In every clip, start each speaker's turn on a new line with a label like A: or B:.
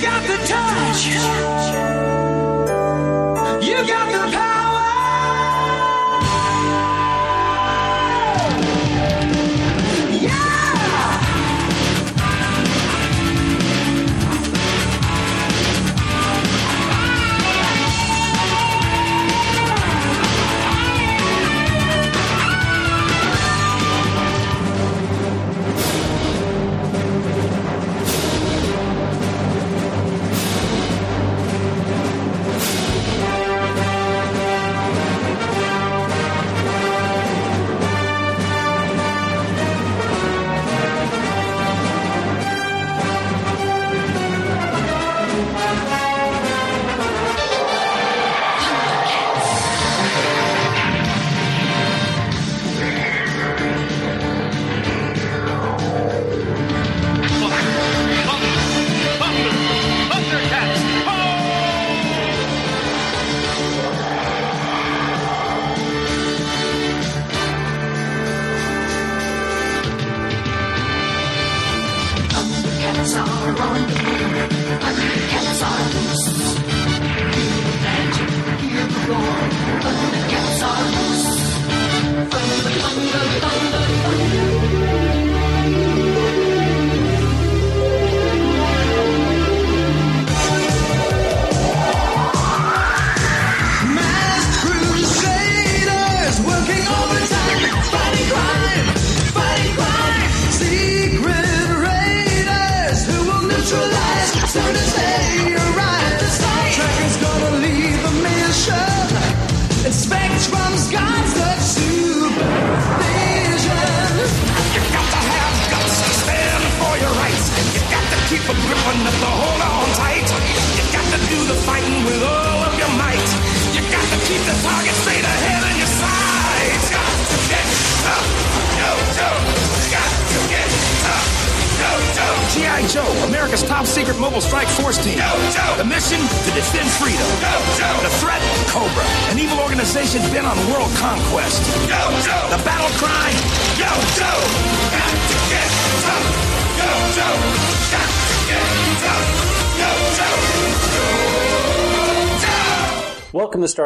A: got the touch.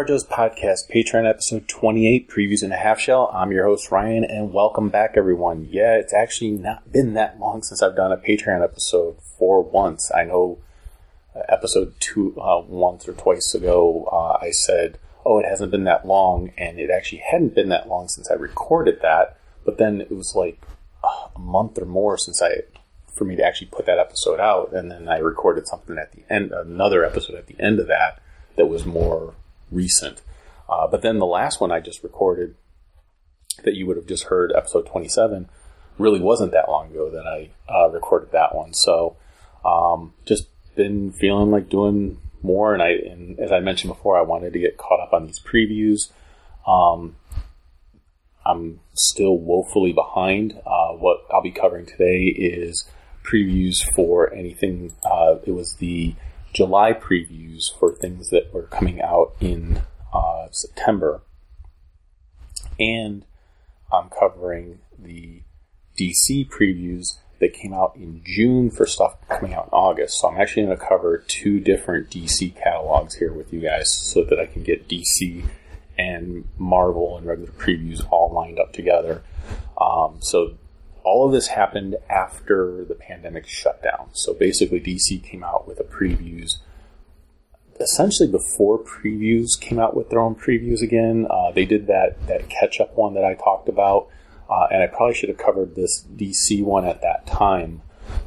B: Joe's podcast, Patreon episode 28, Previews in a Half Shell. I'm your host, Ryan, and welcome back, everyone. Yeah, it's actually not been that long since I've done a Patreon episode for once. I know uh, episode two, uh, once or twice ago, uh, I said, oh, it hasn't been that long, and it actually hadn't been that long since I recorded that, but then it was like uh, a month or more since I, for me to actually put that episode out, and then I recorded something at the end, another episode at the end of that that was more recent. Uh, but then the last one I just recorded that you would have just heard, episode 27, really wasn't that long ago that I uh, recorded that one. So um, just been feeling like doing more. And I, and as I mentioned before, I wanted to get caught up on these previews. Um, I'm still woefully behind. Uh, what I'll be covering today is previews for anything. Uh, it was the July previews for things that were coming out in uh, September. And I'm covering the DC previews that came out in June for stuff coming out in August. So I'm actually going to cover two different DC catalogs here with you guys so that I can get DC and Marvel and regular previews all lined up together. Um, so all of this happened after the pandemic shutdown. So basically, DC came out with a previews essentially before previews came out with their own previews again. Uh, they did that that catch up one that I talked about, uh, and I probably should have covered this DC one at that time,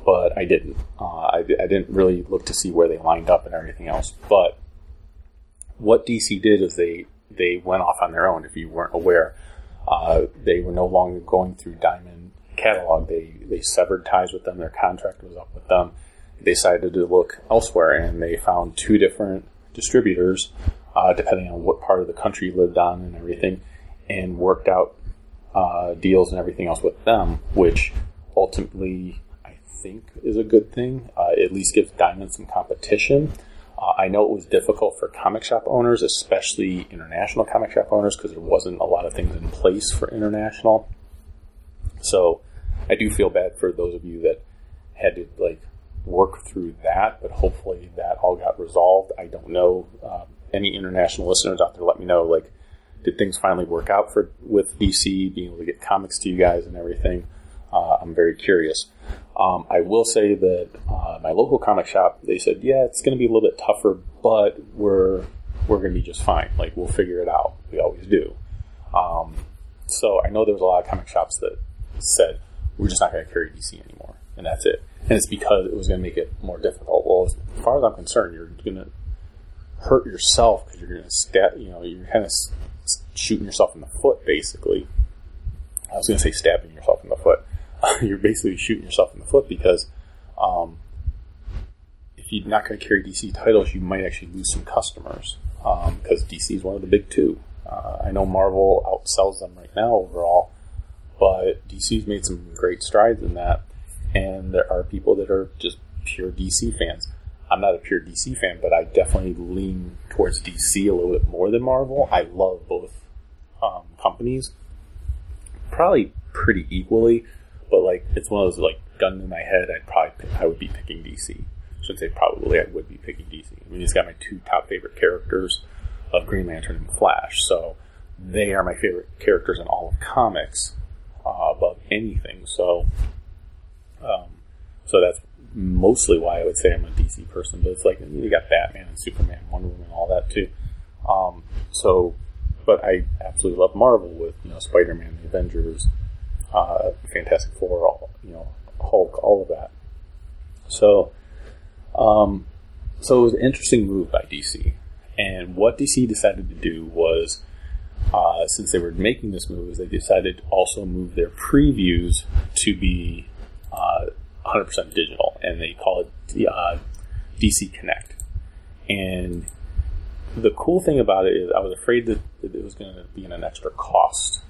B: but I didn't. Uh, I, I didn't really look to see where they lined up and everything else. But what DC did is they they went off on their own. If you weren't aware, uh, they were no longer going through Diamond catalog. They they severed ties with them. Their contract was up with them. They decided to look elsewhere, and they found two different distributors, uh, depending on what part of the country you lived on and everything, and worked out uh, deals and everything else with them, which ultimately I think is a good thing. Uh, at least gives Diamond some competition. Uh, I know it was difficult for comic shop owners, especially international comic shop owners, because there wasn't a lot of things in place for international. So I do feel bad for those of you that had to like work through that, but hopefully that all got resolved. I don't know. Um, any international listeners out there, let me know. Like, did things finally work out for with DC being able to get comics to you guys and everything? Uh, I'm very curious. Um, I will say that uh, my local comic shop, they said, yeah, it's going to be a little bit tougher, but we're we're going to be just fine. Like we'll figure it out. We always do. Um, so I know there was a lot of comic shops that said we're just not going to carry DC anymore, and that's it. And it's because it was going to make it more difficult. Well, as far as I'm concerned, you're going to hurt yourself because you're going to stab. You know, you're kind of shooting yourself in the foot, basically. I was going to say stabbing yourself in the foot. you're basically shooting yourself in the foot because um, if you're not going to carry DC titles, you might actually lose some customers because DC is one of the big two. Uh, I know Marvel outsells them right now overall, but DC's made some great strides in that, and there are people that are just pure DC fans. I'm not a pure DC fan, but I definitely lean towards DC a little bit more than Marvel. I love both um, companies, probably pretty equally, but like it's one of those like gun in my head. I'd probably pick, I would be picking DC. I should say probably I would be picking DC. I mean, he's got my two top favorite characters of Green Lantern and Flash, so they are my favorite characters in all of comics uh, above anything. So, um, so that's mostly why I would say I'm a DC person. But it's like you got Batman and Superman, Wonder Woman, all that too. Um, so, but I absolutely love Marvel with you know Spider-Man, the Avengers, uh, Fantastic Four, all you know Hulk, all of that. So, um, so it was an interesting move by DC. And what DC decided to do was, uh, since they were making this move, they decided to also move their previews to be uh, 100% digital, and they call it the uh, DC Connect. And the cool thing about it is, I was afraid that it was going to be an extra cost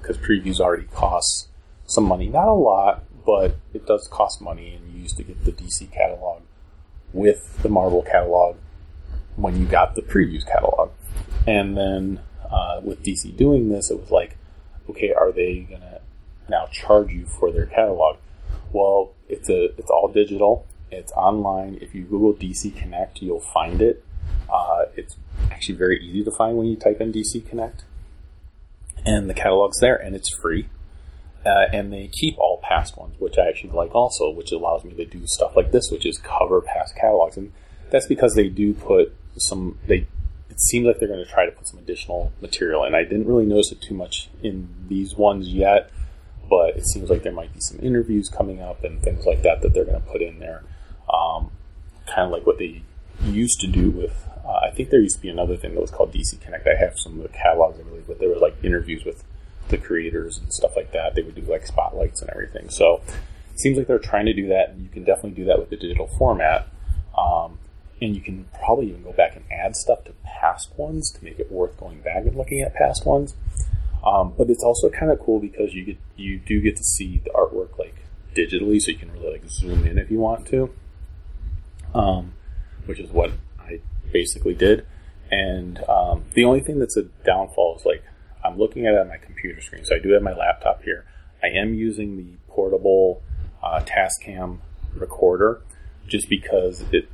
B: because previews already cost some money, not a lot, but it does cost money, and you used to get the DC catalog with the Marvel catalog when you got the previews catalog. And then uh, with DC doing this, it was like, okay, are they going to now charge you for their catalog? Well, it's a it's all digital. It's online. If you Google DC Connect, you'll find it. Uh, it's actually very easy to find when you type in DC Connect, and the catalog's there, and it's free. Uh, and they keep all past ones, which I actually like also, which allows me to do stuff like this, which is cover past catalogs, and that's because they do put some. They seems like they're going to try to put some additional material, and I didn't really notice it too much in these ones yet, but it seems like there might be some interviews coming up and things like that that they're going to put in there, um, kind of like what they used to do with. Uh, I think there used to be another thing that was called DC Connect. I have some of the catalogs, I believe, but there were like interviews with the creators and stuff like that. They would do like spotlights and everything. So it seems like they're trying to do that, and you can definitely do that with the digital format. Um, and you can probably even go back and add stuff to past ones to make it worth going back and looking at past ones. Um, but it's also kind of cool because you get you do get to see the artwork like digitally, so you can really like zoom in if you want to. Um, which is what I basically did. And um, the only thing that's a downfall is like I'm looking at it on my computer screen. So I do have my laptop here. I am using the portable uh, Tascam recorder just because it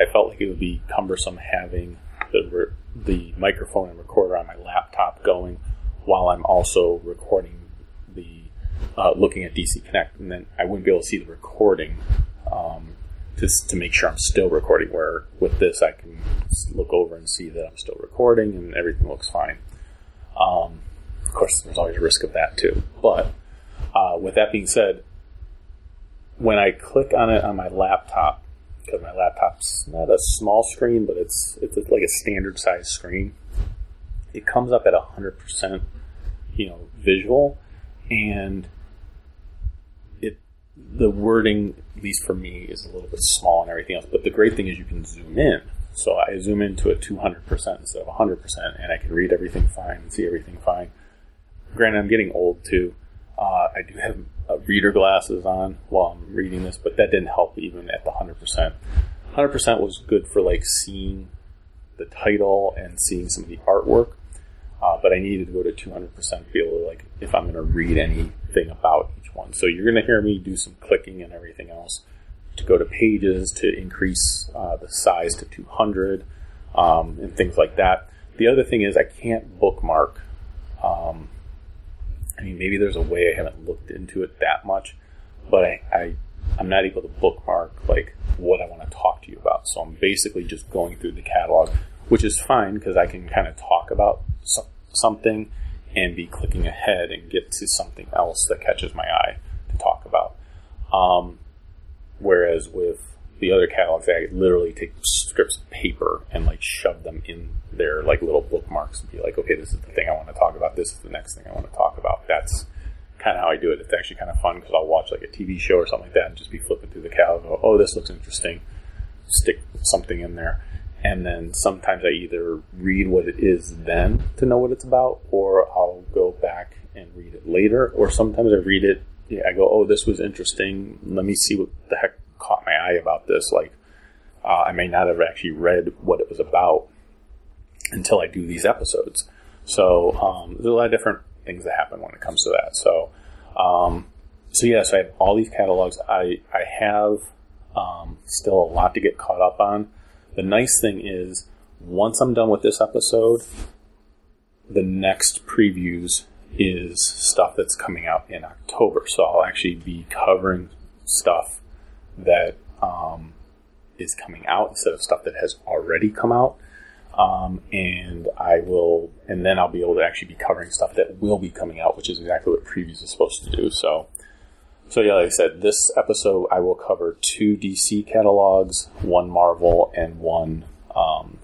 B: I felt like it would be cumbersome having the the microphone and recorder on my laptop going while I'm also recording the uh, looking at DC Connect, and then I wouldn't be able to see the recording um, to to make sure I'm still recording. Where with this, I can look over and see that I'm still recording and everything looks fine. Um, of course, there's always a risk of that too. But uh, with that being said, when I click on it on my laptop, because my laptop's not a small screen, but it's it's like a standard size screen. It comes up at hundred percent, you know, visual, and it the wording, at least for me, is a little bit small and everything else. But the great thing is you can zoom in. So I zoom into it two hundred percent instead of hundred percent, and I can read everything fine and see everything fine. Granted, I'm getting old too. Uh, I do have uh, reader glasses on while I'm reading this, but that didn't help even at the 100%. 100% was good for like seeing the title and seeing some of the artwork, uh, but I needed to go to 200% to be able to like if I'm going to read anything about each one. So you're going to hear me do some clicking and everything else to go to pages to increase uh, the size to 200 um, and things like that. The other thing is I can't bookmark. Um, I mean, maybe there's a way I haven't looked into it that much, but I, I I'm not able to bookmark like what I want to talk to you about. So I'm basically just going through the catalog, which is fine because I can kind of talk about so- something and be clicking ahead and get to something else that catches my eye to talk about. Um, whereas with the other catalogs, I literally take strips of paper and like shove them in their like little bookmarks and be like, okay, this is the thing I want to talk about. This is the next thing I want to talk about. That's kind of how I do it. It's actually kind of fun because I'll watch like a TV show or something like that and just be flipping through the catalog. Go, oh, this looks interesting. Stick something in there, and then sometimes I either read what it is then to know what it's about, or I'll go back and read it later. Or sometimes I read it. Yeah, I go, oh, this was interesting. Let me see what the heck caught my eye about this. Like, uh, I may not have actually read what it was about until I do these episodes. So um, there's a lot of different things that happen when it comes to that. So, um, so yes, I have all these catalogs. I I have um, still a lot to get caught up on. The nice thing is, once I'm done with this episode, the next previews is stuff that's coming out in October. So I'll actually be covering stuff that um, is coming out instead of stuff that has already come out. Um, and I will, and then I'll be able to actually be covering stuff that will be coming out, which is exactly what previews is supposed to do. So, so yeah, like I said, this episode I will cover two DC catalogs, one Marvel, and one um,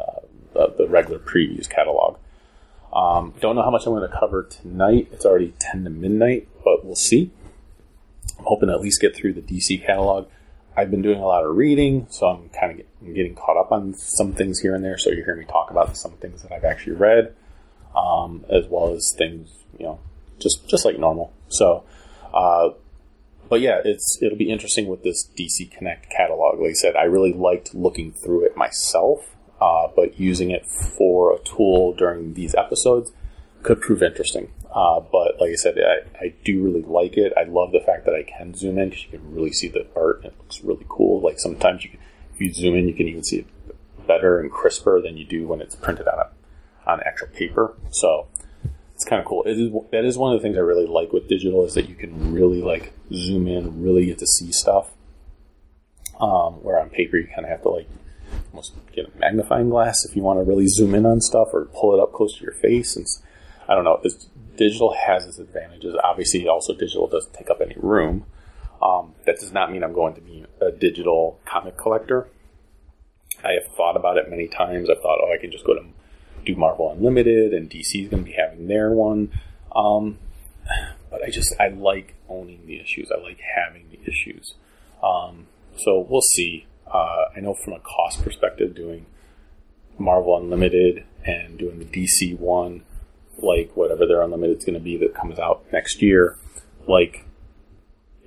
B: uh, the, the regular previews catalog. Um, don't know how much I'm going to cover tonight. It's already 10 to midnight, but we'll see. Hoping to at least get through the DC catalog. I've been doing a lot of reading, so I'm kind of get, getting caught up on some things here and there. So you hear me talk about some things that I've actually read, um, as well as things you know, just just like normal. So, uh, but yeah, it's it'll be interesting with this DC Connect catalog. Like I said, I really liked looking through it myself, uh, but using it for a tool during these episodes could prove interesting. Uh, but like I said, I, I do really like it. I love the fact that I can zoom in because you can really see the art. And it looks really cool. Like sometimes you can, if you zoom in, you can even see it better and crisper than you do when it's printed on a, on actual paper. So it's kind of cool. It is, that is one of the things I really like with digital is that you can really like zoom in, really get to see stuff. Um, where on paper you kind of have to like almost get a magnifying glass if you want to really zoom in on stuff or pull it up close to your face. And I don't know. Digital has its advantages. Obviously, also digital doesn't take up any room. Um, that does not mean I'm going to be a digital comic collector. I have thought about it many times. I've thought, oh, I can just go to do Marvel Unlimited, and DC is going to be having their one. Um, but I just I like owning the issues. I like having the issues. Um, so we'll see. Uh, I know from a cost perspective, doing Marvel Unlimited and doing the DC one, like whatever their Unlimited is going to be that comes out next year, like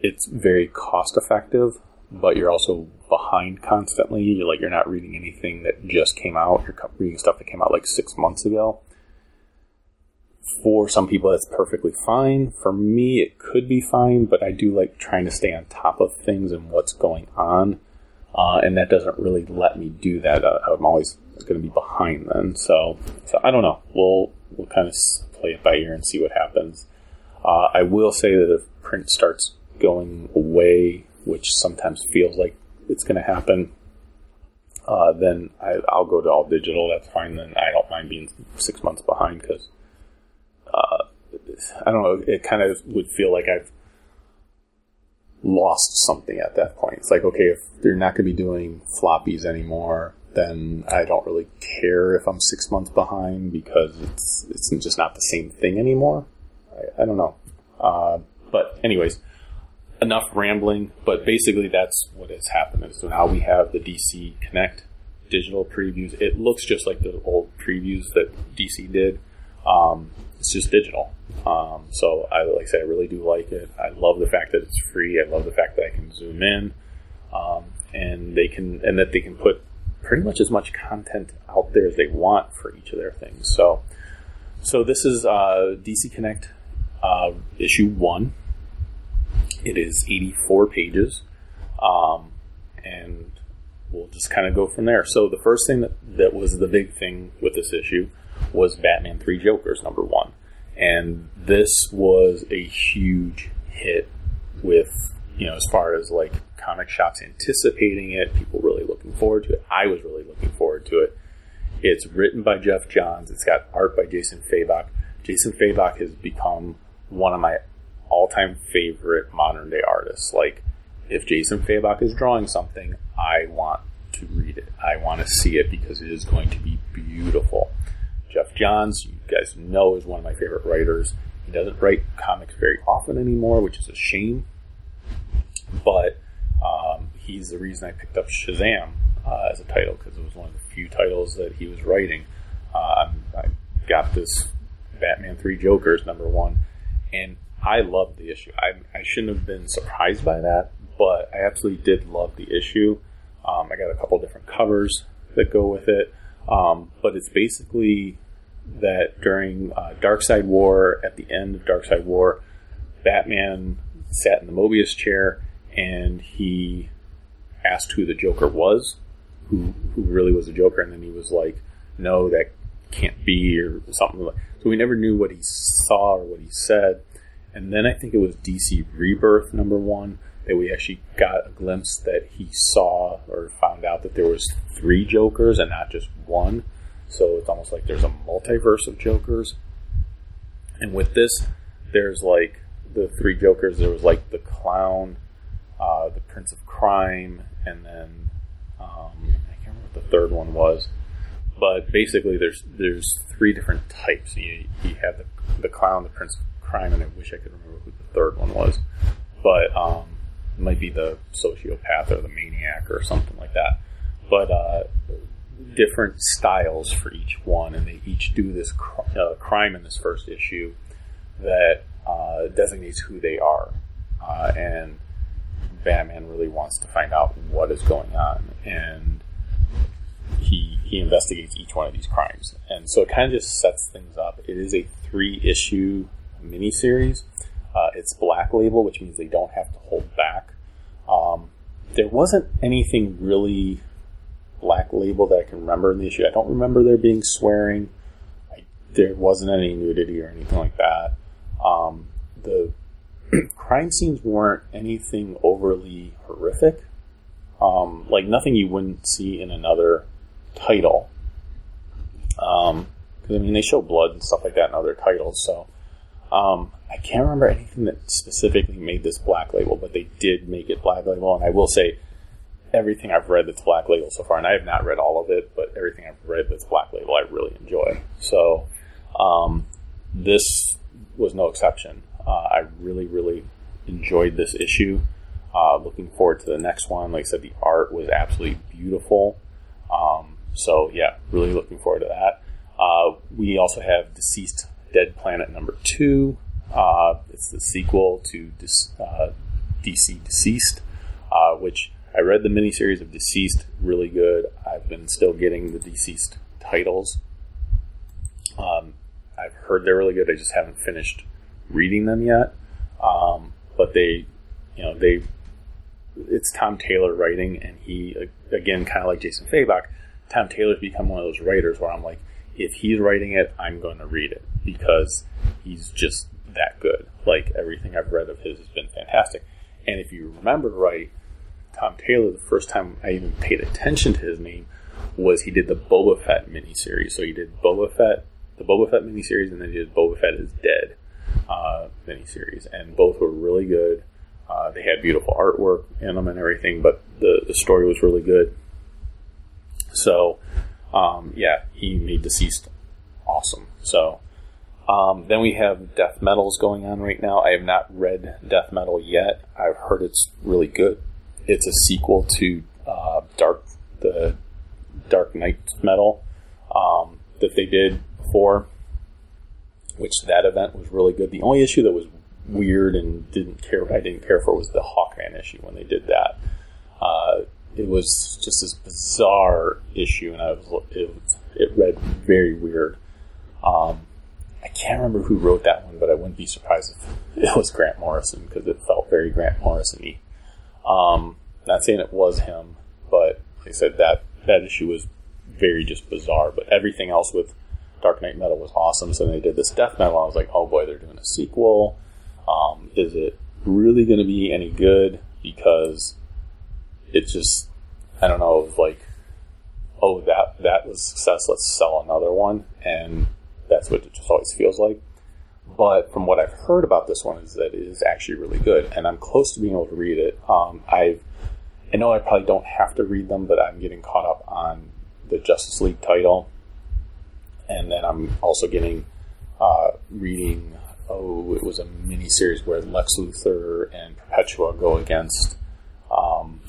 B: it's very cost effective, but you're also behind constantly. You're like you're not reading anything that just came out. You're reading stuff that came out like six months ago. For some people, that's perfectly fine. For me, it could be fine, but I do like trying to stay on top of things and what's going on. Uh, and that doesn't really let me do that. Uh, I'm always going to be behind then. So, so I don't know. We'll we'll kind of play it by ear and see what happens. Uh, I will say that if print starts going away, which sometimes feels like it's going to happen, uh, then I, I'll go to all digital. That's fine. Then I don't mind being six months behind because uh, I don't know. It kind of would feel like I've lost something at that point. It's like, okay, if they're not going to be doing floppies anymore, then I don't really care if I'm six months behind because it's it's just not the same thing anymore. I, I don't know. Uh, but anyways, enough rambling. But basically, that's what has happened. So now we have the DC Connect digital previews. It looks just like the old previews that DC did. Um, it's just digital. Um, so I like I say, I really do like it. I love the fact that it's free. I love the fact that I can zoom in, um, and they can and that they can put pretty much as much content out there as they want for each of their things. So, so this is uh, DC Connect uh, issue one. It is 84 pages. Um, and we'll just kind of go from there. So the first thing that, that was the big thing with this issue was Batman Three Jokers number one, and this was a huge hit with you know as far as like comic shops anticipating it, people really looking forward to it. I was really looking forward to it. It's written by Geoff Johns. It's got art by Jason Fabok. Jason Fabok has become one of my all-time favorite modern day artists. Like, if Jason Fabok is drawing something, I want to read it. I want to see it because it is going to be beautiful. Geoff Johns, you guys know, is one of my favorite writers. He doesn't write comics very often anymore, which is a shame. But um, he's the reason I picked up Shazam uh, as a title because it was one of the few titles that he was writing. Uh, I got this Batman Three Jokers number one, and I loved the issue. I, I shouldn't have been surprised by that, but I absolutely did love the issue. Um, I got a couple different covers that go with it, um, but it's basically that during uh, Darkseid War, at the end of Darkseid War, Batman sat in the Mobius chair and he asked who the Joker was, who who really was the Joker, and then he was like, "No, that can't be," or something like. So we never knew what he saw or what he said, and then I think it was DC Rebirth number one that we actually got a glimpse that he saw or found out that there was three Jokers and not just one. So it's almost like there's a multiverse of Jokers. And with this, there's like the three Jokers. There was like the clown, uh, the Prince of Crime, and then um, I can't remember what the third one was. But basically, there's there's three different types. You, you have the, the clown, the Prince of Crime, and I wish I could remember who the third one was. But um, it might be the sociopath or the maniac or something like that. But uh, different styles for each one, and they each do this cr- uh, crime in this first issue that uh, designates who they are. Uh, and Batman really wants to find out what is going on, and he he investigates each one of these crimes, and so it kind of just sets things up. It is a three issue miniseries. Uh, it's Black Label, which means they don't have to hold back. Um, there wasn't anything really Black Label that I can remember in the issue. I don't remember there being swearing. I, there wasn't any nudity or anything like that. Um, the crime scenes weren't anything overly horrific. Um, like nothing you wouldn't see in another title. Um, 'cause, I mean, they show blood and stuff like that in other titles, so um, I can't remember anything that specifically made this black label, but they did make it black label, and I will say everything I've read that's black label so far, and I have not read all of it, but everything I've read that's black label, I really enjoy. So um, this was no exception. Uh, I really, really enjoyed this issue. Uh, looking forward to the next one. Like I said, the art was absolutely beautiful. Um, so yeah, really looking forward to that. Uh, we also have Deceased Dead Planet number two. Uh, it's the sequel to Dis- uh, DC Deceased, uh, which I read the miniseries of Deceased, really good. I've been still getting the Deceased titles. Um, I've heard they're really good. I just haven't finished reading them yet. Um, but they, you know, they, it's Tom Taylor writing, and he, again, kind of like Jason Fabok, Tom Taylor's become one of those writers where I'm like, if he's writing it, I'm going to read it because he's just that good. Like everything I've read of his has been fantastic. And if you remember right, Tom Taylor, the first time I even paid attention to his name was he did the Boba Fett miniseries. So he did Boba Fett, the Boba Fett miniseries, and then he did Boba Fett is Dead uh, miniseries, and both were really good. Uh, they had beautiful artwork in them and everything, but the, the story was really good. So, um, yeah, he made Deceased awesome. So, um, then we have Death Metals going on right now. I have not read Death Metal yet. I've heard it's really good. It's a sequel to uh, Dark the Dark Knight Metal um, that they did before, which that event was really good. The only issue that was weird and didn't care I didn't care for was the Hawkman issue when they did that. Uh, it was just this bizarre issue, and I was it, it read very weird. Um, I can't remember who wrote that one, but I wouldn't be surprised if it was Grant Morrison because it felt very Grant Morrison-y. Um, Not saying it was him, but like I said, that that issue was very just bizarre. But everything else with Dark Knight Metal was awesome. So they did this Death Metal. I was like, oh boy, they're doing a sequel. Um, is it really going to be any good? Because it just, I don't know, like, oh, that that was success. Let's sell another one, and that's what it just always feels like. But from what I've heard about this one is that it is actually really good, and I'm close to being able to read it. Um, I've, I know I probably don't have to read them, but I'm getting caught up on the Justice League title, and then I'm also getting uh, reading. Oh, it was a mini series where Lex Luthor and Perpetua go against um,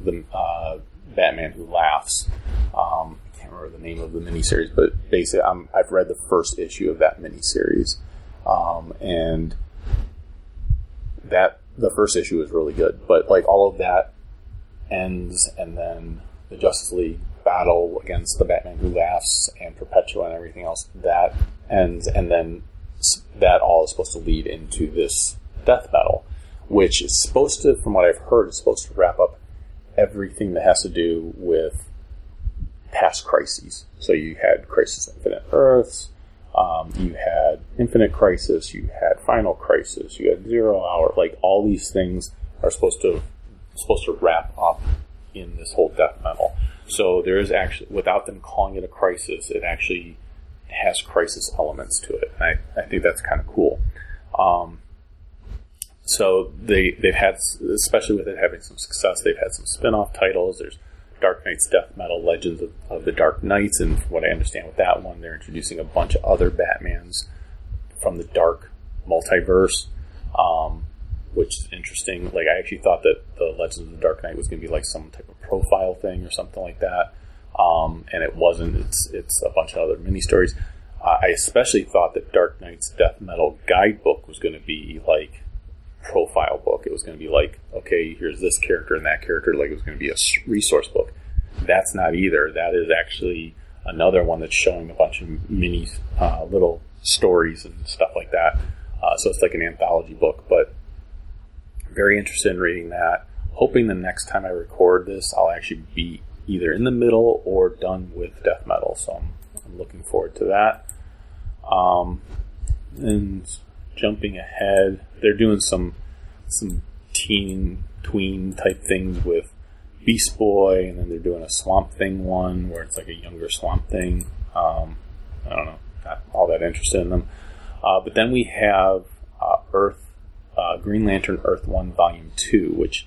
B: the uh, Batman Who Laughs. Um, I can't remember the name of the miniseries, but basically, I'm, I've read the first issue of that miniseries, um, and that the first issue is really good. But like all of that ends, and then the Justice League battle against the Batman Who Laughs and Perpetua and everything else that ends, and then that all is supposed to lead into this death battle, which is supposed to, from what I've heard, is supposed to wrap up everything that has to do with past crises. So you had Crisis Infinite Earths, um, you had Infinite Crisis, you had Final Crisis, you had Zero Hour. Like all these things are supposed to supposed to wrap up in this whole death metal. So there is actually, without them calling it a crisis, it actually has crisis elements to it. I, I think that's kind of cool. Um, so they they've had, especially with it having some success, they've had some spin-off titles. There's Dark Nights Death Metal Legends of, of the Dark Knights, and from what I understand with that one, they're introducing a bunch of other Batmans from the Dark multiverse, um, which is interesting. Like I actually thought that the Legends of the Dark Knight was going to be like some type of profile thing or something like that, um, and it wasn't. It's it's a bunch of other mini stories. Uh, I especially thought that Dark Nights Death Metal guidebook was going to be like profile book. It was going to be like, okay, here's this character and that character. Like it was going to be a resource book. That's not either. That is actually another one that's showing a bunch of mini uh, little stories and stuff like that. Uh, so it's like an anthology book, but very interested in reading that. Hoping the next time I record this, I'll actually be either in the middle or done with death metal. So I'm, I'm looking forward to that. Um, and jumping ahead, they're doing some some teen tween type things with Beast Boy, and then they're doing a Swamp Thing one where it's like a younger Swamp Thing. Um, I don't know, not all that interested in them. Uh, but then we have uh, Earth, uh, Green Lantern Earth One Volume Two, which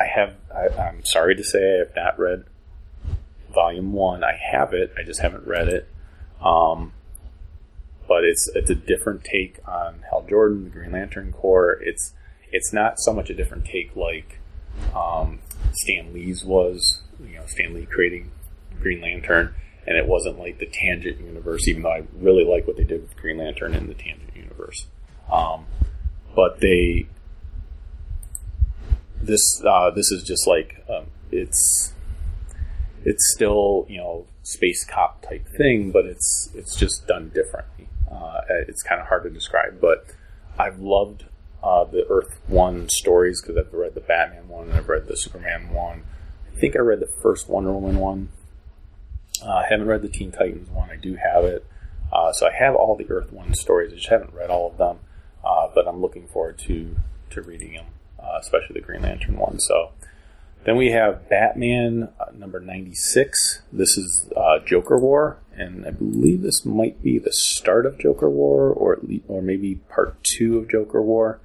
B: I have. I, I'm sorry to say I have not read Volume One. I have it, I just haven't read it. Um, but it's it's a different take on Hal Jordan, the Green Lantern Corps. It's it's not so much a different take like um, Stan Lee's was. You know, Stan Lee creating Green Lantern, and it wasn't like the Tangent universe. Even though I really like what they did with Green Lantern in the Tangent universe, um, but they this uh, this is just like um, it's it's still you know space cop type thing, but it's it's just done differently. Uh, it's kind of hard to describe, but I've loved uh, the Earth One stories because I've read the Batman one and I've read the Superman one. I think I read the first Wonder Woman one. Uh, I haven't read the Teen Titans one. I do have it, uh, so I have all the Earth One stories. I just haven't read all of them, uh, but I'm looking forward to to reading them, uh, especially the Green Lantern one. So. Then we have Batman uh, number 96. This is uh, Joker War, and I believe this might be the start of Joker War, or at least, or maybe part two of Joker War.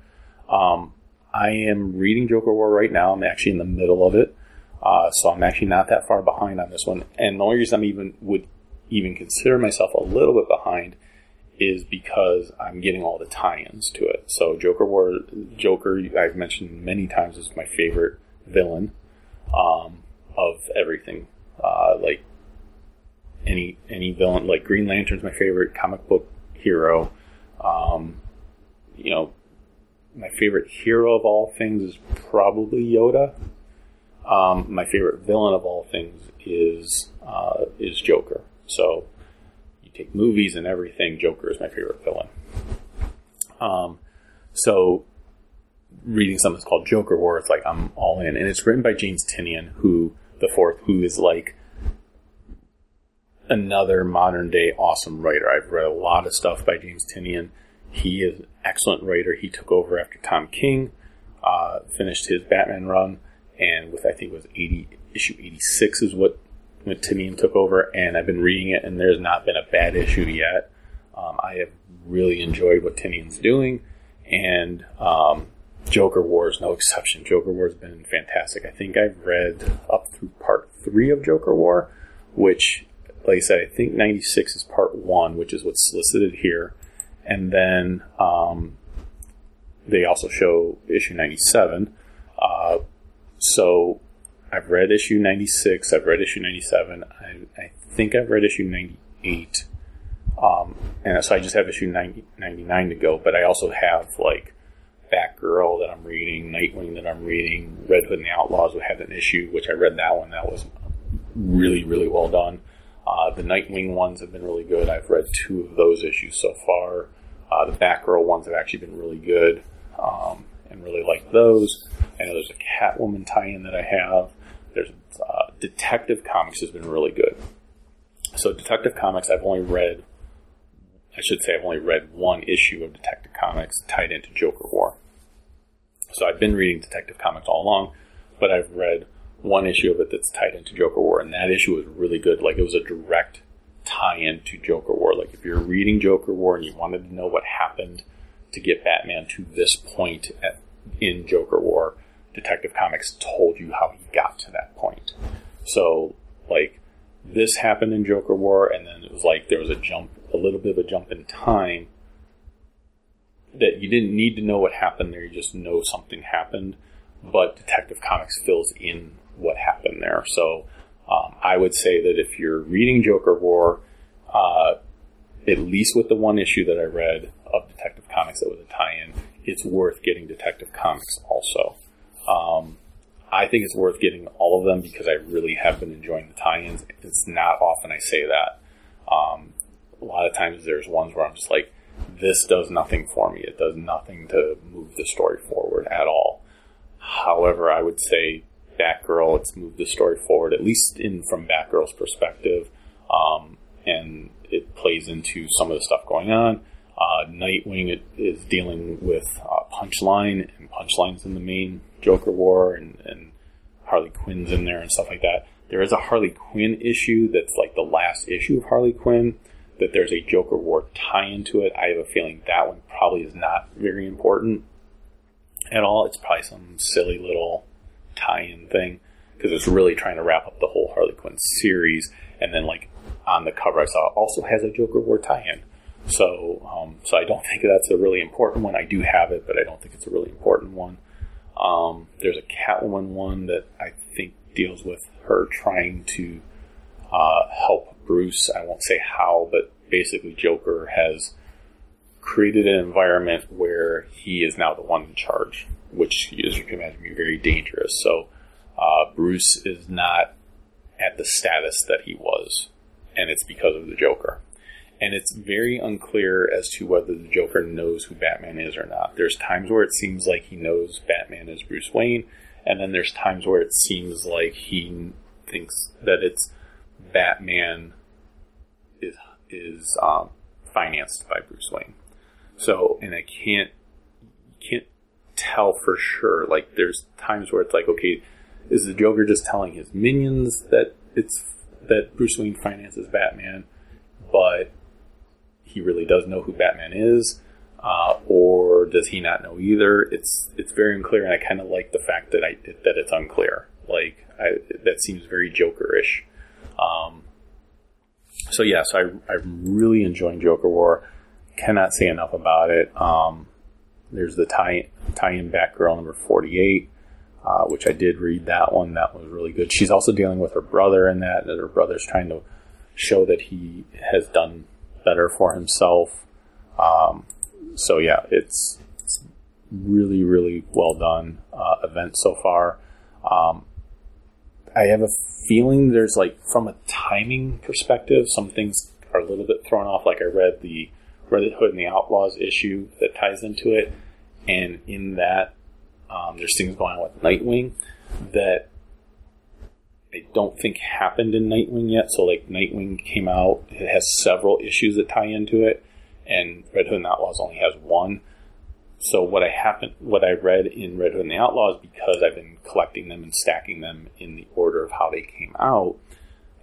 B: Um, I am reading Joker War right now. I'm actually in the middle of it, uh, so I'm actually not that far behind on this one. And the only reason I'm even would even consider myself a little bit behind is because I'm getting all the tie-ins to it. So Joker War, Joker, I've mentioned many times is my favorite villain um, of everything. Uh, like any any villain, like Green Lantern's my favorite comic book hero. Um, you know, my favorite hero of all things is probably Yoda. Um, my favorite villain of all things is uh, is Joker. So take movies and everything. Joker is my favorite villain. Um, so reading something called Joker War, it's like I'm all in, and it's written by James Tynion, who the fourth, who is like another modern day awesome writer. I've read a lot of stuff by James Tynion. He is an excellent writer. He took over after Tom King, uh, finished his Batman run, and with I think it was eighty issue eighty six is what Tynion took over, and I've been reading it, and there's not been a bad issue yet. Um, I have really enjoyed what Tynion's doing, and um, Joker War is no exception. Joker War has been fantastic. I think I've read up through part three of Joker War, which, like I said, I think 96 is part one, which is what's solicited here. And then um, they also show issue 97. Uh, so I've read issue 96, I've read issue 97, I, I think I've read issue 98. Um, and so I just have issue 90, 99 to go, but I also have like Batgirl that I'm reading, Nightwing that I'm reading, Red Hood and the Outlaws had an issue, which I read that one. That was really, really well done. Uh, the Nightwing ones have been really good. I've read two of those issues so far. Uh, the Batgirl ones have actually been really good um, and really like those. I know there's a Catwoman tie-in that I have. There's uh, Detective Comics has been really good. So Detective Comics, I've only read, I should say, I've only read one issue of Detective Comics tied into Joker War. So I've been reading Detective Comics all along, but I've read one issue of it that's tied into Joker War, and that issue was really good. Like it was a direct tie-in to Joker War. Like if you're reading Joker War and you wanted to know what happened to get Batman to this point at, in Joker War, Detective Comics told you how he got to that point. So like this happened in Joker War, and then it was like there was a jump, a little bit of a jump in time that you didn't need to know what happened there. You just know something happened, but Detective Comics fills in what happened there. So um, I would say that if you're reading Joker War, uh, at least with the one issue that I read of Detective Comics that was a tie-in, it's worth getting Detective Comics also. Um, I think it's worth getting all of them because I really have been enjoying the tie-ins. It's not often I say that. Um, a lot of times there's ones where I'm just like, this does nothing for me. It does nothing to move the story forward at all. However, I would say Batgirl, it's moved the story forward, at least in from Batgirl's perspective, um, and it plays into some of the stuff going on. Uh, Nightwing is dealing with uh, Punchline, and Punchline's in the main Joker War, and, and Harley Quinn's in there and stuff like that. There is a Harley Quinn issue that's like the last issue of Harley Quinn. That there's a Joker War tie into it. I have a feeling that one probably is not very important at all. It's probably some silly little tie-in thing because it's really trying to wrap up the whole Harley Quinn series. And then like on the cover, I saw also has a Joker War tie-in. So, um, so I don't think that's a really important one. I do have it, but I don't think it's a really important one. Um, there's a Catwoman one that I think deals with her trying to uh, help Bruce. I won't say how, but basically Joker has created an environment where he is now the one in charge, which, as you can imagine, be very dangerous. So uh, Bruce is not at the status that he was, and it's because of the Joker. And it's very unclear as to whether the Joker knows who Batman is or not. There's times where it seems like he knows Batman is Bruce Wayne, and then there's times where it seems like he thinks that it's Batman is is um, financed by Bruce Wayne. So, and I can't can't tell for sure. Like, there's times where it's like, okay, is the Joker just telling his minions that it's that Bruce Wayne finances Batman, but he really does know who Batman is, uh, or does he not know either? It's it's very unclear, and I kind of like the fact that I that it's unclear. Like, I, that seems very Jokerish. Um, so yeah, so I, I'm really enjoying Joker War. Cannot say enough about it. Um, there's the tie tie-in Batgirl number 48, uh, which I did read that one. That was really good. She's also dealing with her brother in that. and her brother's trying to show that he has done better for himself. Um, so yeah, it's, it's really really well done uh, event so far. Um, I have a feeling there's like from a timing perspective, some things are a little bit thrown off. Like I read the Red Hood and the Outlaws issue that ties into it, and in that um, there's things going on with Nightwing that don't think happened in Nightwing yet. So like Nightwing came out, it has several issues that tie into it, and Red Hood and the Outlaws only has one. So what I happen, what I read in Red Hood and the Outlaws, because I've been collecting them and stacking them in the order of how they came out,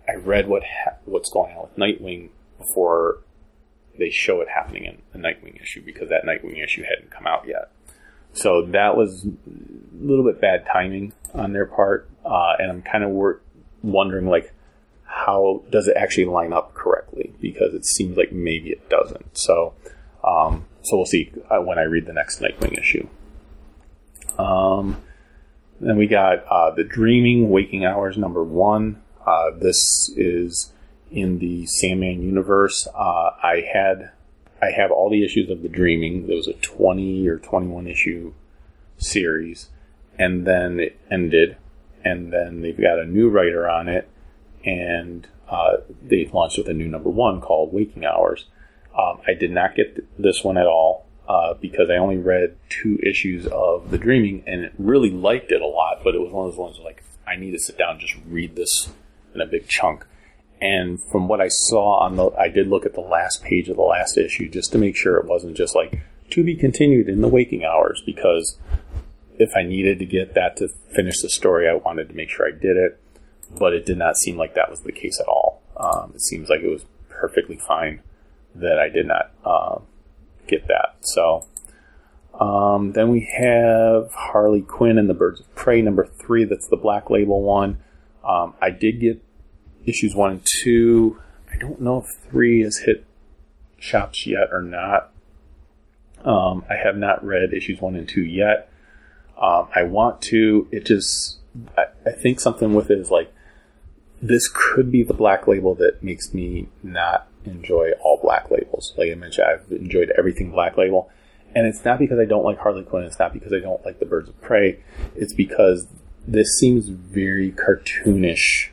B: I read what ha- what's going on with Nightwing before they show it happening in the Nightwing issue because that Nightwing issue hadn't come out yet. So that was a little bit bad timing on their part, uh, and I'm kind of wor- wondering like how does it actually line up correctly because it seems like maybe it doesn't. So um, so we'll see uh, when I read the next Nightwing issue. Um, then we got uh, the Dreaming Waking Hours number one. Uh, this is in the Sandman universe. Uh, I had I have all the issues of the Dreaming. There was a twenty or twenty one issue series, and then it ended, and then they've got a new writer on it, and uh, they launched with a new number one called Waking Hours. Um, I did not get th- this one at all uh, because I only read two issues of The Dreaming and really liked it a lot, but it was one of those ones like I need to sit down and just read this in a big chunk. And from what I saw on the, I did look at the last page of the last issue just to make sure it wasn't just like to be continued in the waking hours because if I needed to get that to finish the story, I wanted to make sure I did it. But it did not seem like that was the case at all. Um, it seems like it was perfectly fine that I did not uh, get that. So um, then we have Harley Quinn and the Birds of Prey number three. That's the Black Label one. Um, I did get issues one and two. I don't know if three has hit shops yet or not. Um, I have not read issues one and two yet. Um, I want to. It just. I, I think something with it is like this could be the black label that makes me not enjoy all black labels. Like I mentioned, I've enjoyed everything black label. And it's not because I don't like Harley Quinn, it's not because I don't like the Birds of Prey. It's because this seems very cartoonish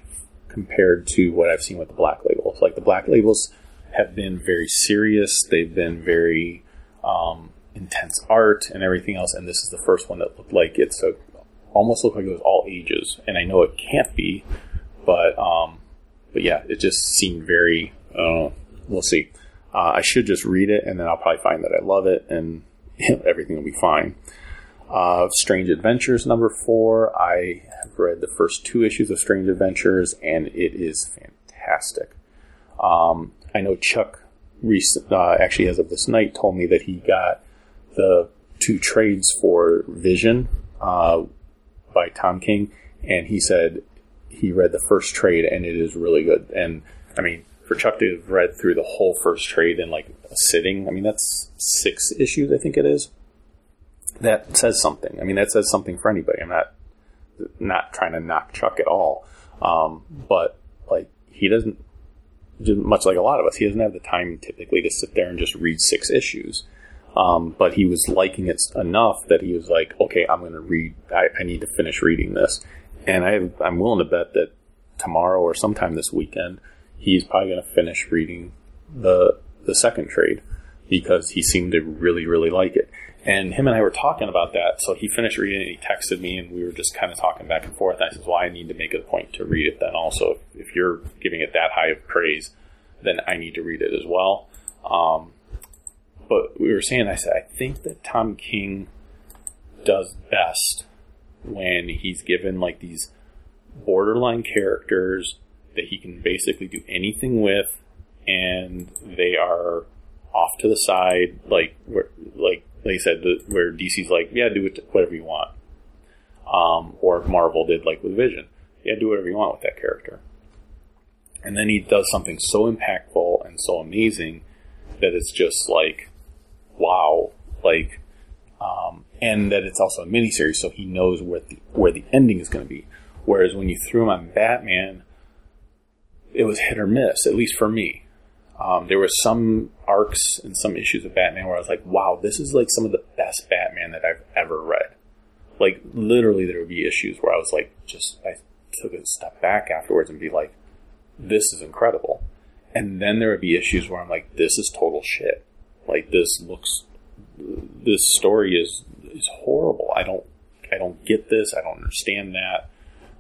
B: compared to what I've seen with the black labels. Like the black labels have been very serious, they've been very um, intense art and everything else, and this is the first one that looked like it's a almost looked like it was all ages. And I know it can't be, but um, but yeah, it just seemed very. Uh, we'll see. Uh, I should just read it, and then I'll probably find that I love it, and you know, everything will be fine. Uh, Strange Adventures number four. I have read the first two issues of Strange Adventures, and it is fantastic. Um, I know Chuck, recent, uh, actually as of this night, told me that he got the two trades for Vision uh, by Tom King, and he said he read the first trade, and it is really good. And I mean, for Chuck to have read through the whole first trade in like a sitting, I mean, that's six issues, I think it is. That says something. I mean, that says something for anybody. I'm not not trying to knock Chuck at all, um, but like he doesn't, much like a lot of us, he doesn't have the time typically to sit there and just read six issues. Um, but he was liking it enough that he was like, okay, I'm going to read. I, I need to finish reading this, and I, I'm willing to bet that tomorrow or sometime this weekend, he's probably going to finish reading the the second trade because he seemed to really, really like it. And him and I were talking about that. So he finished reading it. He texted me, and we were just kind of talking back and forth. And I said, "Well, I need to make a point to read it then. Also, if you're giving it that high of praise, then I need to read it as well." Um, but we were saying, I said, I think that Tom King does best when he's given like these borderline characters that he can basically do anything with, and they are off to the side, like where, like I said, the, where DC's like, yeah, do it whatever you want, um, or Marvel did like with Vision, yeah, do whatever you want with that character, and then he does something so impactful and so amazing that it's just like, wow, like, um, and that it's also a miniseries, so he knows where the where the ending is going to be. Whereas when you threw him on Batman, it was hit or miss, at least for me. Um, there were some arcs and some issues of Batman where I was like, wow, this is like some of the best Batman that I've ever read. Like, literally, there would be issues where I was like, just, I took a step back afterwards and be like, this is incredible. And then there would be issues where I'm like, this is total shit. Like, this looks, this story is, is horrible. I don't I don't get this. I don't understand that.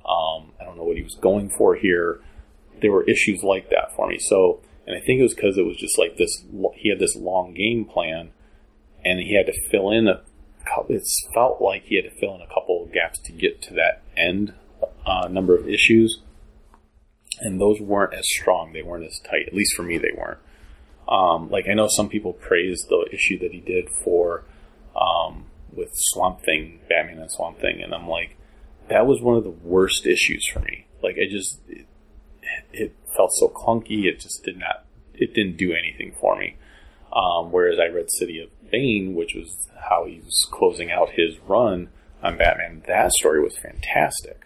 B: Um, I don't know what he was going for here. There were issues like that for me. So, and I think it was because it was just like this. He had this long game plan, and he had to fill in a. It felt like he had to fill in a couple of gaps to get to that end uh, number of issues, and those weren't as strong. They weren't as tight. At least for me, they weren't. Um, like I know some people praise the issue that he did for um, with Swamp Thing, Batman and Swamp Thing, and I'm like, that was one of the worst issues for me. Like I just, it, it felt so clunky. It just did not, it didn't do anything for me. Um, whereas I read City of Bane, which was how he was closing out his run on Batman. That story was fantastic,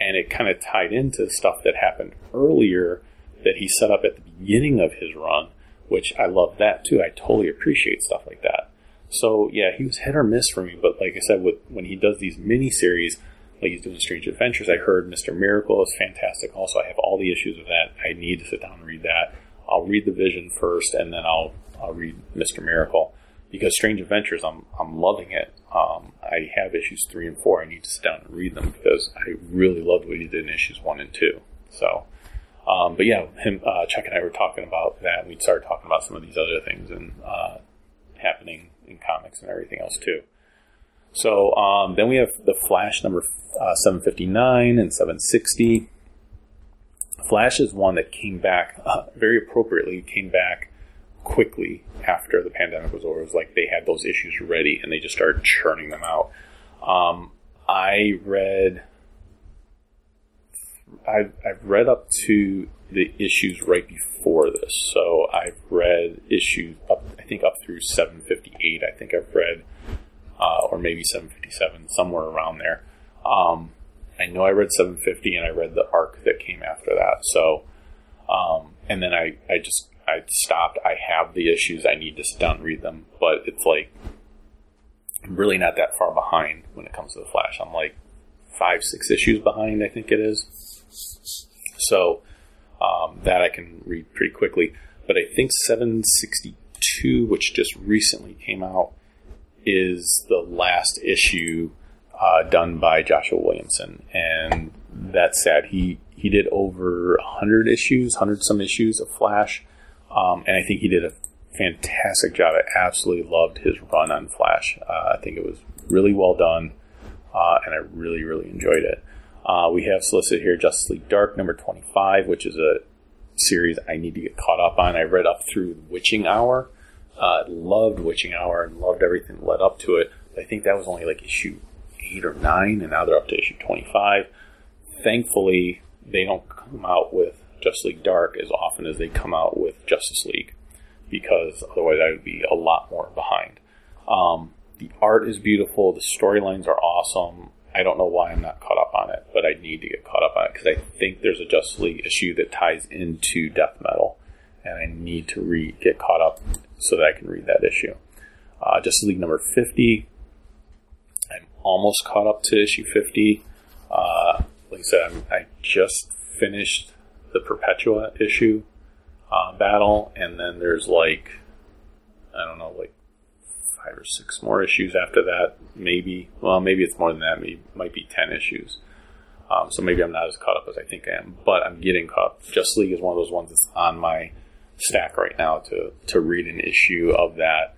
B: and it kind of tied into stuff that happened earlier that he set up at the beginning of his run, which I love that too. I totally appreciate stuff like that. So yeah, he was hit or miss for me, but like I said, with when he does these mini series, like he's doing Strange Adventures, I heard Mr. Miracle is fantastic. Also, I have all the issues of that. I need to sit down and read that. I'll read the Vision first, and then I'll I'll read Mr. Miracle because Strange Adventures, I'm I'm loving it. Um, I have issues three and four. I need to sit down and read them because I really loved what he did in issues one and two. So, um, but yeah, him uh, Chuck and I were talking about that. and We started talking about some of these other things and uh, happening in comics and everything else too. So um, then we have the Flash number uh, 759 and 760. Flash is one that came back uh, very appropriately, came back quickly after the pandemic was over. It was like they had those issues ready and they just started churning them out. Um, I read, I've, I've read up to the issues right before this. So I've read issues up, I think up through 758. I think I've read, uh, or maybe 757, somewhere around there. Um, I know I read 750 and I read the arc that came after that. So, um, and then I, I just, I stopped. I have the issues. I need to sit down and read them. But it's like, I'm really not that far behind when it comes to the Flash. I'm like five, six issues behind, I think it is. So, um, that I can read pretty quickly. But I think 762, which just recently came out, is the last issue uh, done by Joshua Williamson, and that's sad. He he did over hundred issues, hundred some issues of Flash, um, and I think he did a fantastic job. I absolutely loved his run on Flash. Uh, I think it was really well done, uh, and I really really enjoyed it. Uh, we have solicited here Justice League Dark number twenty five, which is a series I need to get caught up on. I read up through Witching Hour. Uh, loved Witching Hour and loved everything that led up to it. I think that was only like issue eight or nine, and now they're up to issue 25. Thankfully, they don't come out with Justice League Dark as often as they come out with Justice League, because otherwise I would be a lot more behind. Um, the art is beautiful, the storylines are awesome. I don't know why I'm not caught up on it, but I need to get caught up on it because I think there's a Justice League issue that ties into Death Metal, and I need to read, get caught up so that I can read that issue. Uh, Justice League number 50, I'm almost caught up to issue 50. Uh, like I said, I'm, I just finished the Perpetua issue uh, battle, and then there's like, I don't know, like five or six more issues after that. Maybe, well, maybe it's more than that. Maybe might be 10 issues. Um, so maybe I'm not as caught up as I think I am, but I'm getting caught up. Justice League is one of those ones that's on my stack right now to, to read an issue of that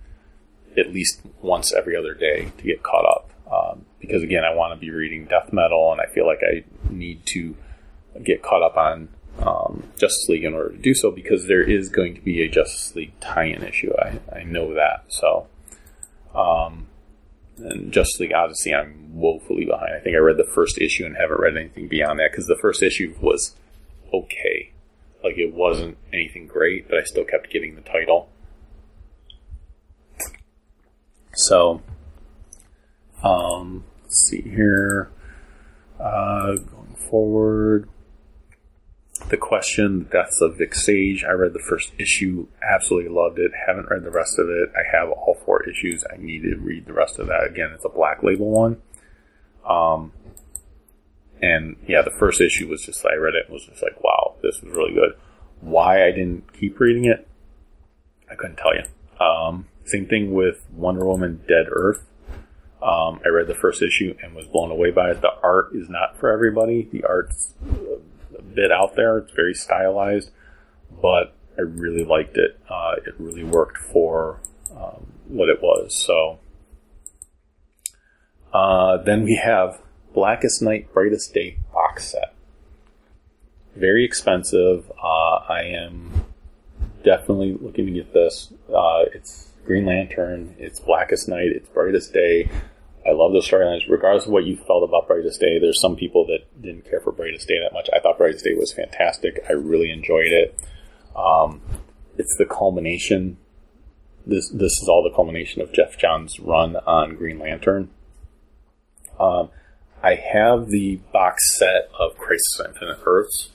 B: at least once every other day to get caught up. Um, because again, I want to be reading death metal, and I feel like I need to get caught up on um, Justice League in order to do so. Because there is going to be a Justice League tie-in issue. I, I know that. So, um, and Justice League Odyssey, I'm woefully behind. I think I read the first issue and haven't read anything beyond that because the first issue was okay. Like it wasn't anything great, but I still kept getting the title. So, um, let's see here. Uh, going forward, the question, The Deaths of Vic Sage. I read the first issue, absolutely loved it. Haven't read the rest of it. I have all four issues. I need to read the rest of that. Again, it's a black label one. Um, and yeah, the first issue was just, I read it and was just like, wow, this was really good. Why I didn't keep reading it, I couldn't tell you. Um, same thing with Wonder Woman Dead Earth. Um, I read the first issue and was blown away by it. The art is not for everybody. The art's a bit out there. It's very stylized, but I really liked it. Uh, it really worked for um, what it was. So uh, then we have Blackest Night, Brightest Day box set. Very expensive. Uh, I am definitely looking to get this. Uh, it's Green Lantern. It's Blackest Night. It's Brightest Day. I love the storylines. Regardless of what you felt about Brightest Day, there's some people that didn't care for Brightest Day that much. I thought Brightest Day was fantastic. I really enjoyed it. Um, it's the culmination. This this is all the culmination of Geoff Johns' run on Green Lantern. Um, I have the box set of Crisis on Infinite Earths,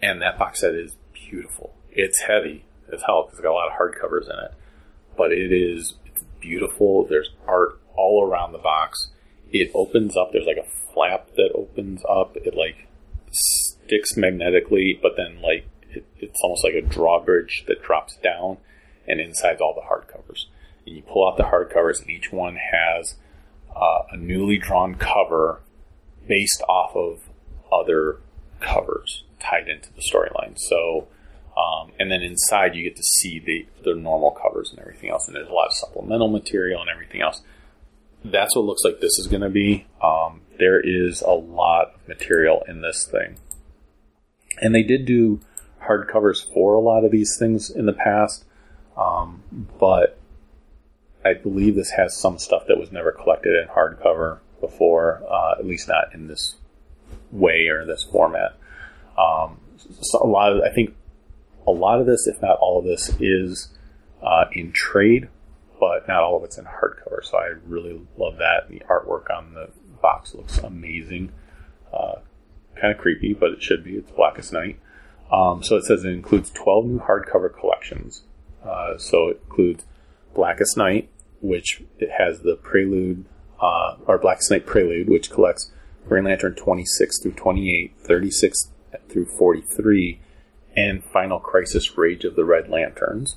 B: and that box set is beautiful. It's heavy as hell because it's got a lot of hardcovers in it, but it is it's beautiful. There's art all around the box. It opens up. There's like a flap that opens up. It like sticks magnetically, but then like it, it's almost like a drawbridge that drops down, and inside's all the hardcovers. And you pull out the hardcovers, and each one has uh, a newly drawn cover based off of other covers tied into the storyline. So, um, and then inside you get to see the the normal covers and everything else, and there's a lot of supplemental material and everything else. That's what looks like this is going to be. Um, there is a lot of material in this thing, and they did do hardcovers for a lot of these things in the past, um, but I believe this has some stuff that was never collected in hardcover before, uh, at least not in this way or this format. Um, so a lot of, I think, a lot of this, if not all of this, is uh, in trade, but not all of it's in hardcover. So I really love that. The artwork on the box looks amazing. Uh, kind of creepy, but it should be. It's Blackest Night. Um, so it says it includes 12 new hardcover collections. Uh, so it includes Blackest Night, which it has the Prelude, uh, or Blackest Night Prelude, which collects Green Lantern 26 through 28, 36 through 43, and Final Crisis Rage of the Red Lanterns.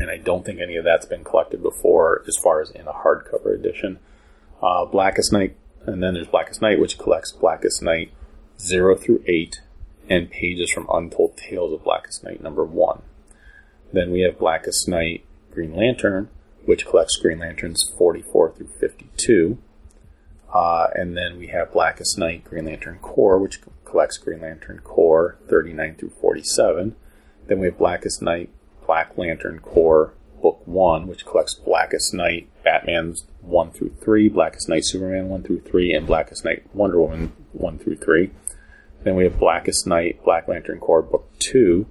B: And I don't think any of that's been collected before as far as in a hardcover edition. Uh, Blackest Night, and then there's Blackest Night, which collects Blackest Night 0 through 8 and pages from Untold Tales of Blackest Night number 1. Then we have Blackest Night Green Lantern, which collects Green Lanterns 44 through 52. Uh, and then we have Blackest Night Green Lantern Corps, which collects Green Lantern Corps 39 through 47. Then we have Blackest Night Black Lantern Corps Book 1, which collects Blackest Night Batman's 1 through 3, Blackest Night Superman 1 through 3, and Blackest Night Wonder Woman 1 through 3. Then we have Blackest Night Black Lantern Corps Book 2,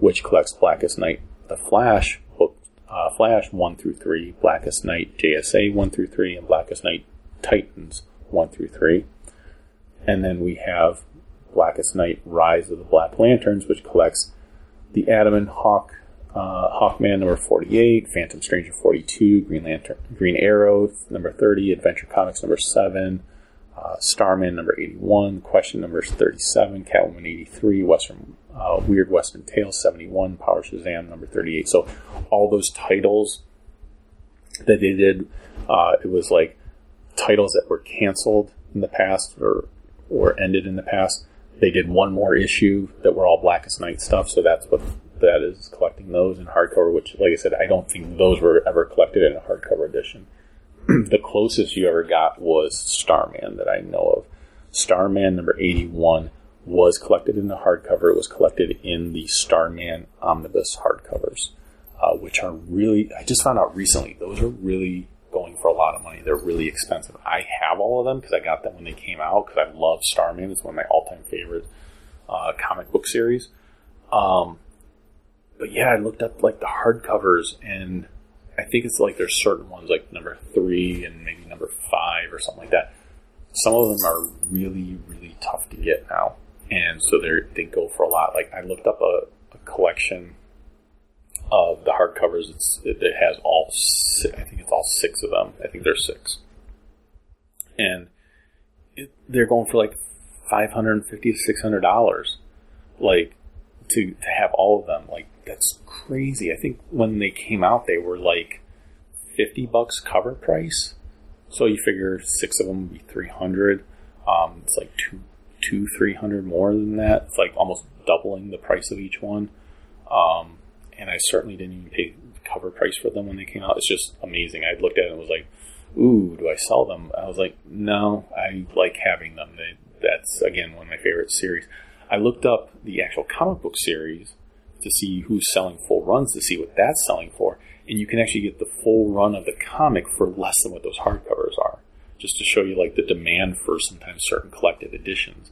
B: which collects Blackest Night The Flash Book uh, Flash 1 through 3, Blackest Night JSA 1 through 3, and Blackest Night Titans 1 through 3. And then we have Blackest Night Rise of the Black Lanterns, which collects the Atom and Hawk, uh, Hawkman number 48, Phantom Stranger 42, Green Lantern, Green Arrow number 30, Adventure Comics number 7, uh, Starman number 81, Question number 37, Catwoman 83, Western uh, Weird Western Tales 71, Power Shazam number 38. So all those titles that they did, uh, it was like titles that were canceled in the past or or ended in the past. They did one more issue that were all Blackest Night stuff, so that's what that is collecting those in hardcover. Which, like I said, I don't think those were ever collected in a hardcover edition. the closest you ever got was Starman that I know of. Starman number eighty-one was collected in the hardcover. It was collected in the Starman omnibus hardcovers, uh, which are really. I just found out recently those are really going for a lot of money. They're really expensive. I have all of them because I got them when they came out because I love Starman. It's one of my all-time favorite uh, comic book series. Um, but yeah, I looked up like the hardcovers, and I think it's like there's certain ones like number three and maybe number five or something like that. Some of them are really, really tough to get now, and so they they go for a lot. Like I looked up a, a collection of the hardcovers. It's, it, it has all, si- I think it's all six of them. I think there's six, and it, they're going for like five hundred and fifty to six hundred dollars, like to to have all of them. Like that's crazy. I think when they came out, they were like fifty bucks cover price. So you figure six of them would be 300. Um, it's like two, two, 300 more than that. It's like almost doubling the price of each one. Um, and I certainly didn't even pay cover price for them when they came out. It's just amazing. I looked at it and was like, ooh, do I sell them? I was like, no, I like having them. They, that's, again, one of my favorite series. I looked up the actual comic book series to see who's selling full runs to see what that's selling for. And you can actually get the full run of the comic for less than what those hardcovers are, just to show you like the demand for sometimes certain collected editions.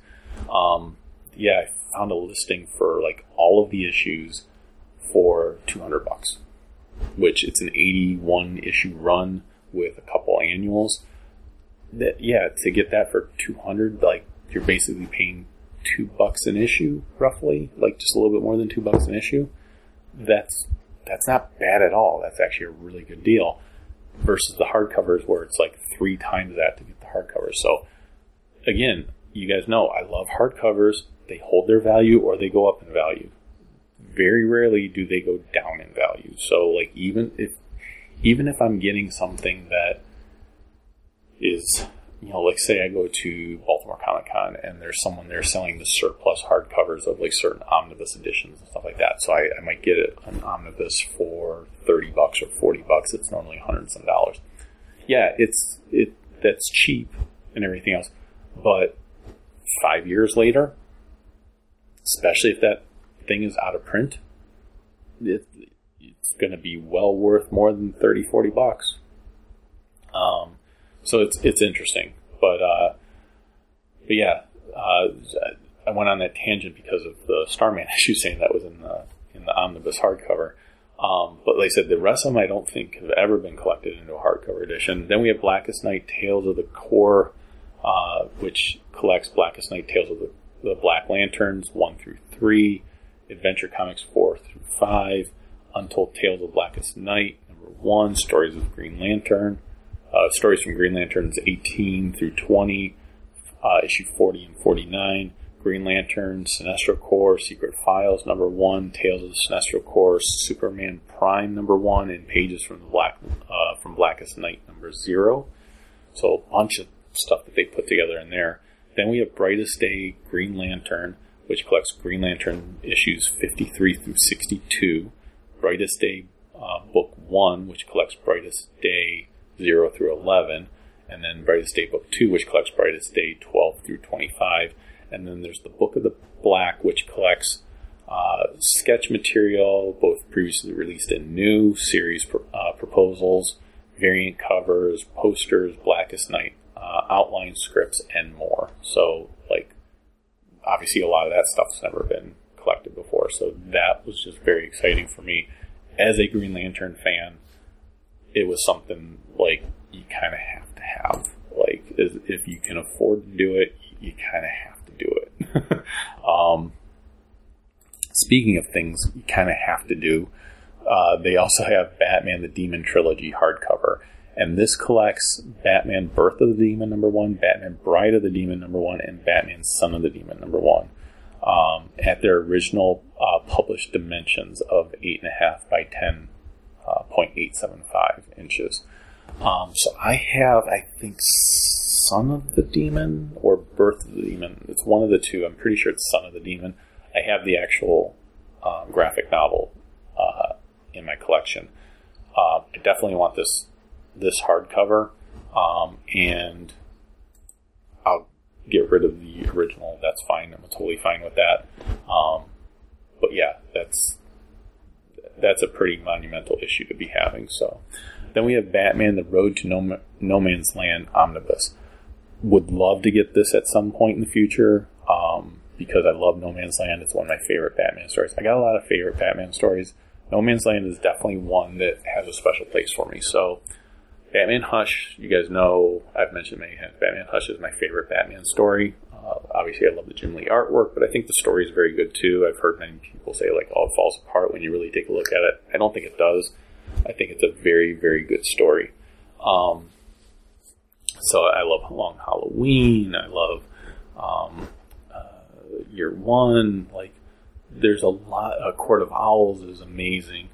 B: Um, yeah, I found a listing for like all of the issues for 200 bucks, which it's an 81 issue run with a couple annuals. That yeah, to get that for 200, like you're basically paying two bucks an issue, roughly, like just a little bit more than two bucks an issue. That's that's not bad at all. That's actually a really good deal versus the hardcovers where it's like three times that to get the hardcovers. So again, you guys know I love hardcovers. They hold their value or they go up in value. Very rarely do they go down in value. So like even if even if I'm getting something that is you know, like say I go to Baltimore Comic Con and there's someone there selling the surplus hardcovers of like certain omnibus editions and stuff like that. So I, I might get an omnibus for thirty bucks or forty bucks. It's normally a hundred and some dollars. Yeah, it's it that's cheap and everything else. But five years later, especially if that thing is out of print, it, it's going to be well worth more than 30, 40 bucks. Um, so it's it's interesting, but uh, but yeah, uh, I went on that tangent because of the Starman issue, saying that was in the in the omnibus hardcover. Um, but like said, the rest of them I don't think have ever been collected into a hardcover edition. Then we have Blackest Night Tales of the Corps, uh, which collects Blackest Night Tales of the, the Black Lanterns 1 through 3, Adventure Comics 4 through 5, Untold Tales of Blackest Night, number 1, Stories of Green Lantern, uh, stories from Green Lanterns 18 through 20, uh, issue 40 and 49, Green Lantern, Sinestro Corps, Secret Files number 1, Tales of the Sinestro Corps, Superman Prime number 1, and pages from the Black uh, from Blackest Night number 0. So a bunch of stuff that they put together in there. Then we have Brightest Day Green Lantern, which collects Green Lantern issues 53 through 62. Brightest Day uh, Book 1, which collects Brightest Day 0 through 11. And then Brightest Day Book 2, which collects Brightest Day 12 through 25. And then there's the Book of the Black, which collects uh, sketch material, both previously released and new, series uh, proposals, variant covers, posters, Blackest Night uh, outline scripts, and more. So, like, obviously, a lot of that stuff's never been collected before. So that was just very exciting for me as a Green Lantern fan. It was something like you kind of have to have. Like, if you can afford to do it, you kind of have to do it. um, speaking of things you kind of have to do, uh, they also have Batman the Demon Trilogy hardcover. And this collects Batman Birth of the Demon number one, Batman Bride of the Demon number one, and Batman Son of the Demon number one. Um, at their original uh, published dimensions of 8.5 by 10, uh, 0.875 inches. Um, so I have, I think, Son of the Demon or Birth of the Demon. It's one of the two. I'm pretty sure it's Son of the Demon. I have the actual um, graphic novel uh, in my collection. Uh, I definitely want this this hardcover, um, and I'll get rid of the original. That's fine. I'm totally fine with that. Um, but yeah, that's that's a pretty monumental issue to be having. So then we have Batman: The Road to No, Ma- no Man's Land omnibus. Would love to get this at some point in the future um, because I love No Man's Land. It's one of my favorite Batman stories. I got a lot of favorite Batman stories. No Man's Land is definitely one that has a special place for me. So Batman Hush, you guys know I've mentioned many times. Batman Hush is my favorite Batman story. Uh, obviously, I love the Jim Lee artwork, but I think the story is very good too. I've heard many people say like, "Oh, it falls apart when you really take a look at it." I don't think it does. I think it's a very, very good story. Um, so I love Long Halloween. I love um, uh, Year One. Like, there's a lot. A Court of Owls is amazing.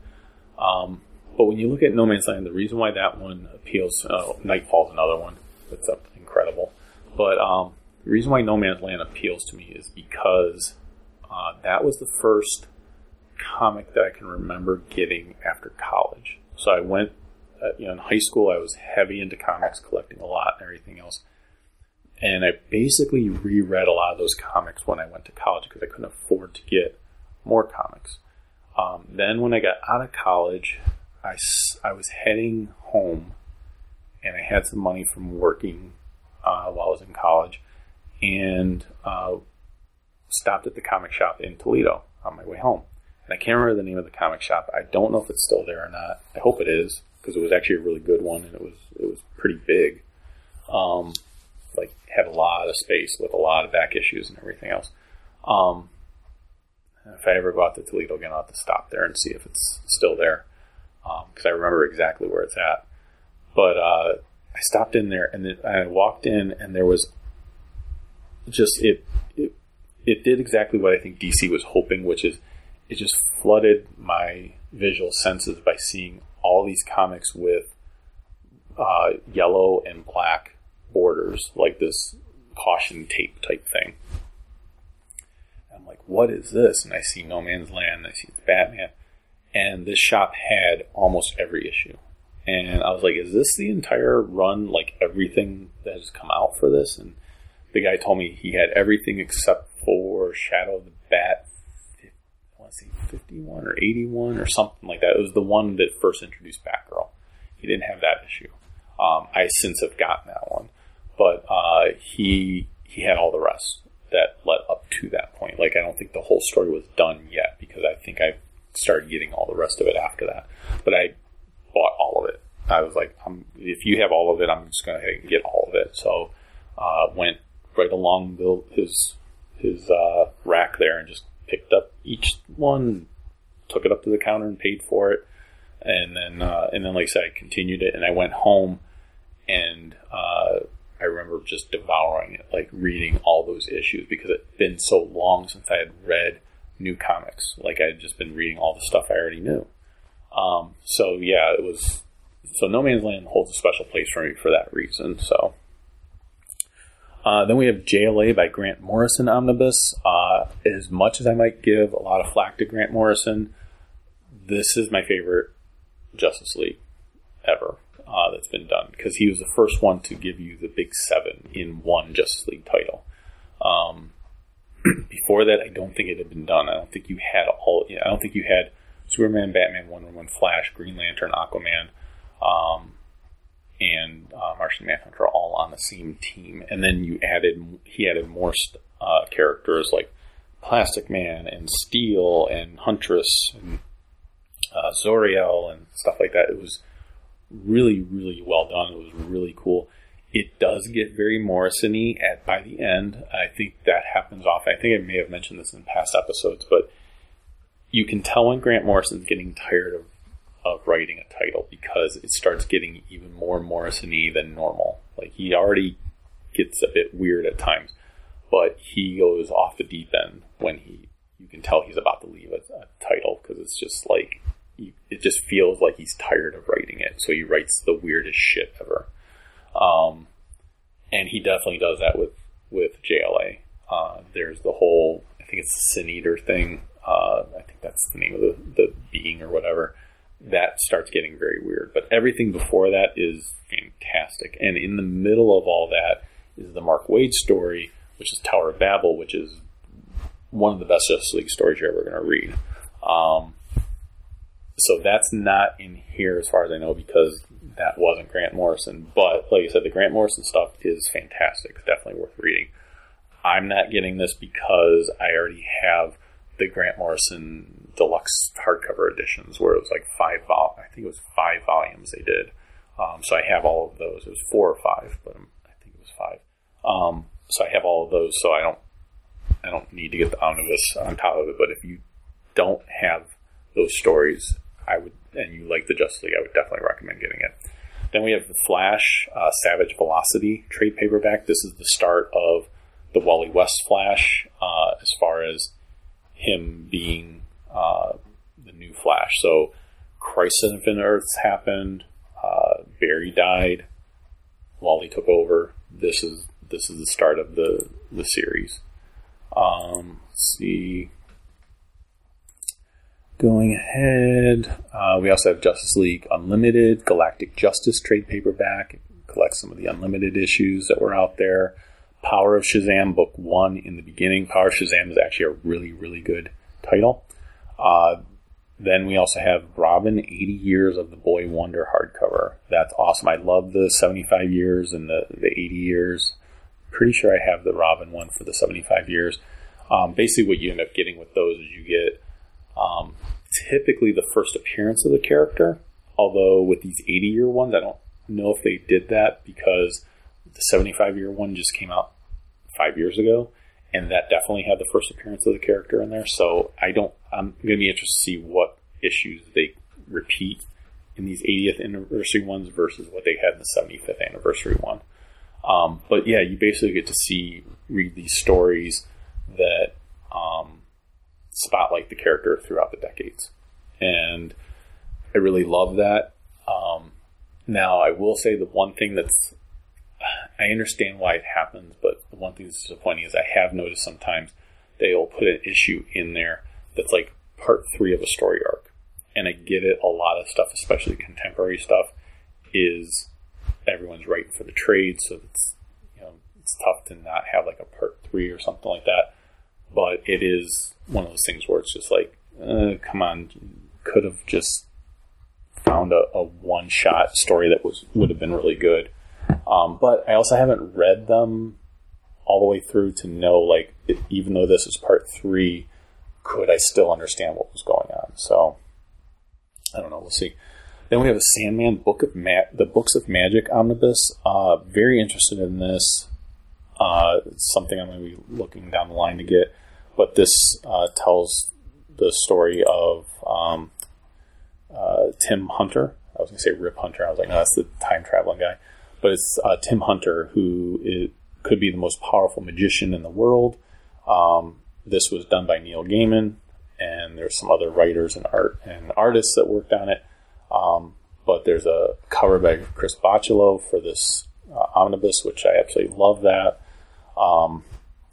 B: Um, But when you look at No Man's Land, the reason why that one appeals, uh, Nightfall's another one that's up incredible. But um, the reason why No Man's Land appeals to me is because uh, that was the first comic that I can remember getting after college. So I went, uh, you know, in high school I was heavy into comics, collecting a lot and everything else. And I basically reread a lot of those comics when I went to college because I couldn't afford to get more comics. Um, then when I got out of college, I, I was heading home and I had some money from working uh, while I was in college and uh, stopped at the comic shop in Toledo on my way home. And I can't remember the name of the comic shop. I don't know if it's still there or not. I hope it is because it was actually a really good one and it was it was pretty big. Um, like had a lot of space with a lot of back issues and everything else. Um, if I ever go out to Toledo again, I'll have to stop there and see if it's still there because I remember exactly where it's at. But uh, I stopped in there and then I walked in and there was just it, it it did exactly what I think DC was hoping, which is it just flooded my visual senses by seeing all these comics with uh, yellow and black borders, like this caution tape type thing. I'm like, what is this? And I see No Man's Land, and I see Batman, and this shop had almost every issue. And I was like, is this the entire run, like everything that has come out for this? And the guy told me he had everything except for Shadow of the Bat, I want to say 51 or 81 or something like that. It was the one that first introduced Batgirl. He didn't have that issue. Um, I since have gotten that one, but uh, he he had all the rest that led up to that point. Like I don't think the whole story was done yet because I think I started getting all the rest of it after that. But I bought all of it. I was like, if you have all of it, I'm just going to get all of it. So uh, went right along the, his his uh, rack there and just picked up each one, took it up to the counter and paid for it, and then uh, and then like I said, I continued it and I went home and uh, I remember just devouring it, like reading all those issues because it'd been so long since I had read new comics. Like I had just been reading all the stuff I already knew. Um, so yeah, it was. So No Man's Land holds a special place for me for that reason. So uh, then we have JLA by Grant Morrison Omnibus. Uh, as much as I might give a lot of flack to Grant Morrison, this is my favorite Justice League ever uh, that's been done because he was the first one to give you the big seven in one Justice League title. Um, before that, I don't think it had been done. I don't think you had all. I don't think you had Superman, Batman, Wonder Woman, Flash, Green Lantern, Aquaman, um, and uh, Martian Manhunter all on the same team. And then you added he added more uh, characters like Plastic Man and Steel and Huntress and uh, Zauriel and stuff like that. It was really, really well done. It was really cool. It does get very Morrison-y at by the end. I think that happens often. I think I may have mentioned this in past episodes, but you can tell when Grant Morrison's getting tired of, of writing a title because it starts getting even more Morrison-y than normal. Like he already gets a bit weird at times, but he goes off the deep end when he you can tell he's about to leave a, a title because it's just like it just feels like he's tired of writing it, so he writes the weirdest shit ever. Um, and he definitely does that with with JLA. Uh, there's the whole I think it's the Sin Eater thing. Uh, I think that's the name of the, the being or whatever. That starts getting very weird, but everything before that is fantastic. And in the middle of all that is the Mark Waid story, which is Tower of Babel, which is one of the best Justice League stories you're ever going to read. Um, so that's not in here as far as I know because that wasn't Grant Morrison. But like I said, the Grant Morrison stuff is fantastic. It's definitely worth reading. I'm not getting this because I already have the Grant Morrison deluxe hardcover editions where it was like five vol. I think it was five volumes they did. Um, so I have all of those. It was four or five, but I think it was five. Um, so I have all of those. So I don't I don't need to get the omnibus on top of it. But if you don't have those stories, I would, and you like the Justice League, I would definitely recommend getting it. Then we have the Flash uh, Savage Velocity trade paperback. This is the start of the Wally West Flash uh, as far as him being uh, the new Flash. So Crisis on Infinite Earths happened. Uh, Barry died. Wally took over. This is this is the start of the the series. Um, let's see. Going ahead, uh, we also have Justice League Unlimited, Galactic Justice trade paperback. It collects some of the Unlimited issues that were out there. Power of Shazam, book one in the beginning. Power of Shazam is actually a really, really good title. Uh, then we also have Robin, 80 Years of the Boy Wonder hardcover. That's awesome. I love the 75 years and the, the 80 years. Pretty sure I have the Robin one for the 75 years. Um, basically, what you end up getting with those is you get um, typically the first appearance of the character. Although with these 80 year ones, I don't know if they did that because the 75 year one just came out five years ago, and that definitely had the first appearance of the character in there. So I don't. I'm going to be interested to see what issues they repeat in these 80th anniversary ones versus what they had in the 75th anniversary one. Um, but yeah, you basically get to see read these stories that um, spotlight the character throughout the decades, and I really love that. Um, now, I will say the one thing that's I understand why it happens, but the one thing that's disappointing is I have noticed sometimes they'll put an issue in there that's like part three of a story arc. And I get it, a lot of stuff, especially contemporary stuff, is everyone's writing for the trade, so it's you know it's tough to not have like a part three or something like that. But it is one of those things where it's just like, uh, come on, could have just found a, a one shot story that was would have been really good. Um, but I also haven't read them all the way through to know like it, even though this is part three, could I still understand what was going on? So I don't know. We'll see. Then we have a Sandman book of Ma- the books of magic omnibus. Uh, very interested in this. Uh, it's something I'm going to be looking down the line to get. But this uh, tells the story of um, uh, Tim Hunter. I was going to say Rip Hunter. I was like, no, that's the time traveling guy. But it's uh, Tim Hunter who is, could be the most powerful magician in the world. Um, this was done by Neil Gaiman, and there's some other writers and art and artists that worked on it. Um, but there's a cover by Chris Bachalo for this uh, omnibus, which I absolutely love. That um,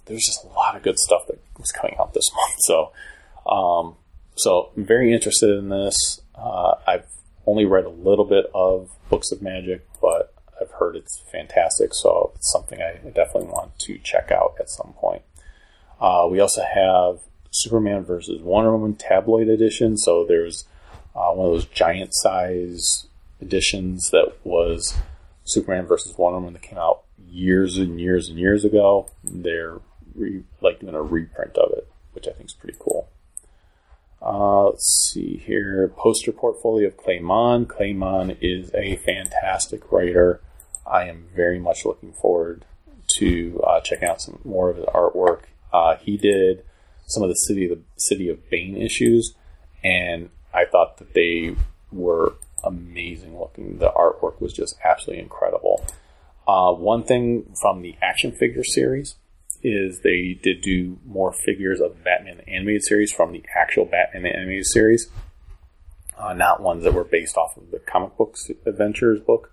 B: there's just a lot of good stuff that was coming out this month. So, um, so I'm very interested in this. Uh, I've only read a little bit of Books of Magic, but I've heard it's fantastic. So it's something I definitely want to check out at some point. Uh, we also have Superman versus Wonder Woman tabloid edition. So there's uh, one of those giant size editions that was Superman versus Wonder Woman that came out years and years and years ago. They're re- like doing a reprint of it, which I think is pretty cool. Uh, let's see here. Poster portfolio of Clay Mann. Clayman is a fantastic writer. I am very much looking forward to uh, checking out some more of his artwork. Uh, he did some of the city of the city of Bane issues, and I thought that they were amazing looking. The artwork was just absolutely incredible. Uh, one thing from the action figure series is they did do more figures of Batman animated series from the actual Batman animated series, uh, not ones that were based off of the comic books adventures book,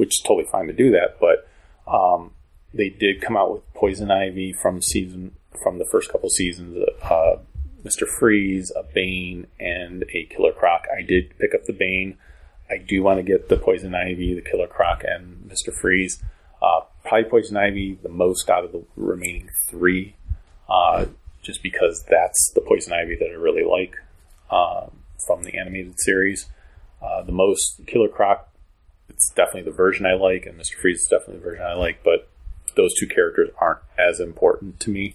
B: which is totally fine to do that. But um, they did come out with Poison Ivy from season from the first couple seasons. Uh, Mr. Freeze, a Bane, and a Killer Croc. I did pick up the Bane. I do want to get the Poison Ivy, the Killer Croc, and Mr. Freeze. Uh, probably Poison Ivy the most out of the remaining three, uh, just because that's the Poison Ivy that I really like um, from the animated series. Uh, the most Killer Croc, it's definitely the version I like, and Mr. Freeze is definitely the version I like, but those two characters aren't as important to me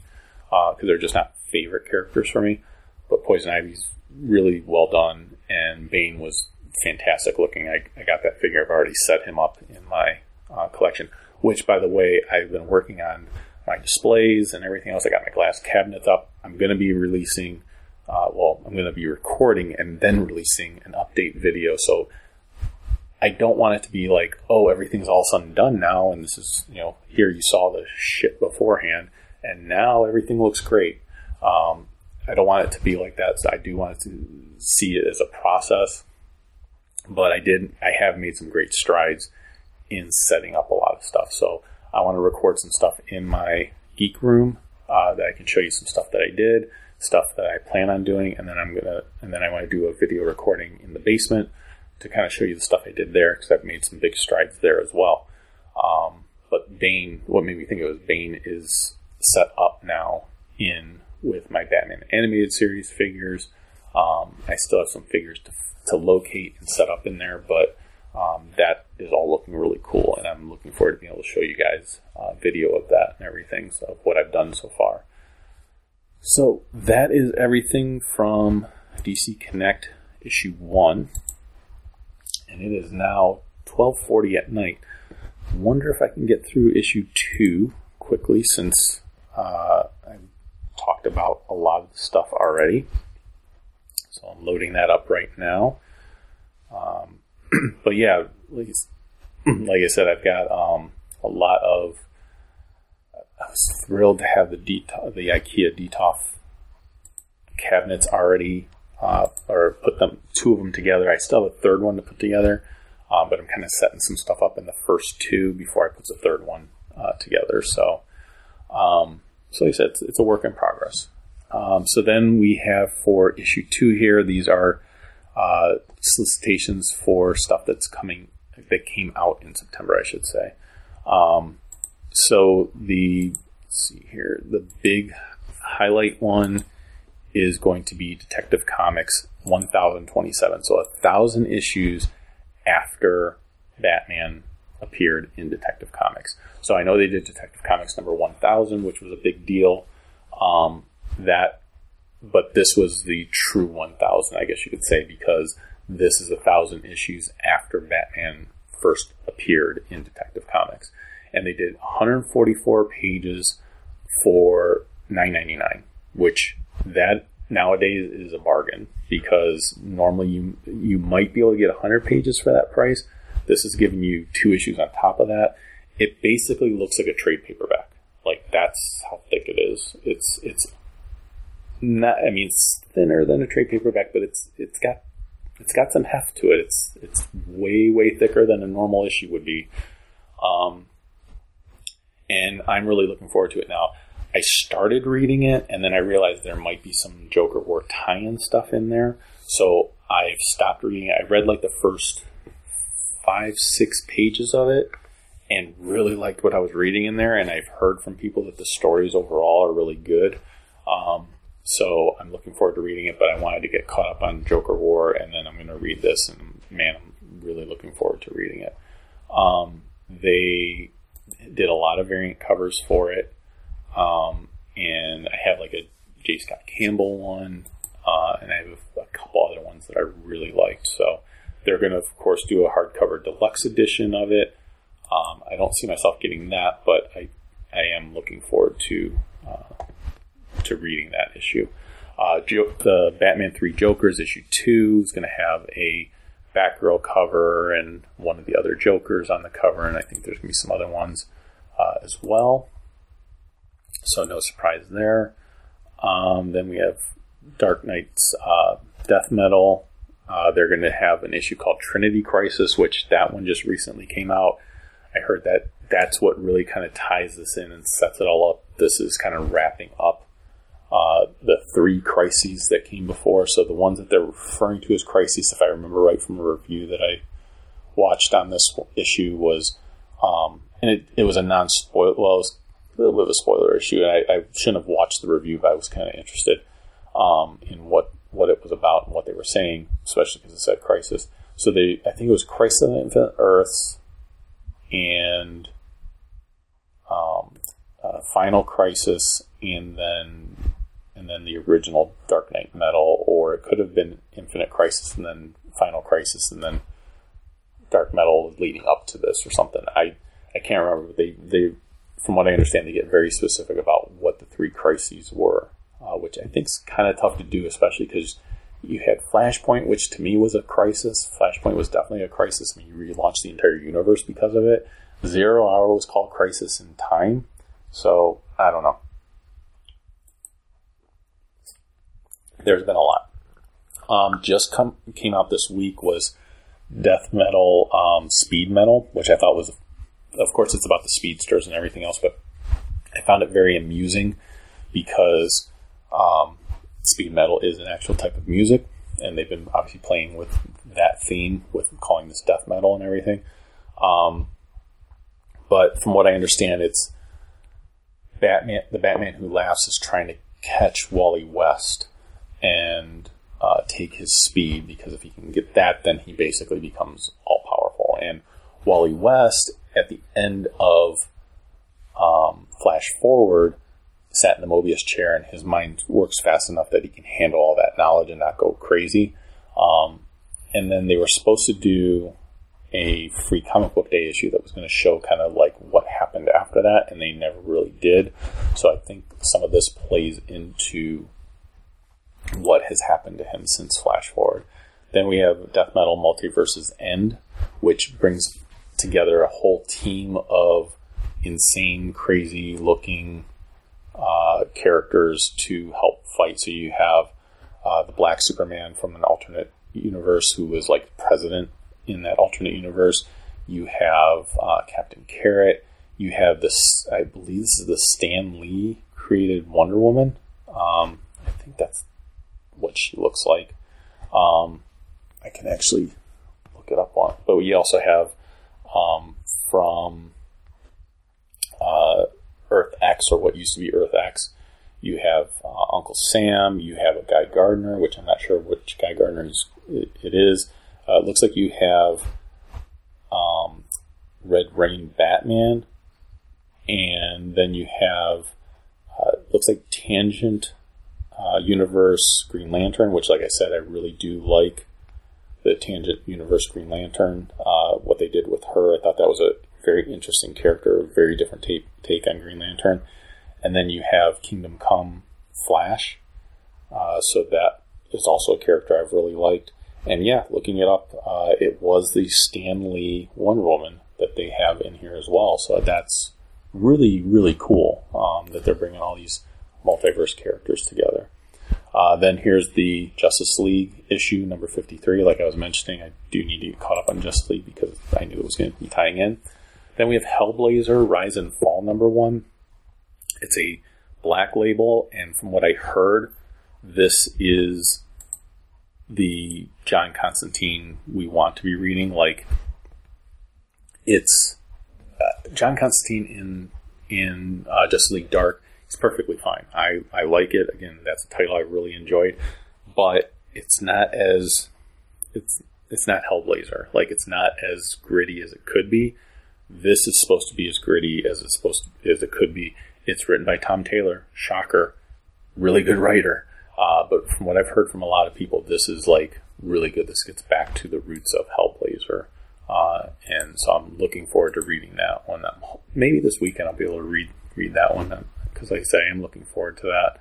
B: because they're just not favorite characters for me. But Poison Ivy's really well done, and Bane was fantastic looking. I, I got that figure. I've already set him up in my uh, collection, which, by the way, I've been working on my displays and everything else. I got my glass cabinets up. I'm going to be releasing, uh, well, I'm going to be recording and then releasing an update video. So I don't want it to be like, oh, everything's all sudden done now, and this is, you know, here you saw the shit beforehand, and now everything looks great. Um, I don't want it to be like that. So I do want to see it as a process. but I did I have made some great strides in setting up a lot of stuff. So I want to record some stuff in my geek room uh, that I can show you some stuff that I did, stuff that I plan on doing, and then I'm gonna and then I want to do a video recording in the basement to kind of show you the stuff I did there because I've made some big strides there as well. Um, but Bane, what made me think it was Bane, is set up now in with my Batman animated series figures. Um, I still have some figures to, to locate and set up in there, but um, that is all looking really cool, and I'm looking forward to being able to show you guys uh, video of that and everything, so of what I've done so far. So that is everything from DC Connect issue one, and it is now 12:40 at night. Wonder if I can get through issue two quickly since uh, I've talked about a lot of stuff already. So I'm loading that up right now. Um, but yeah, like, like I said, I've got um, a lot of. I was thrilled to have the the IKEA Detolf cabinets already, uh, or put them two of them together. I still have a third one to put together, um, but I'm kind of setting some stuff up in the first two before I put the third one uh, together. So, um, so like I said, it's, it's a work in progress. Um, so then we have for issue two here. These are uh, solicitations for stuff that's coming that came out in September, I should say. Um, so the see here, the big highlight one is going to be Detective Comics 1027. So a thousand issues after Batman appeared in Detective Comics. So I know they did Detective Comics number 1000, which was a big deal. Um, that, but this was the true 1000, I guess you could say, because this is a thousand issues after Batman first appeared in Detective Comics, and they did 144 pages for 9.99, which that nowadays is a bargain because normally you you might be able to get 100 pages for that price. This is giving you two issues on top of that. It basically looks like a trade paperback. Like that's how thick it is. It's it's not. I mean, it's thinner than a trade paperback, but it's it's got it's got some heft to it. It's it's way way thicker than a normal issue would be. Um, and I'm really looking forward to it now. I started reading it, and then I realized there might be some Joker War tie-in stuff in there, so I've stopped reading it. I read like the first five six pages of it, and really liked what I was reading in there. And I've heard from people that the stories overall are really good. Um, so I'm looking forward to reading it, but I wanted to get caught up on Joker War, and then I'm going to read this, and man, I'm really looking forward to reading it. Um, they did a lot of variant covers for it, um, and I have like a J. Scott Campbell one, uh, and I have a, couple other ones that I really liked. So they're going to, of course, do a hardcover deluxe edition of it. Um, I don't see myself getting that, but I I am looking forward to uh, to reading that issue. Uh, jo- the Batman Three Jokers issue two is going to have a Batgirl cover and one of the other Jokers on the cover, and I think there's going to be some other ones uh, as well. So no surprise there. Um, then we have Dark Nights uh, Death Metal. Uh, they're going to have an issue called Trinity Crisis, which that one just recently came out. I heard that that's what really kind of ties this in and sets it all up. This is kind of wrapping up uh, the three crises that came before. So the ones that they're referring to as crises, if I remember right from a review that I watched on this issue, was um, and it, it was a non spoiler. Well, it was a little bit of a spoiler issue, and I, I shouldn't have watched the review, but I was kind of interested um, in what what it was about and what they were saying, especially because it said crisis. So they, I think it was Crisis on Infinite Earths and um, uh, Final Crisis, and then and then the original Dark Knight Metal, or it could have been Infinite Crisis and then Final Crisis and then Dark Metal leading up to this or something. I I can't remember. They they from what I understand, they get very specific about what the three crises were, uh, which I think is kind of tough to do, especially because you had Flashpoint, which to me was a crisis. Flashpoint was definitely a crisis. I mean, you relaunched the entire universe because of it. Zero Hour was called Crisis in Time. So, I don't know. There's been a lot. Um, just come, came out this week was death metal, um, speed metal, which I thought was, of course, it's about the speedsters and everything else, but I found it very amusing because um, speed metal is an actual type of music, and they've been obviously playing with that theme with calling this death metal and everything. Um, but from what I understand, it's Batman. The Batman Who Laughs is trying to catch Wally West and uh, take his speed because if he can get that, then he basically becomes all powerful. And Wally West, at the end of um, Flash Forward, sat in the Mobius chair, and his mind works fast enough that he can handle all that knowledge and not go crazy. Um, and then they were supposed to do a free comic book day issue that was going to show kind of like what happened after that, and they never really did. So I think some of this plays into what has happened to him since Flash Forward. Then we have Death Metal Multiverses End, which brings together a whole team of insane, crazy looking uh, characters to help fight. So you have uh, the Black Superman from an alternate universe who was like president in that alternate universe. You have uh, Captain Carrot. You have this, I believe this is the Stan Lee created Wonder Woman. Um, I think that's what she looks like. Um, I can actually look it up on, but we also have um, from uh, Earth X or what used to be Earth X. You have uh, Uncle Sam. You have a Guy Gardner, which I'm not sure which Guy Gardner is, it is. Uh, it looks like you have um, Red Rain Batman, and then you have uh, looks like Tangent uh, Universe Green Lantern, which, like I said, I really do like the Tangent Universe Green Lantern. Uh, what they did her, I thought that was a very interesting character, a very different take, take on Green Lantern. And then you have Kingdom Come Flash, uh, so that is also a character I've really liked. And yeah, looking it up, uh, it was the Stan Lee Wonder Woman that they have in here as well. So that's really, really cool um, that they're bringing all these multiverse characters together. Uh, then here's the Justice League issue number 53. Like I was mentioning, I do need to get caught up on Justice League because I knew it was going to be tying in. Then we have Hellblazer Rise and Fall number one. It's a black label, and from what I heard, this is the John Constantine we want to be reading. Like, it's uh, John Constantine in in uh, Justice League Dark is perfectly fine. I, I like it. Again, that's a title I really enjoyed, but it's not as it's it's not Hellblazer. Like it's not as gritty as it could be. This is supposed to be as gritty as it's supposed to, as it could be. It's written by Tom Taylor. Shocker, really good writer. Uh, but from what I've heard from a lot of people, this is like really good. This gets back to the roots of Hellblazer. Uh, and so I'm looking forward to reading that one. Maybe this weekend I'll be able to read read that one because, like I say, I am looking forward to that.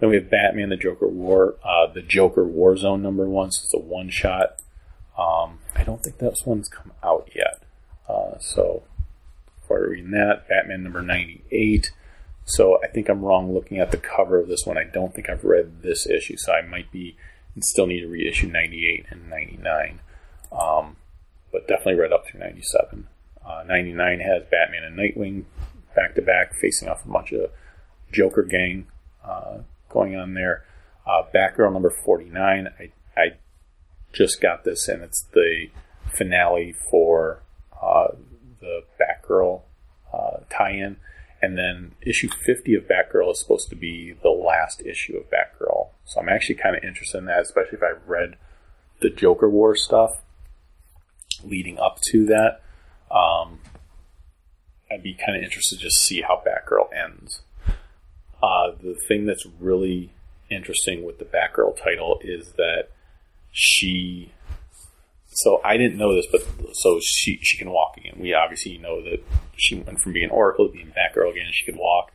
B: Then we have Batman: The Joker War, uh, the Joker Warzone number one. So it's a one shot. Um, I don't think that one's come out yet. Uh, so before reading that, Batman number ninety eight. So I think I'm wrong looking at the cover of this one. I don't think I've read this issue, so I might be and still need to read issue 98 and 99. Um, but definitely read up through 97. Uh, 99 has Batman and Nightwing back to back, facing off a bunch of Joker gang uh, going on there. Uh, Batgirl number 49, I, I just got this, and it's the finale for uh, the Batgirl uh, tie in. And then issue 50 of Batgirl is supposed to be the last issue of Batgirl. So I'm actually kind of interested in that, especially if I've read the Joker War stuff leading up to that. Um, I'd be kind of interested to just see how Batgirl ends. Uh, the thing that's really interesting with the Batgirl title is that she. So I didn't know this, but so she she can walk again. We obviously know that she went from being Oracle to being Batgirl again. She could walk,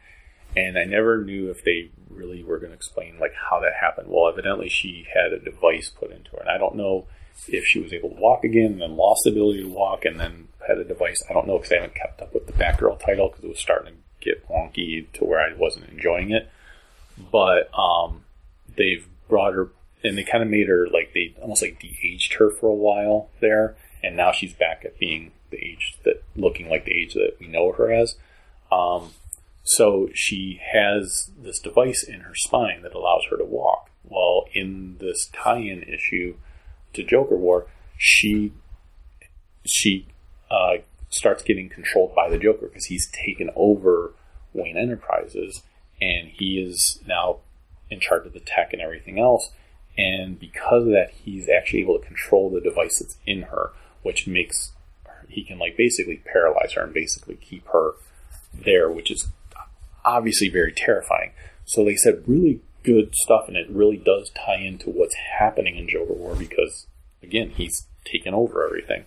B: and I never knew if they really were going to explain like how that happened. Well, evidently she had a device put into her, and I don't know if she was able to walk again and then lost the ability to walk and then had a device. I don't know because I haven't kept up with the Batgirl title because it was starting to get wonky to where I wasn't enjoying it. But um, they've brought her, and they kind of made her like they almost like de-aged her for a while there, and now she's back at being the age that looking like the age that we know her as. Um, so she has this device in her spine that allows her to walk. Well, in this tie-in issue to Joker War, she she uh, starts getting controlled by the Joker because he's taken over Wayne Enterprises and he is now in charge of the tech and everything else. And because of that, he's actually able to control the device that's in her, which makes he can like basically paralyze her and basically keep her there, which is obviously very terrifying. So they said really good stuff, and it really does tie into what's happening in Joker War because again, he's taken over everything.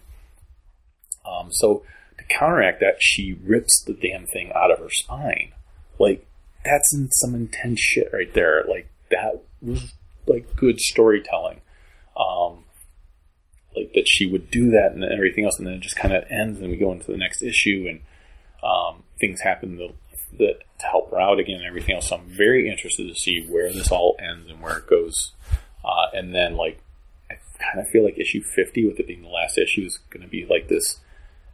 B: Um, so counteract that, she rips the damn thing out of her spine. Like that's some intense shit right there. Like that was like good storytelling. Um, like that she would do that and everything else, and then it just kind of ends, and we go into the next issue, and um, things happen that, that to help her out again, and everything else. So I'm very interested to see where this all ends and where it goes. Uh, and then like I kind of feel like issue 50, with it being the last issue, is going to be like this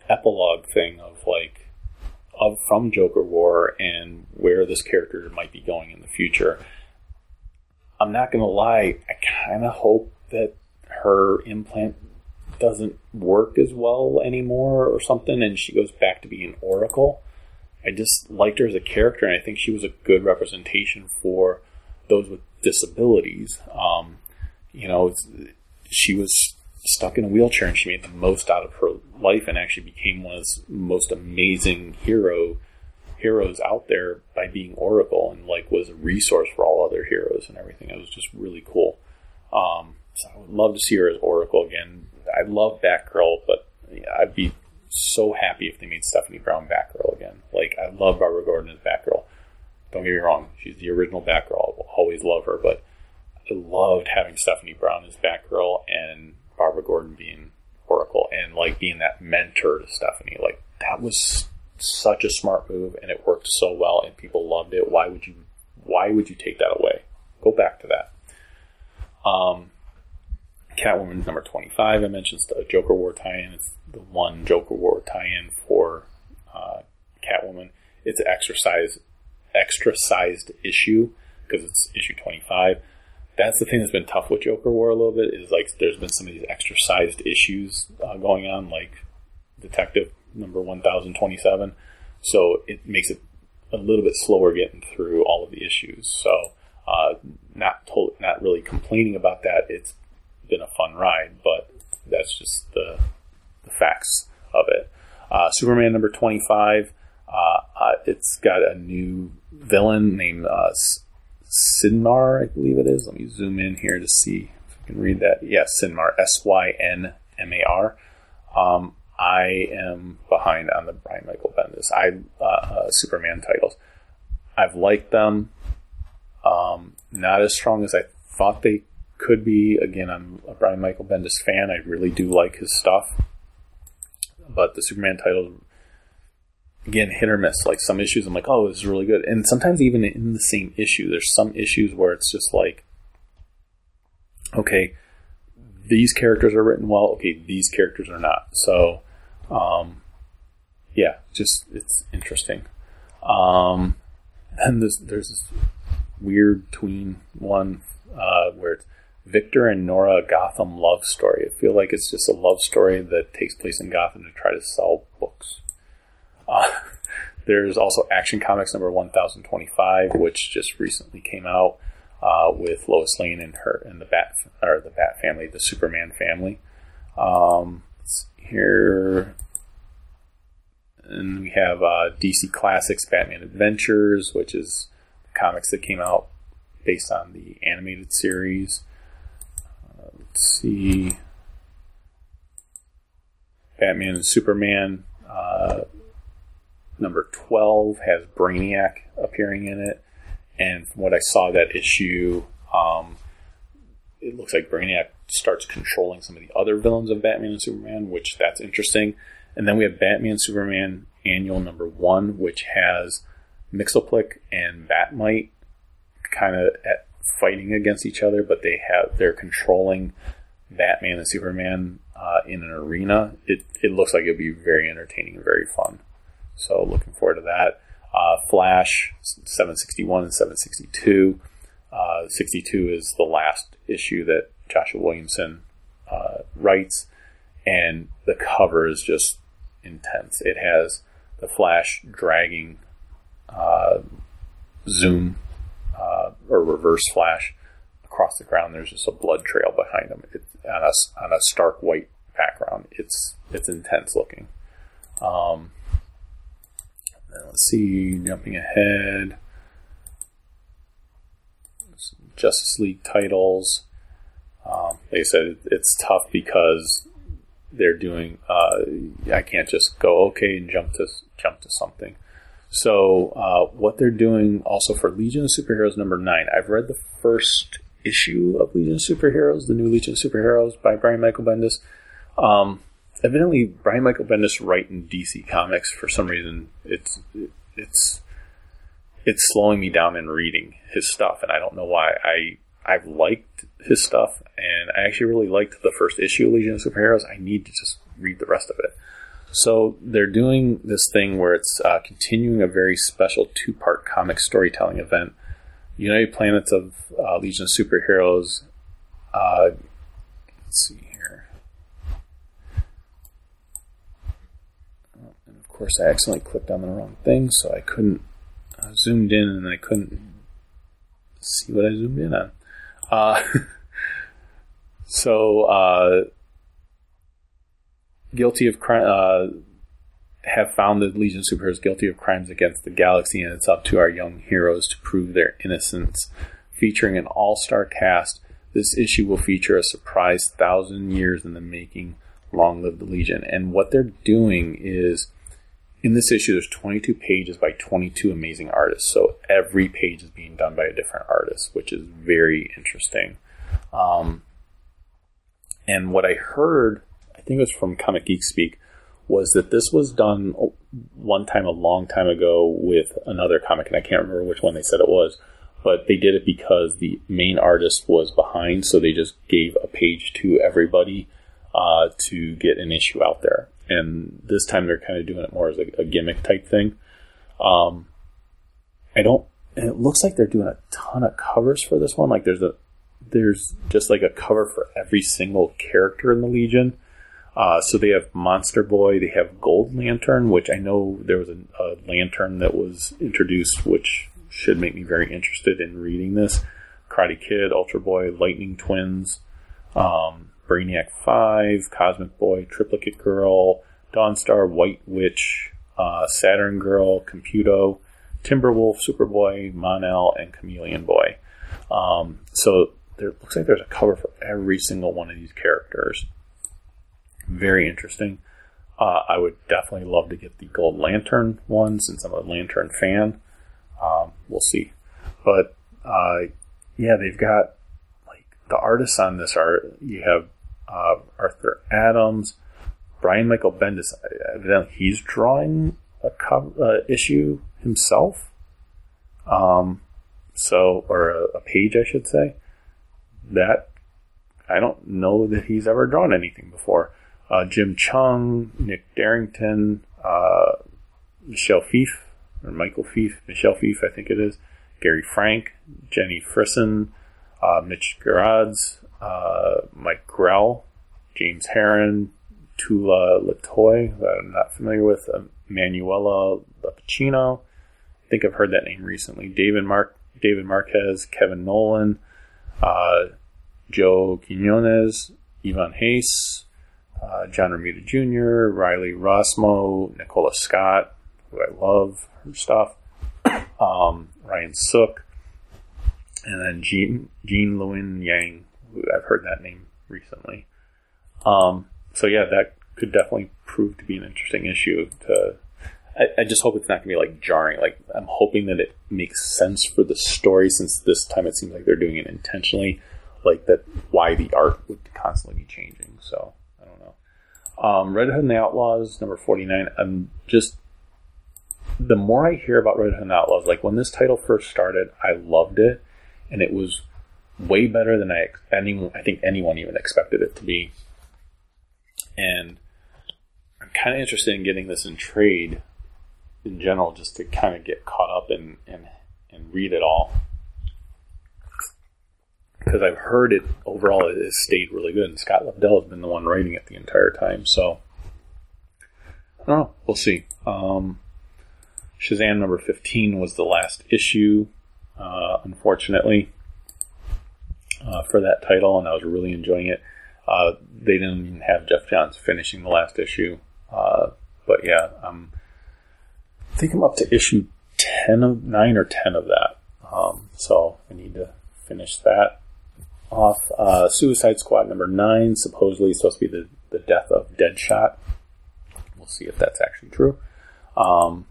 B: epilogue thing of like of from Joker War and where this character might be going in the future. I'm not to lie, I kind of hope that her implant doesn't work as well anymore or something and she goes back to being Oracle. I just liked her as a character and I think she was a good representation for those with disabilities. Um, you know, she was stuck in a wheelchair and she made the most out of her life and actually became one of the most amazing hero heroes out there by being Oracle and like was a resource for all other heroes and everything. It was just really cool. Um, so I would love to see her as Oracle again. I love Batgirl, but yeah, I'd be so happy if they made Stephanie Brown Batgirl again. Like I love Barbara Gordon as Batgirl. Don't get me wrong, she's the original Batgirl. I will always love her, but I loved having Stephanie Brown as Batgirl and Barbara Gordon being Oracle and like being that mentor to Stephanie. Like that was such a smart move and it worked so well and people loved it. Why would you why would you take that away? Go back to that. Um Catwoman number 25, I mentioned the Joker War tie-in. It's the one Joker War tie-in for uh, Catwoman. It's an extra size, extra sized issue because it's issue 25 that's the thing that's been tough with Joker War a little bit is like there's been some of these extra sized issues uh, going on, like Detective number 1027. So it makes it a little bit slower getting through all of the issues. So uh, not to- not really complaining about that. It's been a fun ride, but that's just the, the facts of it. Uh, Superman number 25. Uh, uh, it's got a new villain named uh, Synmar, I believe it is. Let me zoom in here to see if I can read that. Yes, Synmar, S Y N M A R. Um, I am behind on the Brian Michael Bendis. I uh, uh, Superman titles. I've liked them. Um, not as strong as I thought they could be. Again, I'm a Brian Michael Bendis fan. I really do like his stuff. But the Superman titles again hit or miss. Like some issues, I'm like, oh, this is really good, and sometimes even in the same issue, there's some issues where it's just like, okay, these characters are written well. Okay, these characters are not. So, um, yeah, just it's interesting. Um, and there's there's this weird tween one uh, where it's Victor and Nora Gotham love story. I feel like it's just a love story that takes place in Gotham to try to sell books. Uh, there's also Action Comics number 1025, which just recently came out uh, with Lois Lane and her and the Bat or the Bat family, the Superman family. Um, here, and we have uh, DC Classics Batman Adventures, which is comics that came out based on the animated series. Uh, let's see. Batman and Superman. Number 12 has Brainiac appearing in it. And from what I saw that issue, um, it looks like Brainiac starts controlling some of the other villains of Batman and Superman, which that's interesting. And then we have Batman Superman Annual Number One, which has Mxyzptlk and Bat-Mite kind of at fighting against each other, but they have they're controlling Batman and Superman uh, in an arena. It it looks like it'd be very entertaining and very fun. So looking forward to that. Uh, Flash 761 and 762. Uh, 62 is the last issue that Joshua Williamson uh, writes, and the cover is just intense. It has the Flash dragging uh, Zoom uh, or Reverse Flash across the ground. There's just a blood trail behind him it, on a on a stark white background. It's it's intense looking. Um, let's see, jumping ahead. Justice League titles. Um, like I said, it's tough because they're doing. Uh, I can't just go okay and jump to jump to something. So uh, what they're doing also for Legion of Superheroes number nine. I've read the first issue of Legion of Superheroes, the new Legion of Superheroes by Brian Michael Bendis. Um, evidently, Brian Michael Bendis writing DC Comics for some reason it's it's it's slowing me down in reading his stuff, and I don't know why. I I've liked his stuff, and I actually really liked the first issue of Legion of Superheroes. I need to just read the rest of it. So they're doing this thing where it's uh, continuing a very special two-part comic storytelling event. United Planets of uh, Legion of Superheroes. Uh, let's see here. Oh, and of course, I accidentally clicked on the wrong thing, so I couldn't. I zoomed in and I couldn't see what I zoomed in on. Uh, so, uh, guilty of crime, uh, have found the Legion of Superheroes guilty of crimes against the galaxy, and it's up to our young heroes to prove their innocence. Featuring an all star cast, this issue will feature a surprise thousand years in the making Long Live the Legion. And what they're doing is, in this issue, there's 22 pages by 22 amazing artists. So every page is being done by a different artist, which is very interesting. Um, and what I heard, I think it was from Comic Geek Speak, was that this was done one time a long time ago with another comic, and I can't remember which one they said it was, but they did it because the main artist was behind, so they just gave a page to everybody uh, to get an issue out there. And this time they're kind of doing it more as a, a gimmick type thing. Um, I don't. And it looks like they're doing a ton of covers for this one. Like there's a there's just like a cover for every single character in the Legion. Uh, so they have Monster Boy, they have Gold Lantern, which I know there was a, a lantern that was introduced, which should make me very interested in reading this. Karate Kid, Ultra Boy, Lightning Twins, um, Brainiac 5, Cosmic Boy, Triplicate Girl, Dawnstar, White Witch, uh, Saturn Girl, Computo, Timberwolf, Superboy, Mon-El, and Chameleon Boy. Um, so there looks like there's a cover for every single one of these characters. Very interesting. Uh, I would definitely love to get the Gold Lantern one since I'm a Lantern fan. Um, we'll see. But uh, yeah, they've got like the artists on this are you have uh, Arthur Adams, Brian Michael Bendis. Evidently, he's drawing a cover, uh, issue himself. Um, so or a, a page, I should say. That I don't know that he's ever drawn anything before. Uh, Jim Cheung, Nick Derington, uh, Michelle Fiffe, or Michael Fiffe, Michelle Fiffe, I think it is, Gary Frank, Jenny Frison, uh, Mitch Gerads, uh, Mike Grell, James Heron, Tula Lotay, that I'm not familiar with, uh, Manuela Lupacchino. I think I've heard that name recently. David Mark, David Marquez, Kevin Nowlan, uh, Joe Quinones, Ivan Reis, uh, John Romita Jr., Riley Rossmo, Nicola Scott, who I love her stuff, um, Ryan Sook, and then Gene, Gene Luen Yang, I've heard that name recently. Um, so yeah, that could definitely prove to be an interesting issue to I, I just hope it's not going to be like jarring. Like I'm hoping that it makes sense for the story, since this time it seems like they're doing it intentionally. Like that, why the art would constantly be changing. So I don't know. Um, Red Hood and the Outlaws, number forty nine. I'm just the more I hear about Red Hood and the Outlaws, like when this title first started, I loved it, and it was way better than I anyone I think anyone even expected it to be. And I'm kind of interested in getting this in trade in general, just to kind of get caught up and and and read it all. Because I've heard it overall it has stayed really good, and Scott Lobdell has been the one writing it the entire time. So I don't know. We'll see. Um, Shazam number 15 was the last issue, uh, unfortunately, uh, for that title, and I was really enjoying it. Uh, they didn't even have Geoff Johns finishing the last issue. Uh, but yeah, um, I think I'm up to issue 10 of 9 or 10 of that. Um, so I need to finish that off. Uh, Suicide Squad number 9, supposedly supposed to be the, the death of Deadshot. We'll see if that's actually true. Um,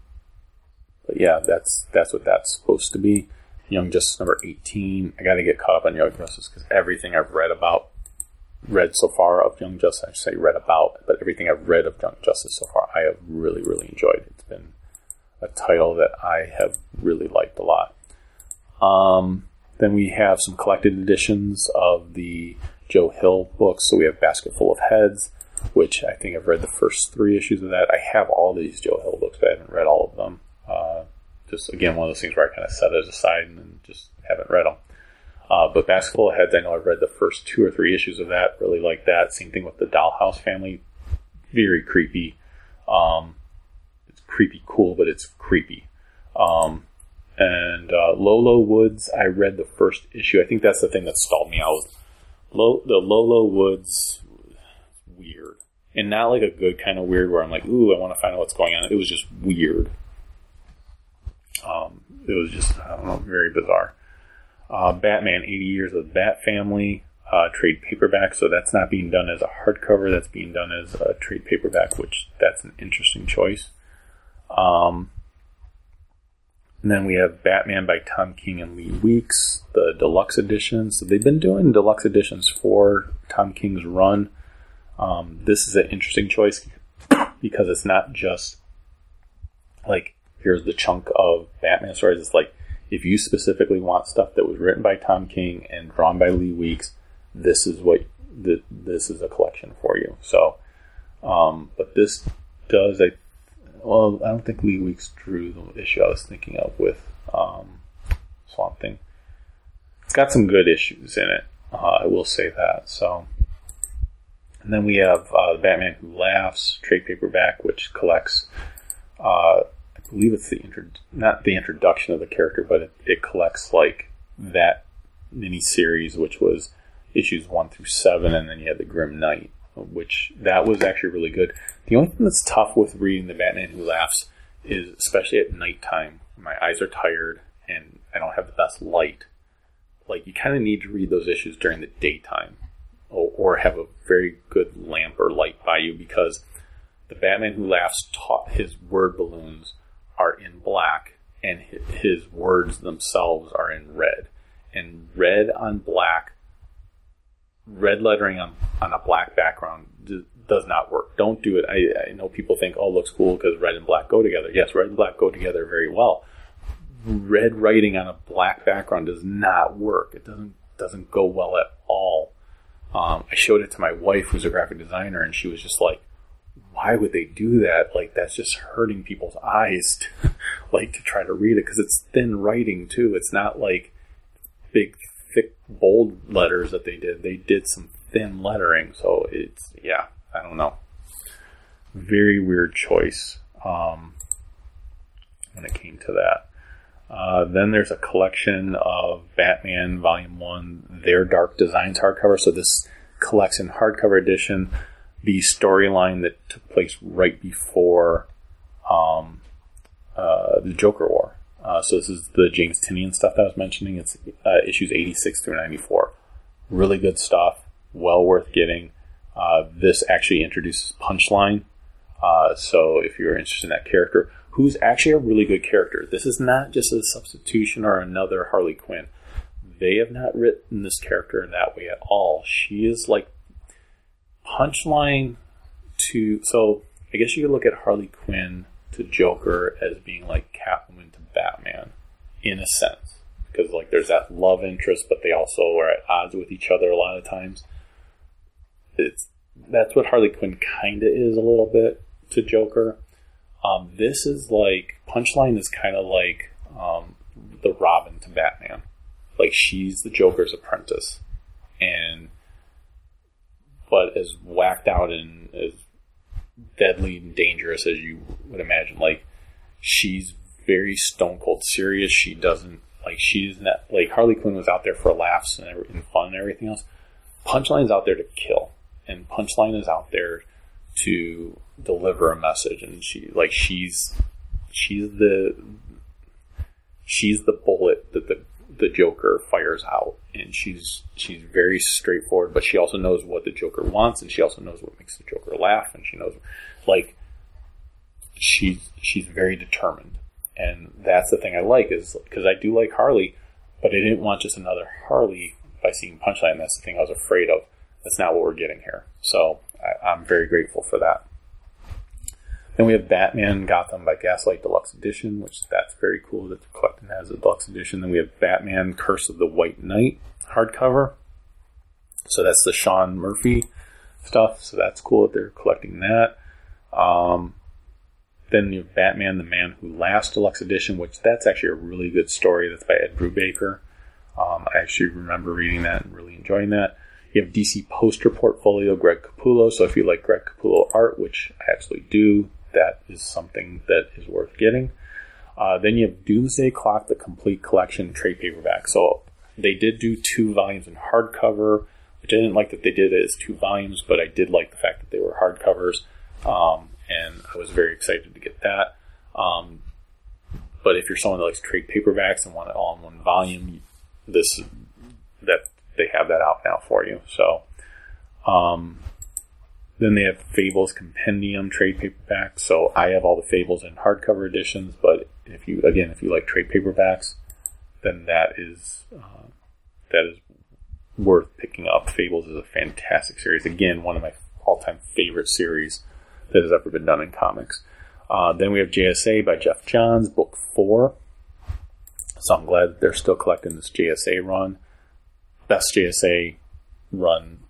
B: but yeah, that's that's what that's supposed to be. Young Justice number 18. I got to get caught up on Young Justice because everything I've read about, read so far of Young Justice, I say read about, but everything I've read of Young Justice so far, I have really, really enjoyed. It's been a title that I have really liked a lot. Um, then we have some collected editions of the Joe Hill books. So we have Basket Full of Heads, which I think I've read the first three issues of that. I have all these Joe Hill books, but I haven't read all of them. Just again, one of those things where I kind of set it aside and just haven't read them. Uh, but Basket Full of Heads, I know I've read the first two or three issues of that. Really like that. Same thing with the Dollhouse family. Very creepy. Um, it's creepy cool, but it's creepy. Um, and uh, Low Low Woods, I read the first issue. I think that's the thing that stalled me out. Lo- the Low Low Woods, weird, and not like a good kind of weird where I'm like, ooh, I want to find out what's going on. It was just weird. Um, it was just I don't know, very bizarre. Uh, Batman, 80 Years of the Bat Family, uh, trade paperback. So that's not being done as a hardcover. That's being done as a trade paperback, which that's an interesting choice. Um, and then we have Batman by Tom King and Lee Weeks, the deluxe edition. So they've been doing deluxe editions for Tom King's run. Um, this is an interesting choice because it's not just like here's the chunk of Batman stories. It's like if you specifically want stuff that was written by Tom King and drawn by Lee Weeks, this is what th- this is a collection for you. So, um, but this does I well, I don't think Lee Weeks drew the issue I was thinking of with um, Swamp Thing. It's got some good issues in it. Uh, I will say that. So, and then we have uh, Batman Who Laughs trade paperback, which collects. Uh, believe it's the intro, not the introduction of the character, but it, it collects like hmm. that mini series, which was issues one through seven, and then you had the Grim Knight, which that was actually really good. The only thing that's tough with reading the Batman Who Laughs is, especially at nighttime, my eyes are tired and I don't have the best light. Like you kind of need to read those issues during the daytime, or, or have a very good lamp or light by you because the Batman Who Laughs taught his word balloons are in black and his words themselves are in red. And red on black red lettering on, on a black background does not work. Don't do it. I, I know people think, oh, looks cool because red and black go together. Yes, red and black go together very well. Red writing on a black background does not work. It doesn't doesn't go well at all. Um, I showed it to my wife, who's a graphic designer, and she was just like, "Why would they do that? Like that's just hurting people's eyes, to, like to try to read it because it's thin writing too. It's not like big thick bold letters that they did. They did some thin lettering, so it's yeah, I don't know. Very weird choice um, when it came to that. Uh, then there's a collection of Batman Volume One, Their Dark Designs hardcover. So this collects in hardcover edition the storyline that took place right before um, uh, the Joker War. Uh, so this is the James Tynion stuff that I was mentioning. It's uh, issues 86 through 94. Really good stuff. Well worth getting. Uh, this actually introduces Punchline. Uh, so if you're interested in that character, who's actually a really good character, this is not just a substitution or another Harley Quinn. They have not written this character in that way at all. She is like Punchline to. So I guess you could look at Harley Quinn to Joker as being like Catwoman to Batman, in a sense. because like there's that love interest, but they also are at odds with each other a lot of times. It's that's what Harley Quinn kind of is a little bit to Joker. Um, this is like Punchline is kind of like um, the Robin to Batman. Like she's the Joker's apprentice, and but as whacked out and as deadly and dangerous as you would imagine. Like she's very stone cold serious. She doesn't like she's not like Harley Quinn was out there for laughs and, and fun and everything else. Punchline's out there to kill, and Punchline is out there to deliver a message. And she like she's she's the she's the bullet that the the Joker fires out, and she's she's very straightforward. But she also knows what the Joker wants, and she also knows what makes the Joker laugh, and she knows like she's she's very determined, and that's the thing I like is because I do like Harley, but I didn't want just another Harley by seeing Punchline. That's the thing I was afraid of. That's not what we're getting here. So I, I'm very grateful for that. Then we have Batman Gotham by Gaslight Deluxe Edition, which that's very cool that they're collecting that as a deluxe edition. Then we have Batman Curse of the White Knight hardcover. So that's the Sean Murphy stuff. So that's cool that they're collecting that. Um, then you have Batman, the Man Who Laughs Deluxe Edition, which that's actually a really good story. That's by Ed Brubaker. Um, I actually remember reading that and really enjoying that. You have DC Poster Portfolio, Greg Capullo. So if you like Greg Capullo art, which I absolutely do, that is something that is worth getting. Uh, then you have Doomsday Clock, the complete collection trade paperback. So they did do two volumes in hardcover, which I didn't like that they did it as two volumes, but I did like the fact that they were hardcovers, um, and I was very excited to get that. Um, but if you're someone that likes trade paperbacks and want it all in one volume, this that they have that out now for you. So, um, then they have Fables Compendium trade paperbacks. So I have all the Fables in hardcover editions, but if you again if you like trade paperbacks, then that is uh, that is worth picking up. Fables is a fantastic series. Again, one of my all-time favorite series that has ever been done in comics. Uh, then we have JSA by Geoff Johns, book four. So I'm glad they're still collecting this JSA run. Best JSA run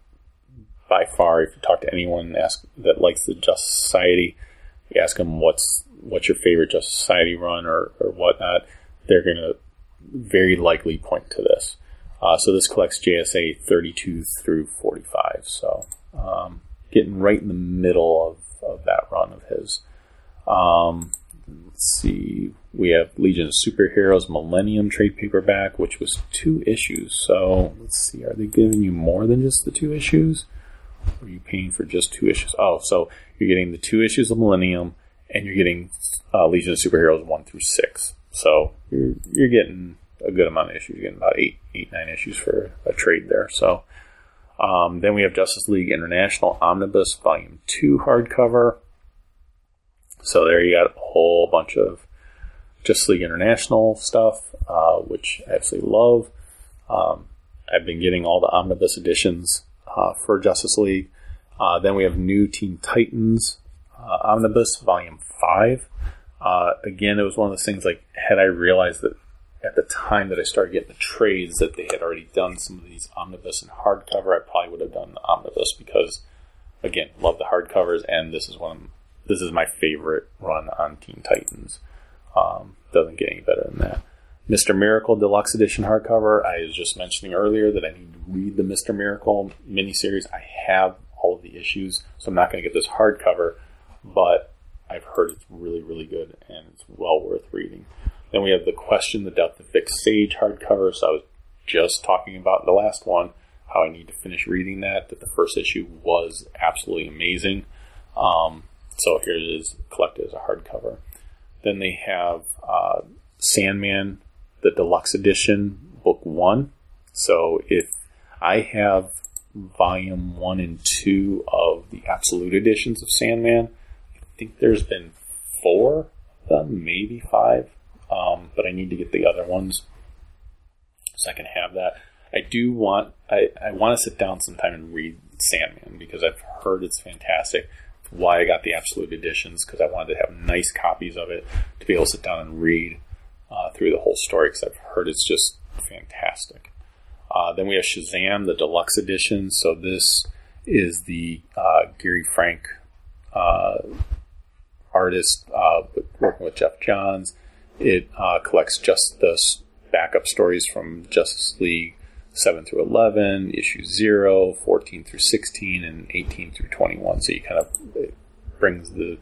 B: by far. If you talk to anyone ask that likes the Justice Society, you ask them what's what's your favorite Justice Society run or, or whatnot, they're going to very likely point to this. Uh, so this collects JSA 32 through 45. So um, getting right in the middle of, of that run of his. Um, let's see. We have Legion of Superheroes Millennium trade paperback, which was two issues. So let's see. Are they giving you more than just the two issues? Are you paying for just two issues? Oh, so you're getting the two issues of Millennium, and you're getting uh, Legion of Superheroes one through six. So you're you're getting a good amount of issues. You're getting about eight, eight, nine issues for a trade there. So um, then we have Justice League International Omnibus Volume Two hardcover. So there you got a whole bunch of Justice League International stuff, uh, which I absolutely love. Um, I've been getting all the omnibus editions uh, for Justice League. Uh, then we have New Teen Titans uh, Omnibus Volume 5. Uh, again, it was one of those things like, had I realized that at the time that I started getting the trades that they had already done some of these omnibus and hardcover, I probably would have done the omnibus because, again, love the hardcovers, and this is one. Of, this is my favorite run on Teen Titans. Um, doesn't get any better than that. Mr. Miracle Deluxe Edition hardcover. I was just mentioning earlier that I need to read the Mr. Miracle miniseries. I have all of the issues, so I'm not going to get this hardcover, but I've heard it's really, really good and it's well worth reading. Then we have the Question, the Death of Vic Sage hardcover. So I was just talking about the last one, how I need to finish reading that. That the first issue was absolutely amazing. Um, so here it is, collected as a hardcover. Then they have uh, Sandman, the deluxe edition, book one. So if I have volume one and two of the absolute editions of Sandman, I think there's been four of them, maybe five. Um, but I need to get the other ones so I can have that. I do want I, I want to sit down sometime and read Sandman because I've heard it's fantastic. Why I got the absolute editions because I wanted to have nice copies of it to be able to sit down and read uh, through the whole story because I've heard it's just fantastic. Uh, then we have Shazam, the deluxe edition. So this is the uh, Gary Frank uh, artist uh, working with Geoff Johns. It uh, collects just the backup stories from Justice League 7 through 11, issue 0, 14 through 16, and 18 through 21. So you kind of brings the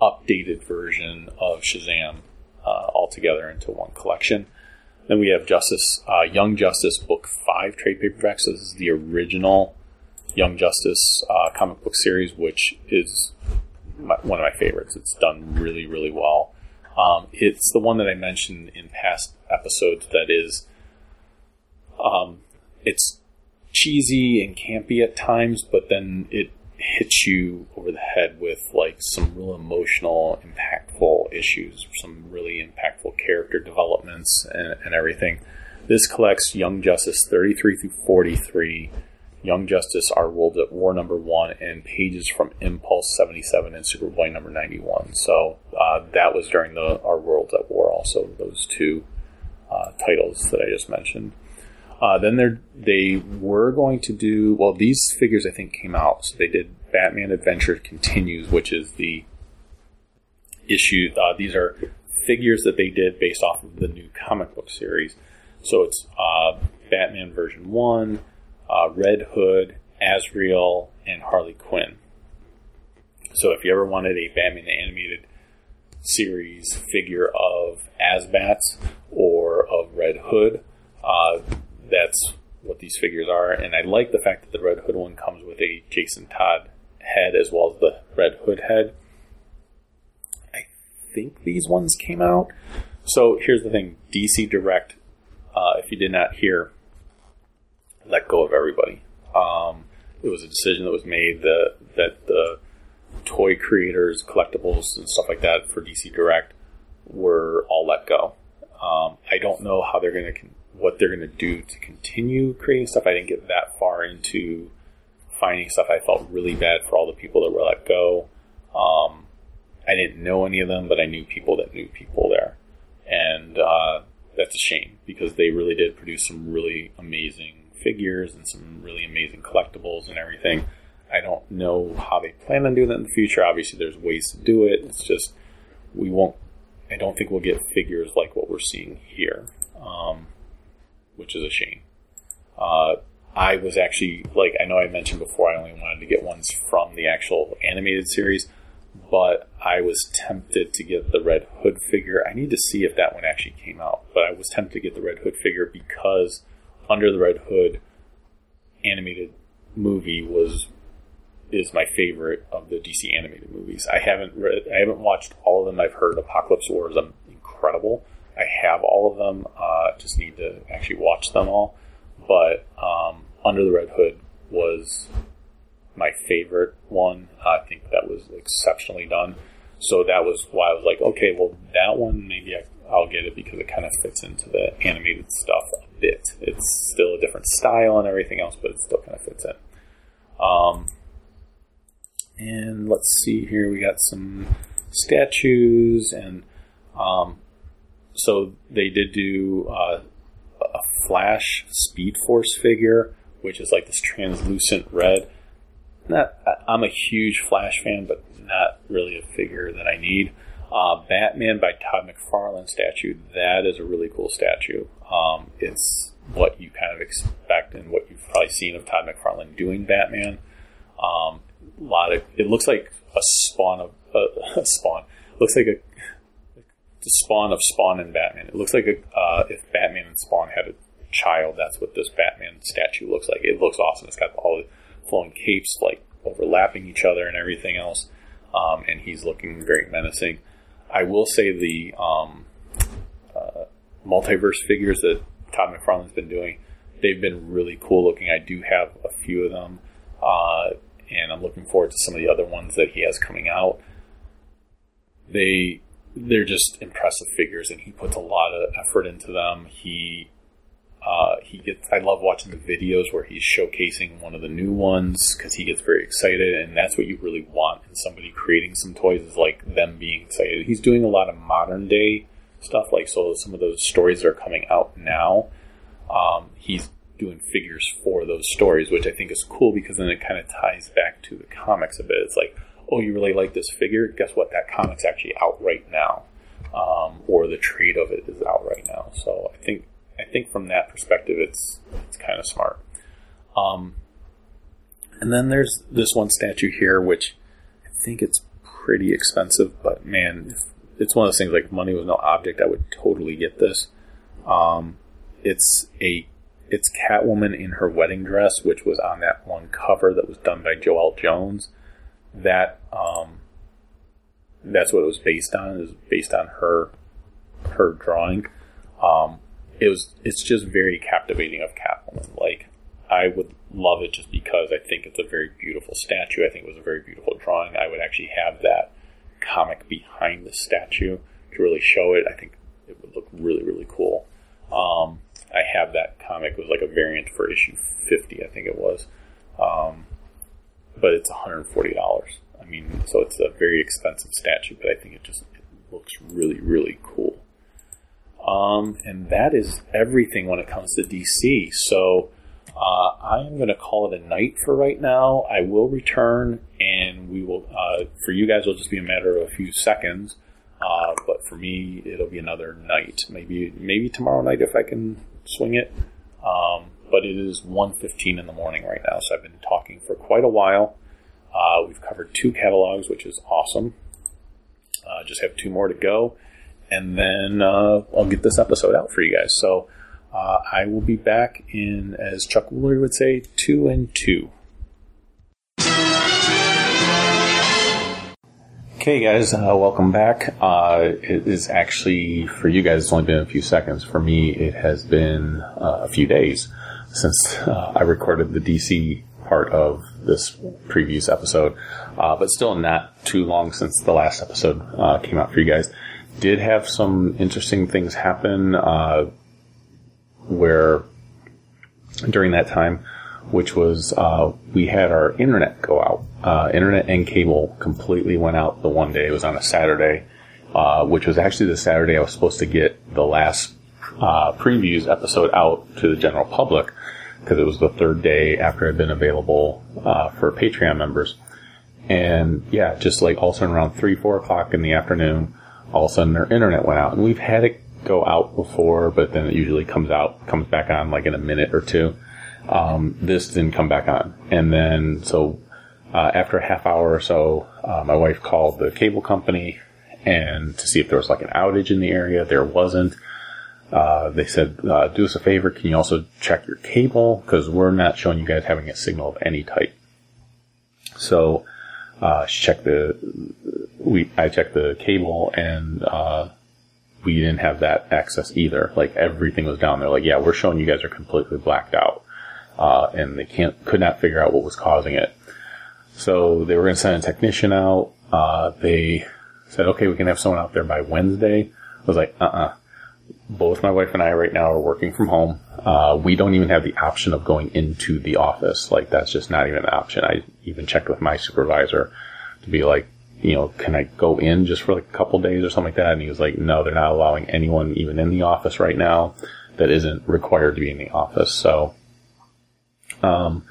B: updated version of Shazam uh, all together into one collection. Then we have Justice, uh, Young Justice Book 5 trade paperback. So this is the original Young Justice uh, comic book series, which is my, one of my favorites. It's done really, really well. Um, it's the one that I mentioned in past episodes that is, um, it's cheesy and campy at times, but then it hits you over the head with like some real emotional, impactful issues, some really impactful character developments and, and everything. This collects Young Justice 33 through 43, Young Justice Our World at War number one, and pages from Impulse 77 and Superboy number 91. So uh, that was during the Our World at War, also, those two uh, titles that I just mentioned. Uh, then they they were going to do well. These figures I think came out, so they did Batman Adventure Continues, which is the issue. Uh, these are figures that they did based off of the new comic book series. So it's uh, Batman version one, uh, Red Hood, Azrael, and Harley Quinn. So if you ever wanted a Batman animated series figure of Asbats or of Red Hood, uh, that's what these figures are. And I like the fact that the Red Hood one comes with a Jason Todd head as well as the Red Hood head. Think these ones came out. So here's the thing DC Direct, uh, if you did not hear, let go of everybody. Um, it was a decision that was made that, that the toy creators, collectibles, and stuff like that for DC Direct were all let go. Um, I don't know how they're going to, what they're going to do to continue creating stuff. I didn't get that far into finding stuff. I felt really bad for all the people that were let go. Um, I didn't know any of them, but I knew people that knew people there. And uh, that's a shame because they really did produce some really amazing figures and some really amazing collectibles and everything. I don't know how they plan on doing that in the future. Obviously, there's ways to do it. It's just we won't. I don't think we'll get figures like what we're seeing here, um, which is a shame. Uh, I was actually like I know I mentioned before. I only wanted to get ones from the actual animated series, but I was tempted to get the Red Hood figure. I need to see if that one actually came out, but I was tempted to get the Red Hood figure because Under the Red Hood animated movie was is my favorite of the DC animated movies. I haven't read, I haven't watched all of them. I've heard Apokolips War is um, incredible. I have all of them. Uh, just need to actually watch them all. But um, Under the Red Hood was my favorite one. I think that was exceptionally done. So that was why I was like, okay, well, that one maybe I, I'll get it because it kind of fits into the animated stuff a bit. It's still a different style and everything else, but it still kind of fits in. Um, and let's see here, we got some statues, and um, so they did do uh, a Flash Speed Force figure, which is like this translucent red. Not, I'm a huge Flash fan, but not really a figure that I need. Uh, Batman by Todd McFarlane statue. That is a really cool statue. Um, it's what you kind of expect and what you've probably seen of Todd McFarlane doing Batman. Um, a lot of it looks like a spawn of uh, a spawn. Looks like a spawn of Spawn and Batman. It looks like a, uh, if Batman and Spawn had a child, that's what this Batman statue looks like. It looks awesome. It's got all the flowing capes like overlapping each other and everything else, um, and he's looking very menacing. I will say the um, uh, multiverse figures that Todd McFarlane's been doing, they've been really cool looking. I do have a few of them, uh, and I'm looking forward to some of the other ones that he has coming out. They they're just impressive figures, and he puts a lot of effort into them. He uh, he gets. I love watching the videos where he's showcasing one of the new ones because he gets very excited, and that's what you really want in somebody creating some toys is like them being excited. He's doing a lot of modern day stuff, like so some of those stories that are coming out now. um, he's doing figures for those stories, which I think is cool because then it kind of ties back to the comics a bit. It's like, oh, you really like this figure? Guess what? That comic's actually out right now, um, or the trade of it is out right now. So I think I think from that perspective, it's it's kind of smart. Um, and then there's this one statue here, which I think it's pretty expensive, but man, it's one of those things like money was no object. I would totally get this. Um, it's a it's Catwoman in her wedding dress, which was on that one cover that was done by Joëlle Jones. That um, that's what it was based on. It was based on her her drawing. Um, it was it's just very captivating of Catwoman. Like I would love it just because I think it's a very beautiful statue. I think it was a very beautiful drawing. I would actually have that comic behind the statue to really show it. I think it would look really really cool. Um, I have that comic. Was like a variant for issue 50, I think it was. Um, but it's $140. I mean, so it's a very expensive statue, but I think it just it looks really, really cool. Um, and that is everything when it comes to DC. So uh, I am going to call it a night for right now. I will return, and we will. Uh, for you guys, it'll just be a matter of a few seconds. Uh, but for me, it'll be another night. Maybe maybe tomorrow night if I can swing it. Um, but it is 1.15 in the morning right now, so I've been talking for quite a while. Uh, we've covered two catalogs, which is awesome. Uh, just have two more to go, and then uh, I'll get this episode out for you guys. So uh, I will be back in, as Chuck Woolery would say, two and two. Okay, guys, uh, welcome back. Uh, it is actually, for you guys, it's only been a few seconds. For me, it has been uh, a few days since uh, I recorded the DC part of this previous episode, but still not too long since the last episode came out for you guys. Did have some interesting things happen where during that time, which was uh, we had our internet go out. Uh, internet and cable completely went out the one day. It was on a Saturday, uh, which was actually the Saturday I was supposed to get the last uh, previews episode out to the general public because it was the third day after it had been available uh, for Patreon members. And yeah, just like all sudden around three, four o'clock in the afternoon, all of a sudden their internet went out, and we've had it go out before, but then it usually comes out, comes back on like in a minute or two. Um, this didn't come back on. And then, so, uh, after a half hour or so, uh, my wife called the cable company and to see if there was like an outage in the area. There wasn't. Uh, they said, uh, do us a favor. Can you also check your cable? Cause we're not showing you guys having a signal of any type. So, uh, she checked the, we, I checked the cable and, uh, we didn't have that access either. Like everything was down there. Like, yeah, we're showing you guys are completely blacked out uh, and they can't could not figure out what was causing it. So they were going to send a technician out. Uh, they said, okay, we can have someone out there by Wednesday. I was like, uh uh Both my wife and I right now are working from home. Uh, we don't even have the option of going into the office. Like, that's just not even an option. I even checked with my supervisor to be like, you know, can I go in just for like a couple days or something like that? And he was like, no, they're not allowing anyone even in the office right now that isn't required to be in the office. So, um,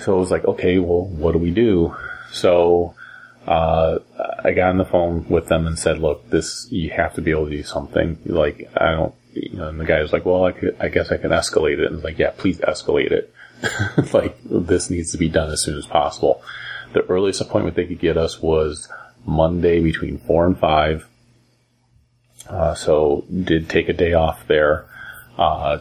B: so it was like, okay, well, what do we do? So, uh, I got on the phone with them and said, look, this, you have to be able to do something. Like, I don't, you know, and the guy was like, well, I, could, I guess I can escalate it. And I was like, yeah, please escalate it. like, this needs to be done as soon as possible. The earliest appointment they could get us was Monday between four and five. Uh, so did take a day off there, uh,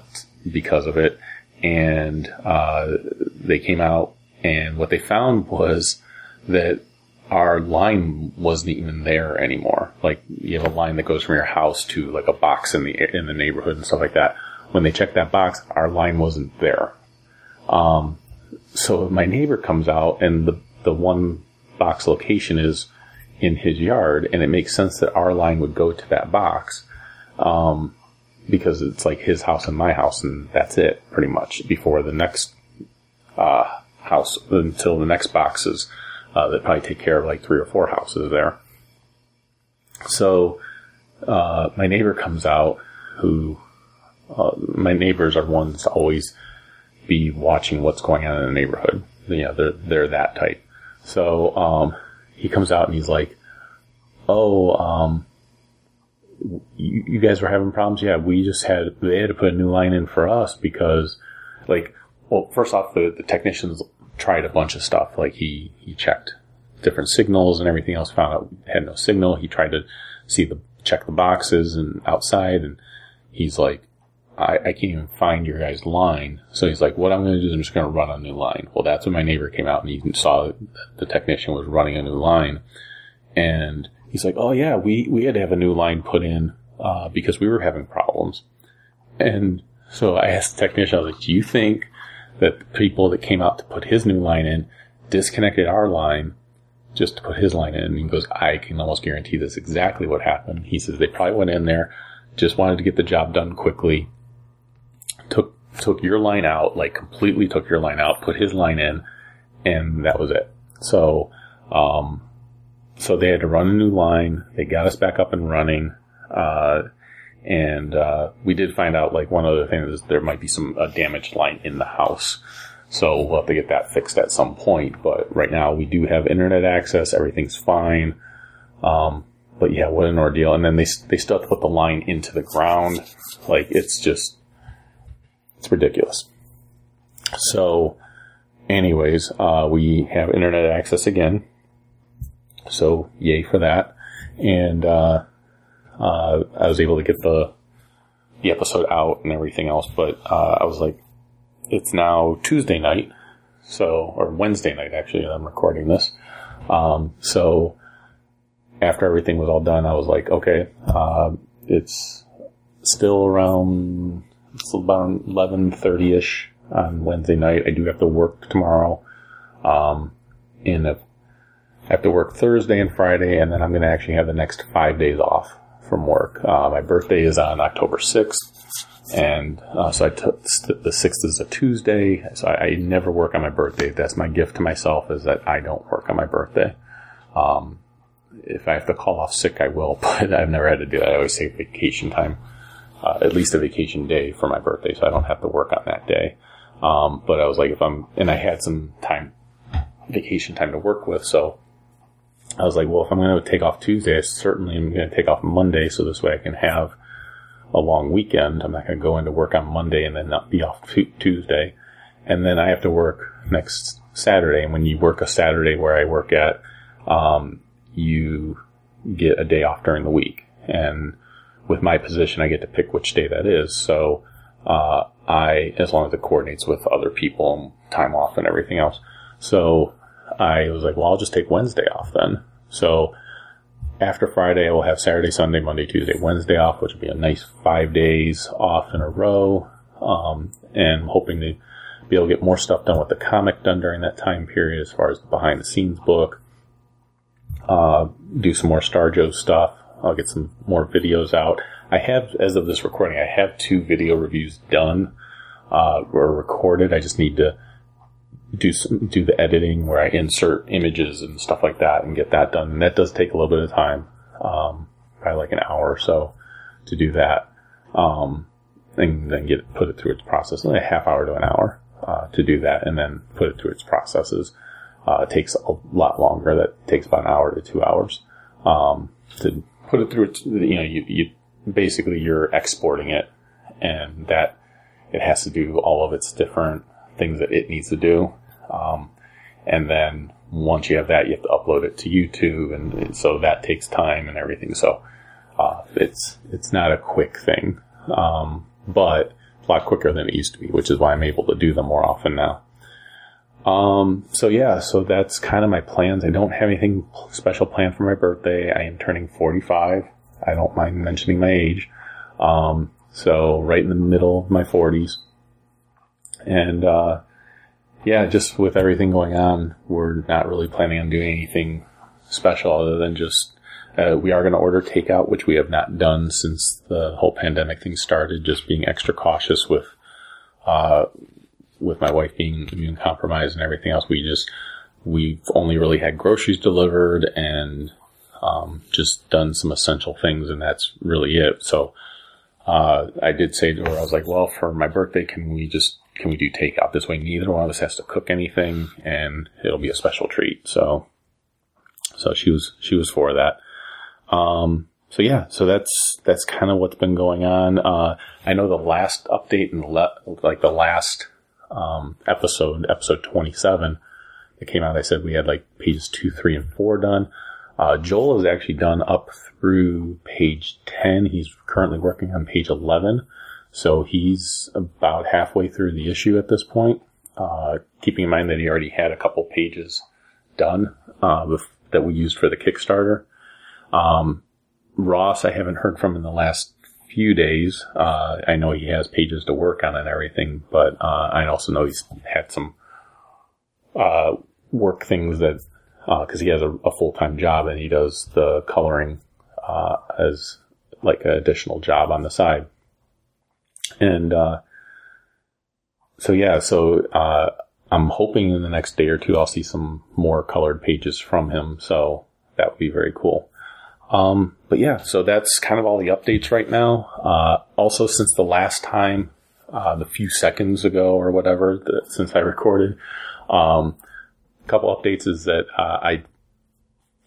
B: because of it and uh, they came out, and what they found was that our line wasn't even there anymore. Like you have a line that goes from your house to like a box in the in the neighborhood and stuff like that. When they checked that box, our line wasn't there. Um, so my neighbor comes out, and the the one box location is in his yard, and it makes sense that our line would go to that box. Um, because it's like his house and my house, and that's it pretty much before the next uh, house until the next boxes uh, that probably take care of like three or four houses there. So uh, my neighbor comes out, who uh, my neighbors are ones to always be watching what's going on in the neighborhood. Know, they're they're that type. So um, he comes out and he's like, "Oh, um, you, you guys were having problems? Yeah, we just had they had to put a new line in for us because, like, well, first off, the, the technicians tried a bunch of stuff. Like he he checked different signals and everything else, found out had no signal. He tried to see the check the boxes and outside, and he's like, I, I can't even find your guys' line. So he's like, what I'm going to do is I'm just going to run a new line. Well, that's when my neighbor came out and he saw the technician was running a new line. And he's like, oh yeah, we, we had to have a new line put in, uh, because we were having problems. And so I asked the technician, I was like, do you think that people that came out to put his new line in disconnected our line just to put his line in? And he goes, I can almost guarantee that's exactly what happened. He says they probably went in there, just wanted to get the job done quickly, took took your line out, like completely took your line out, put his line in, and that was it. So, um, so they had to run a new line. They got us back up and running. Uh, and, uh, we did find out, like, one other thing is there might be some uh, damaged line in the house. So we'll have to get that fixed at some point. But right now we do have internet access. Everything's fine. Um, but yeah, what an ordeal. And then they, they still have to put the line into the ground. Like, it's just, it's ridiculous. So, anyways, uh, we have internet access again. So, yay for that. And, uh, uh, I was able to get the, the episode out and everything else, but, uh, I was like, it's now Tuesday night. So, or Wednesday night, actually, I'm recording this. Um, so, after everything was all done, I was like, okay, uh, it's still around it's about eleven thirty ish on Wednesday night. I do have to work tomorrow, um, and if I have to work Thursday and Friday, and then I'm going to actually have the next five days off from work. Uh, my birthday is on October sixth, and uh, so I took the sixth is a Tuesday. So I, I never work on my birthday. That's my gift to myself is that I don't work on my birthday. Um, if I have to call off sick, I will, but I've never had to do that. I always take vacation time uh, at least a vacation day for my birthday, so I don't have to work on that day. Um, but I was like, if I'm, and I had some time, vacation time to work with, so I was like, well, if I'm going to take off Tuesday, I certainly am going to take off Monday, so this way I can have a long weekend. I'm not going to go into work on Monday and then not be off t- Tuesday. And then I have to work next Saturday. And when you work a Saturday where I work at, um, you get a day off during the week. And with my position, I get to pick which day that is. So, uh, I, as long as it coordinates with other people and time off and everything else. So I was like, well, I'll just take Wednesday off then. So after Friday, I will have Saturday, Sunday, Monday, Tuesday, Wednesday off, which will be a nice five days off in a row. Um, and hoping to be able to get more stuff done with the comic done during that time period as far as the behind the scenes book. Uh, do some more Star Joe stuff. I'll get some more videos out. I have, as of this recording, I have two video reviews done, uh, or recorded. I just need to do do the editing where I insert images and stuff like that and get that done. And that does take a little bit of time, um, probably like an hour or so to do that. Um, and then get put it through its process, only a half hour to an hour, uh, to do that and then put it through its processes. Uh, it takes a lot longer. That takes about an hour to two hours, um, to put it through its, you know, you, you basically you're exporting it and that it has to do all of its different things that it needs to do. Um, and then once you have that, you have to upload it to YouTube, and so that takes time and everything. So uh, it's it's not a quick thing, um, but a lot quicker than it used to be, which is why I'm able to do them more often now. Um, so yeah, so that's kind of my plans. I don't have anything special planned for my birthday. I am turning 45. I don't mind mentioning my age. Um, so right in the middle of my 40s. And, uh, yeah, just with everything going on, we're not really planning on doing anything special other than just, uh, we are going to order takeout, which we have not done since the whole pandemic thing started, just being extra cautious with, uh, with my wife being immune compromised and everything else. We just, we've only really had groceries delivered and, um, just done some essential things and that's really it. So, uh, I did say to her, I was like, well, for my birthday, can we just, can we do takeout? This way neither one of us has to cook anything and it'll be a special treat. So, so she was, she was for that. Um, so yeah, so that's, that's kind of what's been going on. Uh, I know the last update and le- like the last, um, episode, episode 27 that came out, I said we had like pages two, three, and four done. Uh, Joel is actually done up through page 10. He's currently working on page 11. So he's about halfway through the issue at this point. Uh, keeping in mind that he already had a couple pages done, uh, that we used for the Kickstarter. Um, Ross, I haven't heard from in the last few days. Uh, I know he has pages to work on and everything, but, uh, I also know he's had some, uh, work things that, uh 'cause cause he has a, a full-time job and he does the coloring, uh, as like an additional job on the side. And, uh, so yeah, so, uh, I'm hoping in the next day or two I'll see some more colored pages from him. So that would be very cool. Um, but yeah, so that's kind of all the updates right now. Uh, also since the last time, uh, the few seconds ago or whatever, since I recorded, um, a couple updates is that, uh, I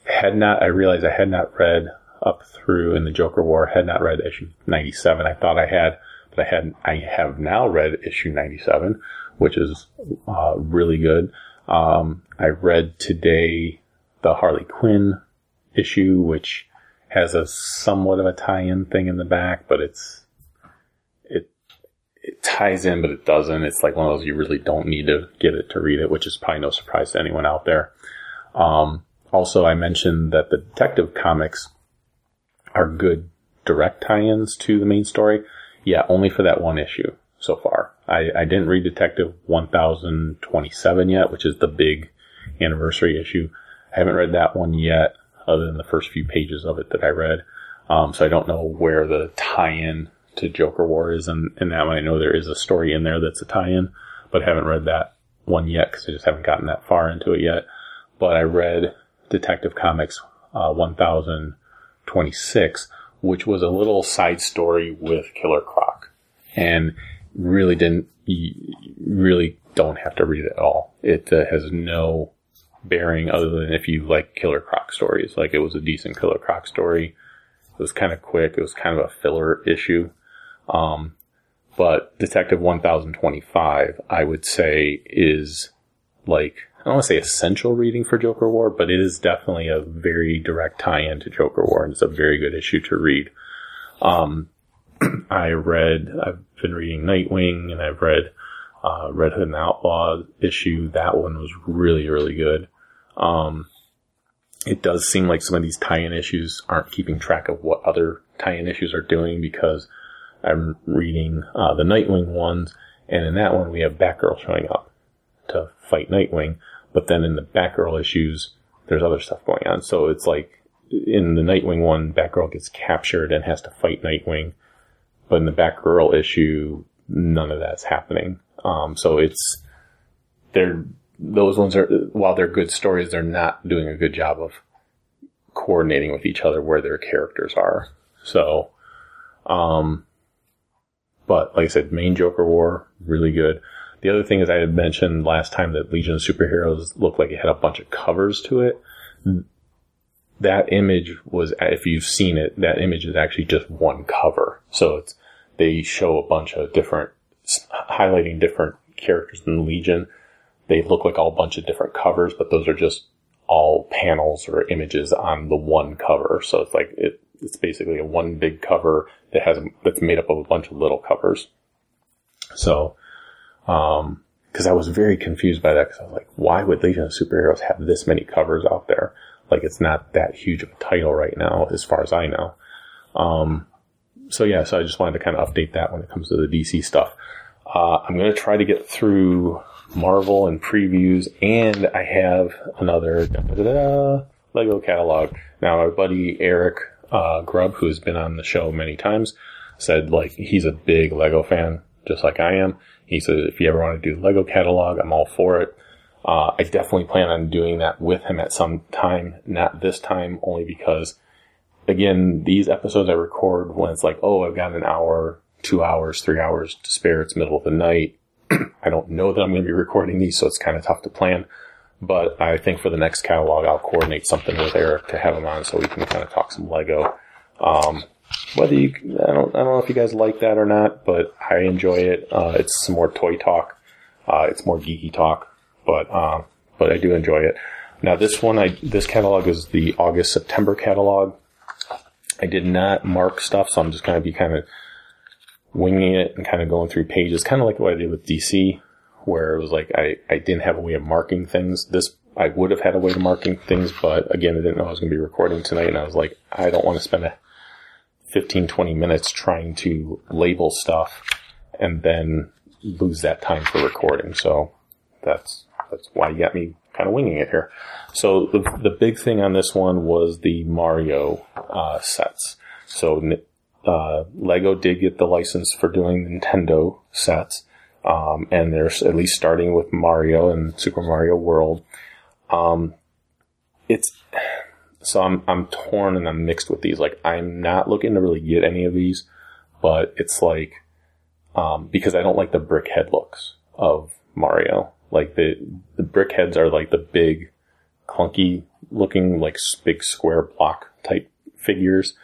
B: had not, I realized I had not read up through in the Joker War, had not read issue 97. I thought I had, I hadn't, I have now read issue 97, which is, uh, really good. Um, I read today the Harley Quinn issue, which has a somewhat of a tie-in thing in the back, but it's, it, it ties in, but it doesn't. It's like one of those you really don't need to get it to read it, which is probably no surprise to anyone out there. Um, also, I mentioned that the Detective Comics are good direct tie-ins to the main story. Yeah, only for that one issue so far. I, I didn't read Detective 1027 yet, which is the big anniversary issue. I haven't read that one yet, other than the first few pages of it that I read. Um, so I don't know where the tie-in to Joker War is in, in that one. I know there is a story in there that's a tie-in, but I haven't read that one yet because I just haven't gotten that far into it yet. But I read Detective Comics uh, 1026, which was a little side story with Killer Croc, and really didn't really don't have to read it at all. It uh, has no bearing other than if you like Killer Croc stories. Like it was a decent Killer Croc story. It was kind of quick. It was kind of a filler issue. Um, but Detective 1025, I would say is like, I don't want to say essential reading for Joker War, but it is definitely a very direct tie-in to Joker War, and it's a very good issue to read. Um, I read, I've been reading Nightwing, and I've read uh, Red Hood and Outlaw issue. That one was really, really good. Um, it does seem like some of these tie-in issues aren't keeping track of what other tie-in issues are doing because I'm reading uh, the Nightwing ones, and in that one we have Batgirl showing up to fight Nightwing, but then in the Batgirl issues, there's other stuff going on. So it's like in the Nightwing one, Batgirl gets captured and has to fight Nightwing, but in the Batgirl issue, none of that's happening. Um, so it's they're those ones are while they're good stories, they're not doing a good job of coordinating with each other where their characters are. So, um, but like I said, main Joker War really good. The other thing is I had mentioned last time that Legion of Superheroes looked like it had a bunch of covers to it. That image was, if you've seen it, that image is actually just one cover. So it's, they show a bunch of different, highlighting different characters in Legion. They look like all a bunch of different covers, but those are just all panels or images on the one cover. So it's like, it, it's basically a one big cover that has, that's made up of a bunch of little covers. So, um, cause I was very confused by that because I was like, why would Legion of Superheroes have this many covers out there? Like it's not that huge of a title right now, as far as I know. Um, so yeah, so I just wanted to kind of update that when it comes to the DC stuff. Uh, I'm going to try to get through Marvel and previews, and I have another Lego catalog. Now, my buddy Eric uh, Grubb, who has been on the show many times, said like he's a big Lego fan, just like I am. He said if you ever want to do the Lego catalog, I'm all for it. Uh, I definitely plan on doing that with him at some time, not this time, only because again, these episodes I record when it's like, oh, I've got an hour, two hours, three hours to spare. It's middle of the night. I don't know that I'm going to be recording these, so it's kind of tough to plan. But I think for the next catalog, I'll coordinate something with Eric to have him on so we can kind of talk some Lego. Um, whether you, I don't, I don't know if you guys like that or not, but I enjoy it. Uh, it's some more toy talk. Uh, it's more geeky talk, but, uh, but I do enjoy it. Now this one, I, this catalog is the August, September catalog. I did not mark stuff, so I'm just going to be kind of winging it and kind of going through pages, kind of like what I did with DC, where it was like I, I didn't have a way of marking things. This I would have had a way of marking things, but again, I didn't know I was going to be recording tonight, and I was like, I don't want to spend a 15, 20 minutes trying to label stuff and then lose that time for recording. So that's that's why you got me kind of winging it here. So the the big thing on this one was the Mario uh, sets. So uh, Lego did get the license for doing Nintendo sets, um, and they're at least starting with Mario and Super Mario World. Um, it's so I'm I'm torn and I'm mixed with these. Like I'm not looking to really get any of these, but it's like um, because I don't like the brick head looks of Mario. Like the the brick heads are like the big, clunky looking like big square block type figures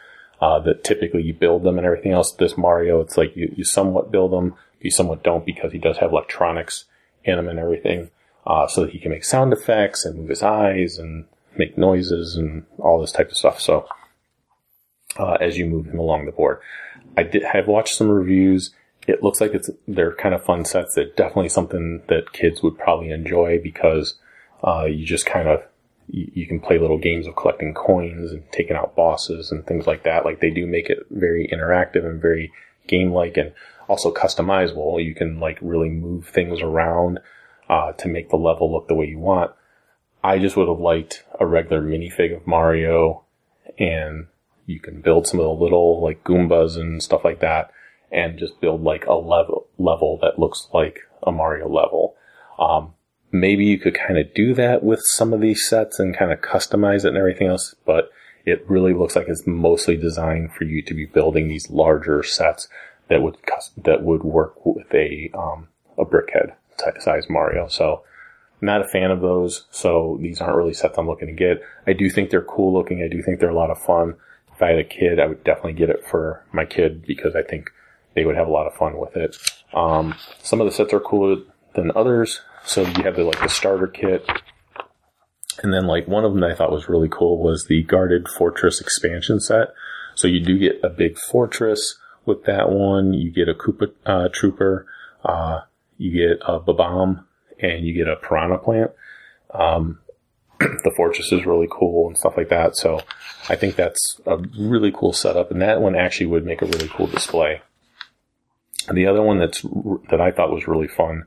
B: uh, that typically you build them and everything else. This Mario, it's like you, you somewhat build them, you somewhat don't because he does have electronics in him and everything, uh, so that he can make sound effects and move his eyes and make noises and all this type of stuff. So uh, as you move him along the board, I did have watched some reviews. It looks like it's they're kind of fun sets. They're definitely something that kids would probably enjoy because uh, you just kind of you, you can play little games of collecting coins and taking out bosses and things like that. Like they do make it very interactive and very game like and also customizable. You can like really move things around uh, to make the level look the way you want. I just would have liked a regular minifig of Mario and you can build some of the little like Goombas and stuff like that and just build like a level level that looks like a Mario level. Um, maybe you could kind of do that with some of these sets and kind of customize it and everything else, but it really looks like it's mostly designed for you to be building these larger sets that would that would work with a um, a brickhead size Mario. So not a fan of those, so these aren't really sets I'm looking to get. I do think they're cool looking. I do think they're a lot of fun. If I had a kid, I would definitely get it for my kid because I think they would have a lot of fun with it. Um, some of the sets are cooler than others. So you have the like the starter kit, and then like one of them that I thought was really cool was the Guarded Fortress expansion set. So you do get a big fortress with that one. You get a Koopa uh, Trooper. Uh, you get a Bob-omb, and you get a Piranha Plant. Um, the fortress is really cool and stuff like that. So I think that's a really cool setup, and that one actually would make a really cool display. And the other one that's that I thought was really fun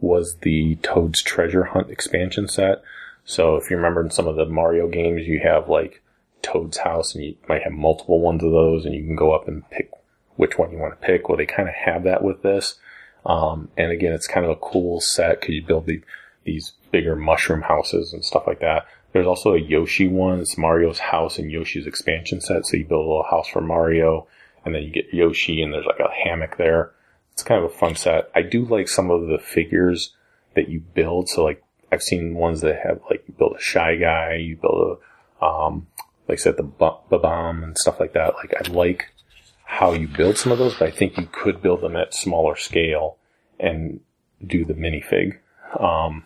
B: was the Toad's Treasure Hunt expansion set. So if you remember in some of the Mario games, you have like Toad's house, and you might have multiple ones of those, and you can go up and pick which one you want to pick. Well, they kind of have that with this. Um, and again, it's kind of a cool set because you build the, these bigger mushroom houses and stuff like that. There's also a Yoshi one. It's Mario's house and Yoshi's expansion set. So you build a little house for Mario and then you get Yoshi and there's like a hammock there. It's kind of a fun set. I do like some of the figures that you build. So like I've seen ones that have like you build a shy guy, you build a, um, like I said, the bomb and stuff like that. Like I like how you build some of those, but I think you could build them at smaller scale and do the minifig. Um,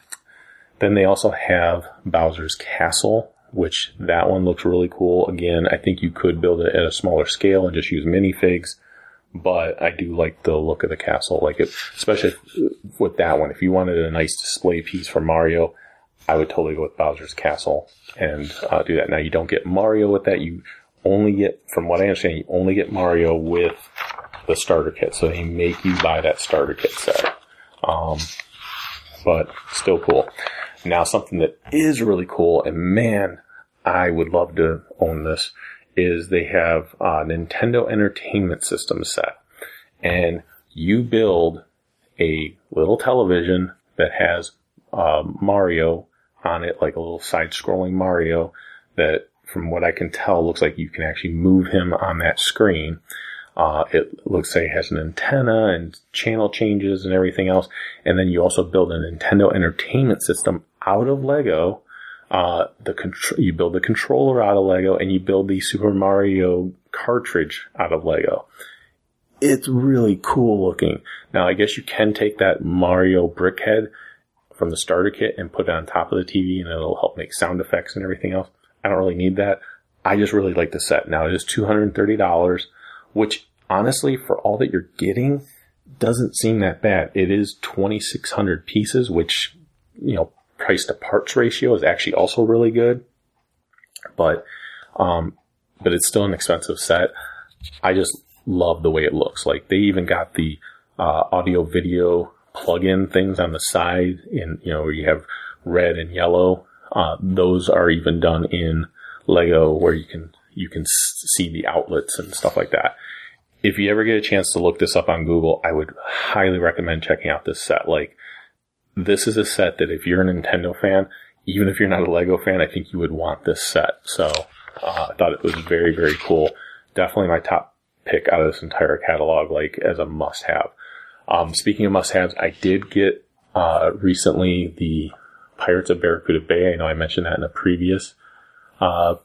B: then they also have Bowser's Castle, which that one looks really cool. Again, I think you could build it at a smaller scale and just use minifigs, but I do like the look of the castle. Like it, especially with that one. If you wanted a nice display piece for Mario, I would totally go with Bowser's Castle and uh, do that. Now you don't get Mario with that. You only get, from what I understand, you only get Mario with the starter kit. So they make you buy that starter kit set. Um, but still cool. Now something that is really cool, and man, I would love to own this, is they have a Nintendo Entertainment System set. And you build a little television that has uh, Mario on it, like a little side-scrolling Mario that from what I can tell, looks like you can actually move him on that screen. Uh, it looks like it has an antenna and channel changes and everything else. And then you also build a Nintendo Entertainment System out of Lego. Uh, the contr- you build the controller out of Lego, and you build the Super Mario cartridge out of Lego. It's really cool looking. Now, I guess you can take that Mario brickhead from the starter kit and put it on top of the TV, and it'll help make sound effects and everything else. I don't really need that. I just really like the set. Now, it is two hundred and thirty dollars which honestly, for all that you're getting, doesn't seem that bad. It is 2,600 pieces, which, you know, price to parts ratio is actually also really good. But, um, but it's still an expensive set. I just love the way it looks. Like they even got the, uh, audio video plug-in things on the side in, you know, you have red and yellow. Uh, those are even done in Lego where you can, you can see the outlets and stuff like that if you ever get a chance to look this up on Google, I would highly recommend checking out this set. Like, this is a set that if you're a Nintendo fan, even if you're not a Lego fan, I think you would want this set. So, uh, I thought it was very, very cool. Definitely my top pick out of this entire catalog, like, as a must have. Um, speaking of must haves, I did get, uh, recently the Pirates of Barracuda Bay. I know I mentioned that in a previous, uh,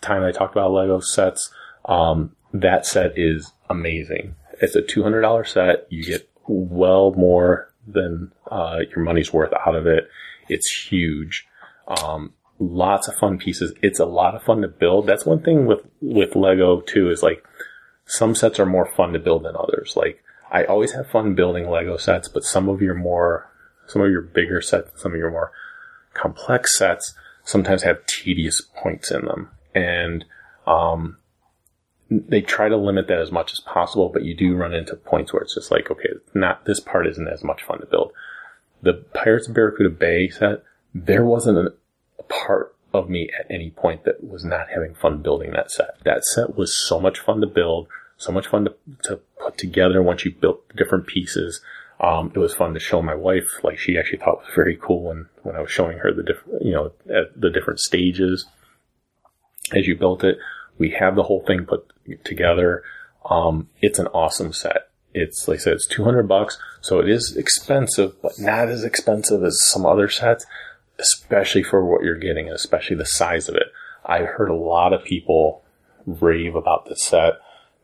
B: time I talked about Lego sets. Um, that set is amazing. It's a $200 set. You get well more than uh, your money's worth out of it. It's huge. Um, lots of fun pieces. It's a lot of fun to build. That's one thing with, with Lego too is like some sets are more fun to build than others. Like I always have fun building Lego sets, but some of your more, some of your bigger sets, some of your more complex sets sometimes have tedious points in them. And, um, they try to limit that as much as possible, but you do run into points where it's just like, okay, not this part isn't as much fun to build. The Pirates of Barracuda Bay set, there wasn't a, part of me at any point that was not having fun building that set. That set was so much fun to build, so much fun to, to put together once you built different pieces. Um, it was fun to show my wife, like she actually thought it was very cool when, when I was showing her the different, you know, the different stages as you built it. We have the whole thing put together. Um, it's an awesome set. It's like I said, it's 200 bucks. So it is expensive, but not as expensive as some other sets, especially for what you're getting and especially the size of it. I've heard a lot of people rave about this set.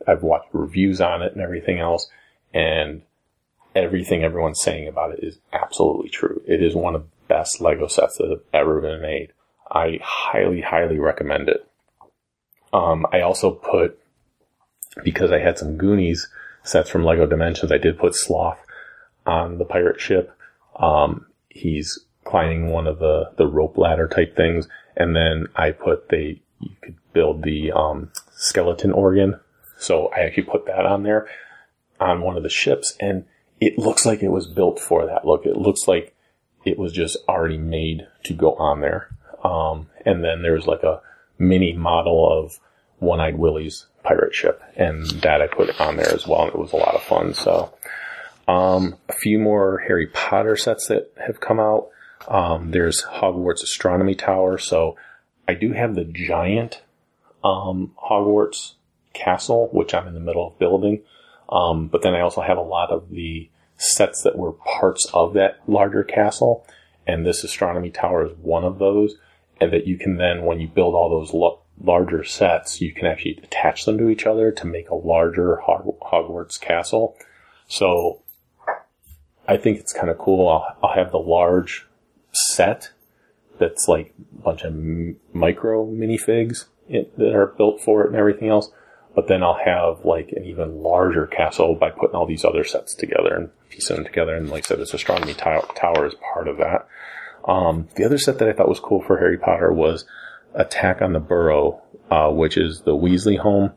B: I've watched reviews on it and everything else. And everything everyone's saying about it is absolutely true. It is one of the best Lego sets that have ever been made. I highly, highly recommend it. Um, I also put, because I had some Goonies sets from Lego Dimensions, I did put Sloth on the pirate ship. Um, he's climbing one of the, the rope ladder type things. And then I put the, you could build the, um, skeleton organ. So I actually put that on there on one of the ships and it looks like it was built for that look. It looks like it was just already made to go on there. Um, and then there's like a mini model of One Eyed Willie's pirate ship, and that I put on there as well, and it was a lot of fun. So, um, a few more Harry Potter sets that have come out. Um, there's Hogwarts Astronomy Tower, so I do have the giant um, Hogwarts castle, which I'm in the middle of building. Um, but then I also have a lot of the sets that were parts of that larger castle, and this astronomy tower is one of those. And that you can then, when you build all those larger sets, you can actually attach them to each other to make a larger Hog- Hogwarts castle. So I think it's kind of cool. I'll, I'll have the large set that's like a bunch of m- micro minifigs that are built for it and everything else. But then I'll have like an even larger castle by putting all these other sets together and piecing them together. And like I said, this astronomy tow- tower is part of that. Um, the other set that I thought was cool for Harry Potter was Attack on the Burrow, uh, which is the Weasley home.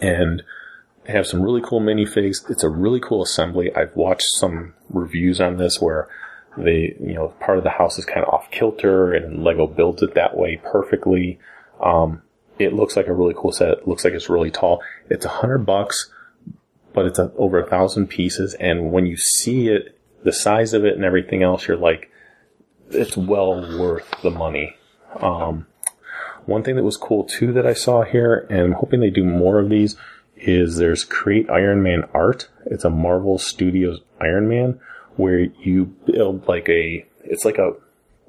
B: And they have some really cool minifigs. It's a really cool assembly. I've watched some reviews on this where they, you know, part of the house is kind of off kilter and Lego builds it that way perfectly. Um, it looks like a really cool set. It looks like it's really tall. It's a hundred bucks, but it's a, over a thousand pieces. And when you see it, the size of it and everything else, you're like, it's well worth the money. Um, one thing that was cool too that I saw here, and I'm hoping they do more of these, is there's Create Iron Man Art. It's a Marvel Studios Iron Man where you build like a, it's like a,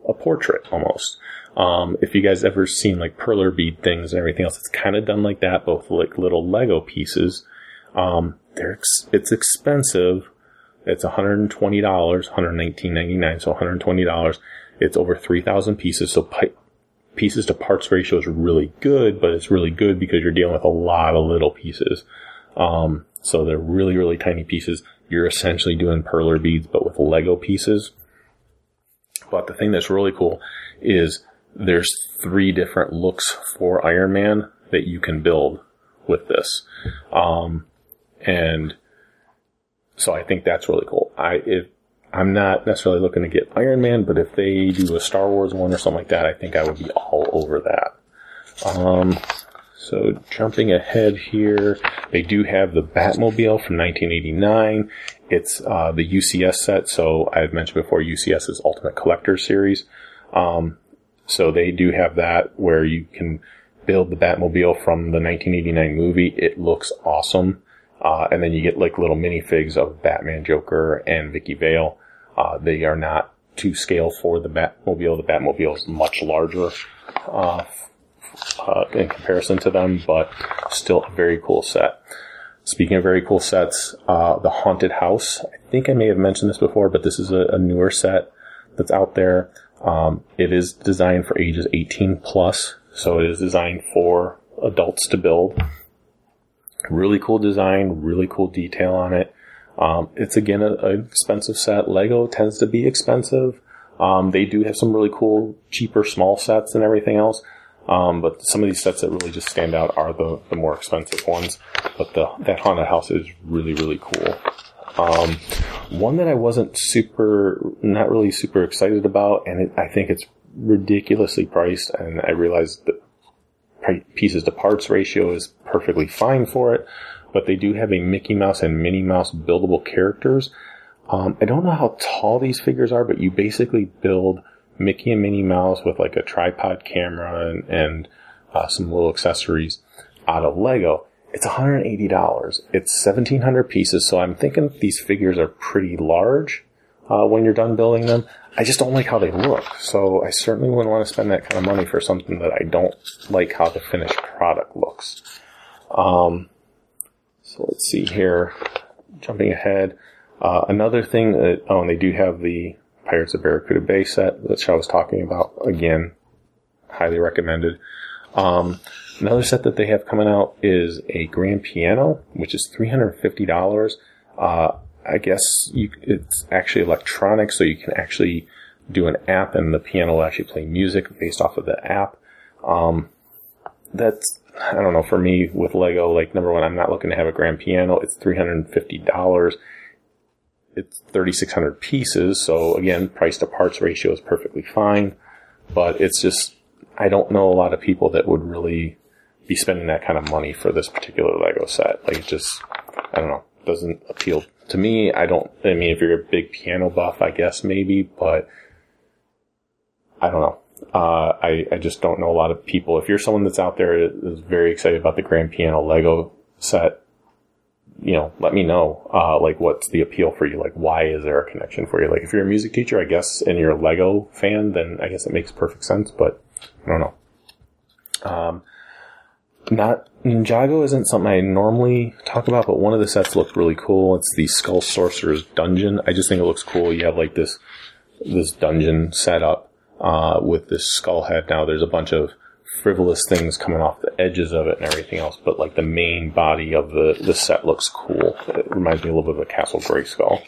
B: a portrait almost. Um, if you guys ever seen like perler bead things and everything else, it's kind of done like that, both like little Lego pieces. Um, they're ex- it's expensive. It's $120, $119.99, so $120. It's over 3,000 pieces, so pi- pieces to parts ratio is really good, but it's really good because you're dealing with a lot of little pieces. Um, so they're really, really tiny pieces. You're essentially doing perler beads, but with Lego pieces. But the thing that's really cool is there's three different looks for Iron Man that you can build with this. Um, and so I think that's really cool. I, if, I'm not necessarily looking to get Iron Man, but if they do a Star Wars one or something like that, I think I would be all over that. Um, so jumping ahead here, they do have the Batmobile from 1989. It's uh, the UCS set, so I've mentioned before UCS's Ultimate Collector Series. Um, so they do have that where you can build the Batmobile from the 1989 movie. It looks awesome. Uh, and then you get like little minifigs of Batman, Joker, and Vicki Vale. Uh, they are not to scale for the Batmobile. The Batmobile is much larger, uh, uh, in comparison to them, but still a very cool set. Speaking of very cool sets, uh, the Haunted House. I think I may have mentioned this before, but this is a, a newer set that's out there. Um, it is designed for ages 18 plus, so it is designed for adults to build. Really cool design, really cool detail on it. Um, it's again an expensive set. Lego tends to be expensive. Um, they do have some really cool, cheaper, small sets and everything else. Um, but some of these sets that really just stand out are the, the more expensive ones. But the that haunted house is really really cool. Um, one that I wasn't super, not really super excited about, and it, I think it's ridiculously priced. And I realized the pieces to parts ratio is perfectly fine for it. But they do have a Mickey Mouse and Minnie Mouse buildable characters. Um, I don't know how tall these figures are, but you basically build Mickey and Minnie Mouse with like a tripod camera and, and uh, some little accessories out of Lego. It's $180. It's 1700 pieces, so I'm thinking these figures are pretty large uh, when you're done building them. I just don't like how they look, so I certainly wouldn't want to spend that kind of money for something that I don't like how the finished product looks. Um, so let's see here. Jumping ahead. Uh, another thing that, oh, and they do have the Pirates of Barracuda Bay set, which I was talking about. Again, highly recommended. Um, another set that they have coming out is a grand piano, which is $350. Uh, I guess you, it's actually electronic, so you can actually do an app and the piano will actually play music based off of the app. Um, that's, I don't know, for me with Lego, like number one, I'm not looking to have a grand piano. It's $350 it's 3,600 pieces. So again, price to parts ratio is perfectly fine, but it's just, I don't know a lot of people that would really be spending that kind of money for this particular Lego set. Like it just, I don't know, doesn't appeal to me. I don't, I mean, if you're a big piano buff, I guess maybe, but I don't know. Uh, I, I just don't know a lot of people. If you're someone that's out there is very excited about the grand piano Lego set, you know, let me know, uh, like what's the appeal for you? Like, why is there a connection for you? Like, if you're a music teacher, I guess, and you're a Lego fan, then I guess it makes perfect sense, but I don't know. Um, not, Ninjago isn't something I normally talk about, but one of the sets looked really cool. It's the Skull Sorcerer's Dungeon. I just think it looks cool. You have like this, this dungeon set up, uh, with this skull head. Now there's a bunch of frivolous things coming off the edges of it and everything else, but like the main body of the, the set looks cool. It reminds me a little bit of a Castle Grayskull.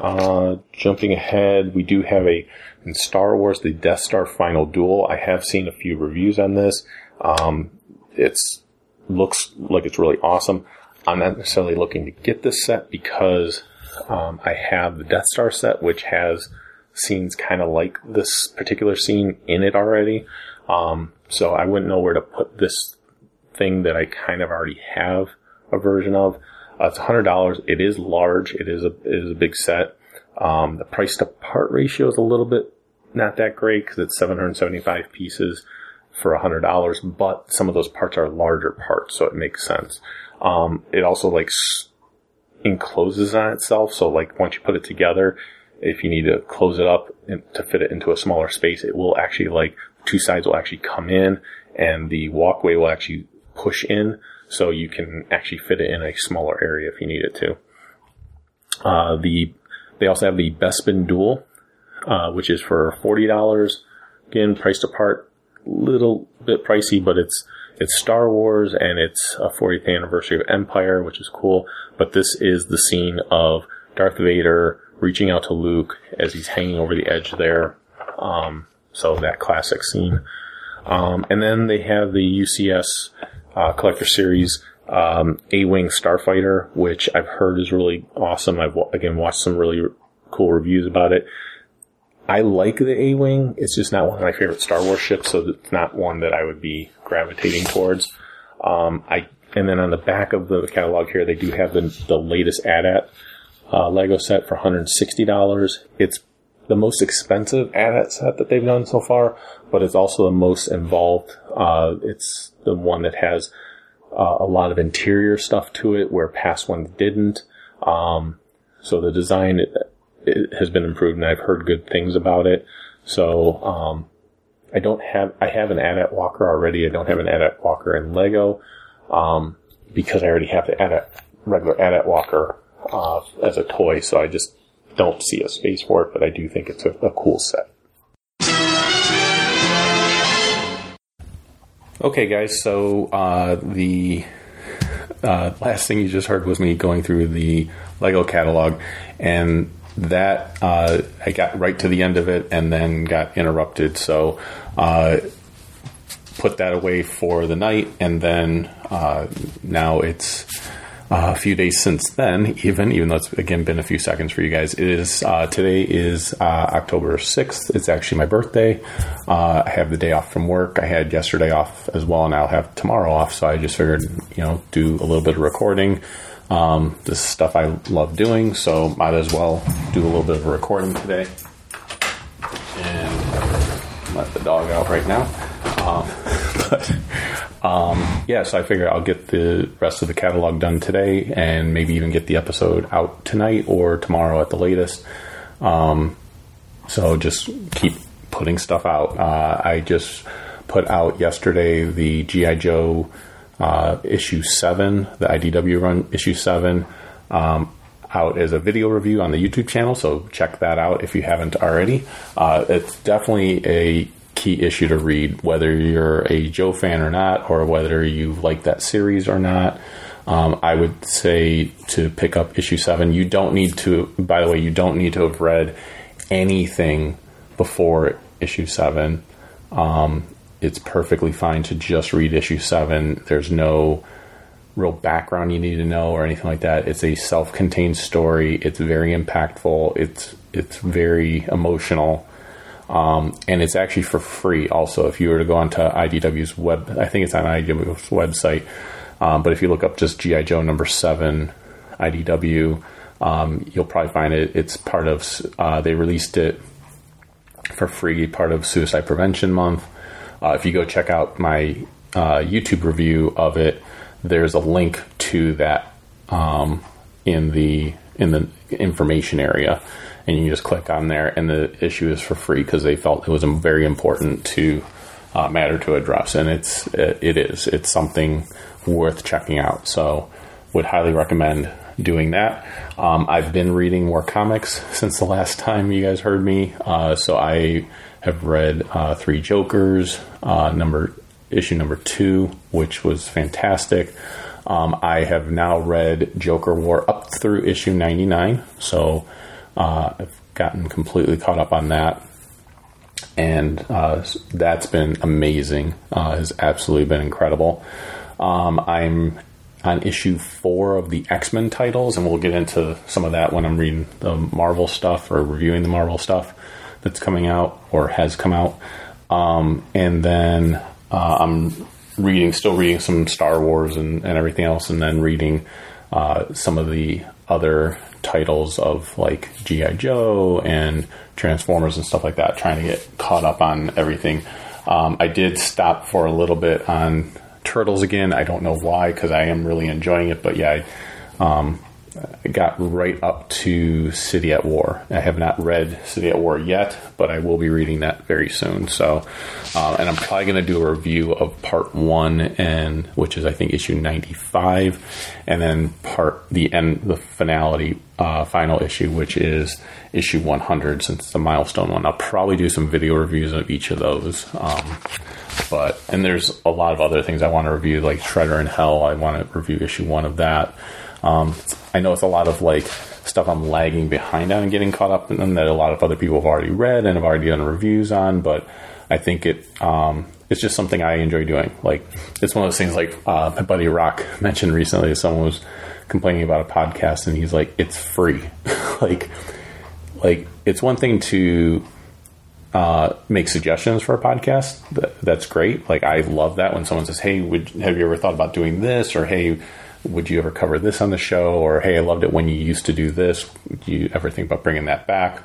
B: Uh, jumping ahead, we do have a, in Star Wars, the Death Star Final Duel. I have seen a few reviews on this. Um, it's, looks like it's really awesome. I'm not necessarily looking to get this set because, um, I have the Death Star set, which has scenes kind of like this particular scene in it already. Um, so I wouldn't know where to put this thing that I kind of already have a version of. Uh, it's hundred dollars. It is large. It is a it is a big set. Um, the price to part ratio is a little bit not that great because it's 775 pieces. For a hundred dollars, but some of those parts are larger parts, so it makes sense. Um, it also like encloses on itself, so like once you put it together, if you need to close it up to fit it into a smaller space, it will actually like two sides will actually come in, and the walkway will actually push in, so you can actually fit it in a smaller area if you need it to. Uh, the they also have the Bespin Duel, uh, which is for forty dollars. Again, priced apart, little bit pricey, but it's it's Star Wars and it's a 40th anniversary of Empire, which is cool. But this is the scene of Darth Vader reaching out to Luke as he's hanging over the edge there. Um, so that classic scene. Um, and then they have the UCS uh, collector series um, A-wing Starfighter, which I've heard is really awesome. I've again watched some really cool reviews about it. I like the A-wing. It's just not one of my favorite Star Wars ships, so it's not one that I would be gravitating towards. Um, I and then on the back of the catalog here, they do have the the latest AT-AT uh, Lego set for $160. It's the most expensive AT-AT set that they've done so far, but it's also the most involved. Uh, it's the one that has uh, a lot of interior stuff to it, where past ones didn't. Um, so the design it, has been improved, and I've heard good things about it. So um, I don't have I have an AT-AT Walker already. I don't have an AT-AT Walker in Lego um, because I already have the AT-AT regular AT-AT Walker uh, as a toy. So I just don't see a space for it, but I do think it's a, a cool set. Okay, guys. So uh, the uh, last thing you just heard was me going through the Lego catalog, and that uh, I got right to the end of it and then got interrupted. So uh, put that away for the night, and then uh, now it's uh, a few days since then. Even even though it's again been a few seconds for you guys, it is uh, today is uh, October sixth. It's actually my birthday. I have the day off from work. I had yesterday off as well, and I'll have tomorrow off. So I just figured you know do a little bit of recording. Um, this is stuff I love doing, so might as well do a little bit of a recording today. And let the dog out right now. Um, but um, yeah, so I figure I'll get the rest of the catalog done today, and maybe even get the episode out tonight or tomorrow at the latest. Um, so just keep putting stuff out. Uh, I just put out yesterday the GI Joe uh, issue seven, the IDW run issue seven, um, out as a video review on the YouTube channel. So check that out if you haven't already. Uh, it's definitely a key issue to read, whether you're a Joe fan or not, or whether you like that series or not. Um, I would say to pick up issue seven. You don't need to. By the way, you don't need to have read anything before issue seven. Um, it's perfectly fine to just read issue seven. There's no real background you need to know or anything like that. It's a self-contained story. It's very impactful. It's it's very emotional, um, and it's actually for free. Also, if you were to go onto IDW's web, I think it's on IDW's website. Um, but if you look up just GI Joe number seven, IDW, um, you'll probably find it. It's part of. Uh, they released it for free, part of Suicide Prevention Month. Uh, if you go check out my uh, YouTube review of it, there's a link to that um, in the in the information area, and you just click on there, and the issue is for free because they felt it was a very important to uh, matter to address, and it's it, it is it's something worth checking out. So, would highly recommend doing that. Um, I've been reading more comics since the last time you guys heard me, uh, so I have read uh, Three Jokers, uh, number issue number two, which was fantastic. Um, I have now read Joker War up through issue 99, so uh, I've gotten completely caught up on that. And uh, that's been amazing. Uh, has absolutely been incredible. Um, I'm on issue four of the X Men titles, and we'll get into some of that when I'm reading the Marvel stuff or reviewing the Marvel stuff that's coming out or has come out. Um, and then uh, I'm reading, still reading some Star Wars and, and everything else, and then reading uh, some of the other titles of like G.I. Joe and Transformers and stuff like that, trying to get caught up on everything. Um, I did stop for a little bit on Turtles again. I don't know why because I am really enjoying it, but yeah, I, um, I got right up to City at War. I have not read City at War yet, but I will be reading that very soon. So, uh, and I'm probably going to do a review of part one, and which is I think issue 95, and then part the end, the finality, uh, final issue, which is issue 100, since it's a milestone one. I'll probably do some video reviews of each of those. Um, but and there's a lot of other things I want to review, like Shredder in Hell. I want to review issue one of that. Um, I know it's a lot of like stuff I'm lagging behind on and getting caught up in that a lot of other people have already read and have already done reviews on, but I think it um, it's just something I enjoy doing. Like it's one of those things like uh, my buddy Rock mentioned recently. Someone was complaining about a podcast and he's like, "It's free." like, like it's one thing to uh, make suggestions for a podcast. That, that's great. Like I love that when someone says, "Hey, would have you ever thought about doing this?" or "Hey, would you ever cover this on the show?" or "Hey, I loved it when you used to do this. Do you ever think about bringing that back?"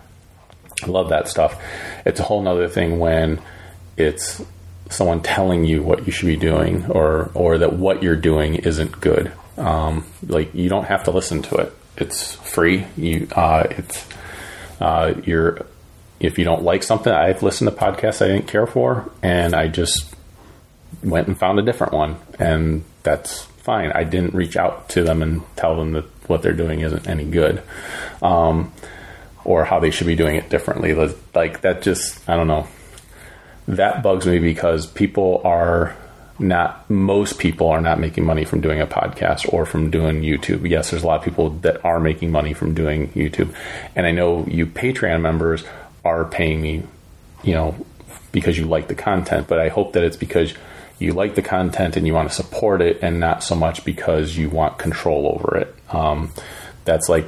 B: I love that stuff. It's a whole nother thing when it's someone telling you what you should be doing or or that what you're doing isn't good. Um, like you don't have to listen to it. It's free. You uh, it's uh, you're if you don't like something. I've listened to podcasts I didn't care for, and I just went and found a different one, and that's fine. I didn't reach out to them and tell them that what they're doing isn't any good. Um, or how they should be doing it differently. Like that just, I don't know. That bugs me because people are not, most people are not making money from doing a podcast or from doing YouTube. Yes, there's a lot of people that are making money from doing YouTube. And I know you Patreon members are paying me, you know, because you like the content, but I hope that it's because you like the content and you want to support it and not so much because you want control over it. Um, that's like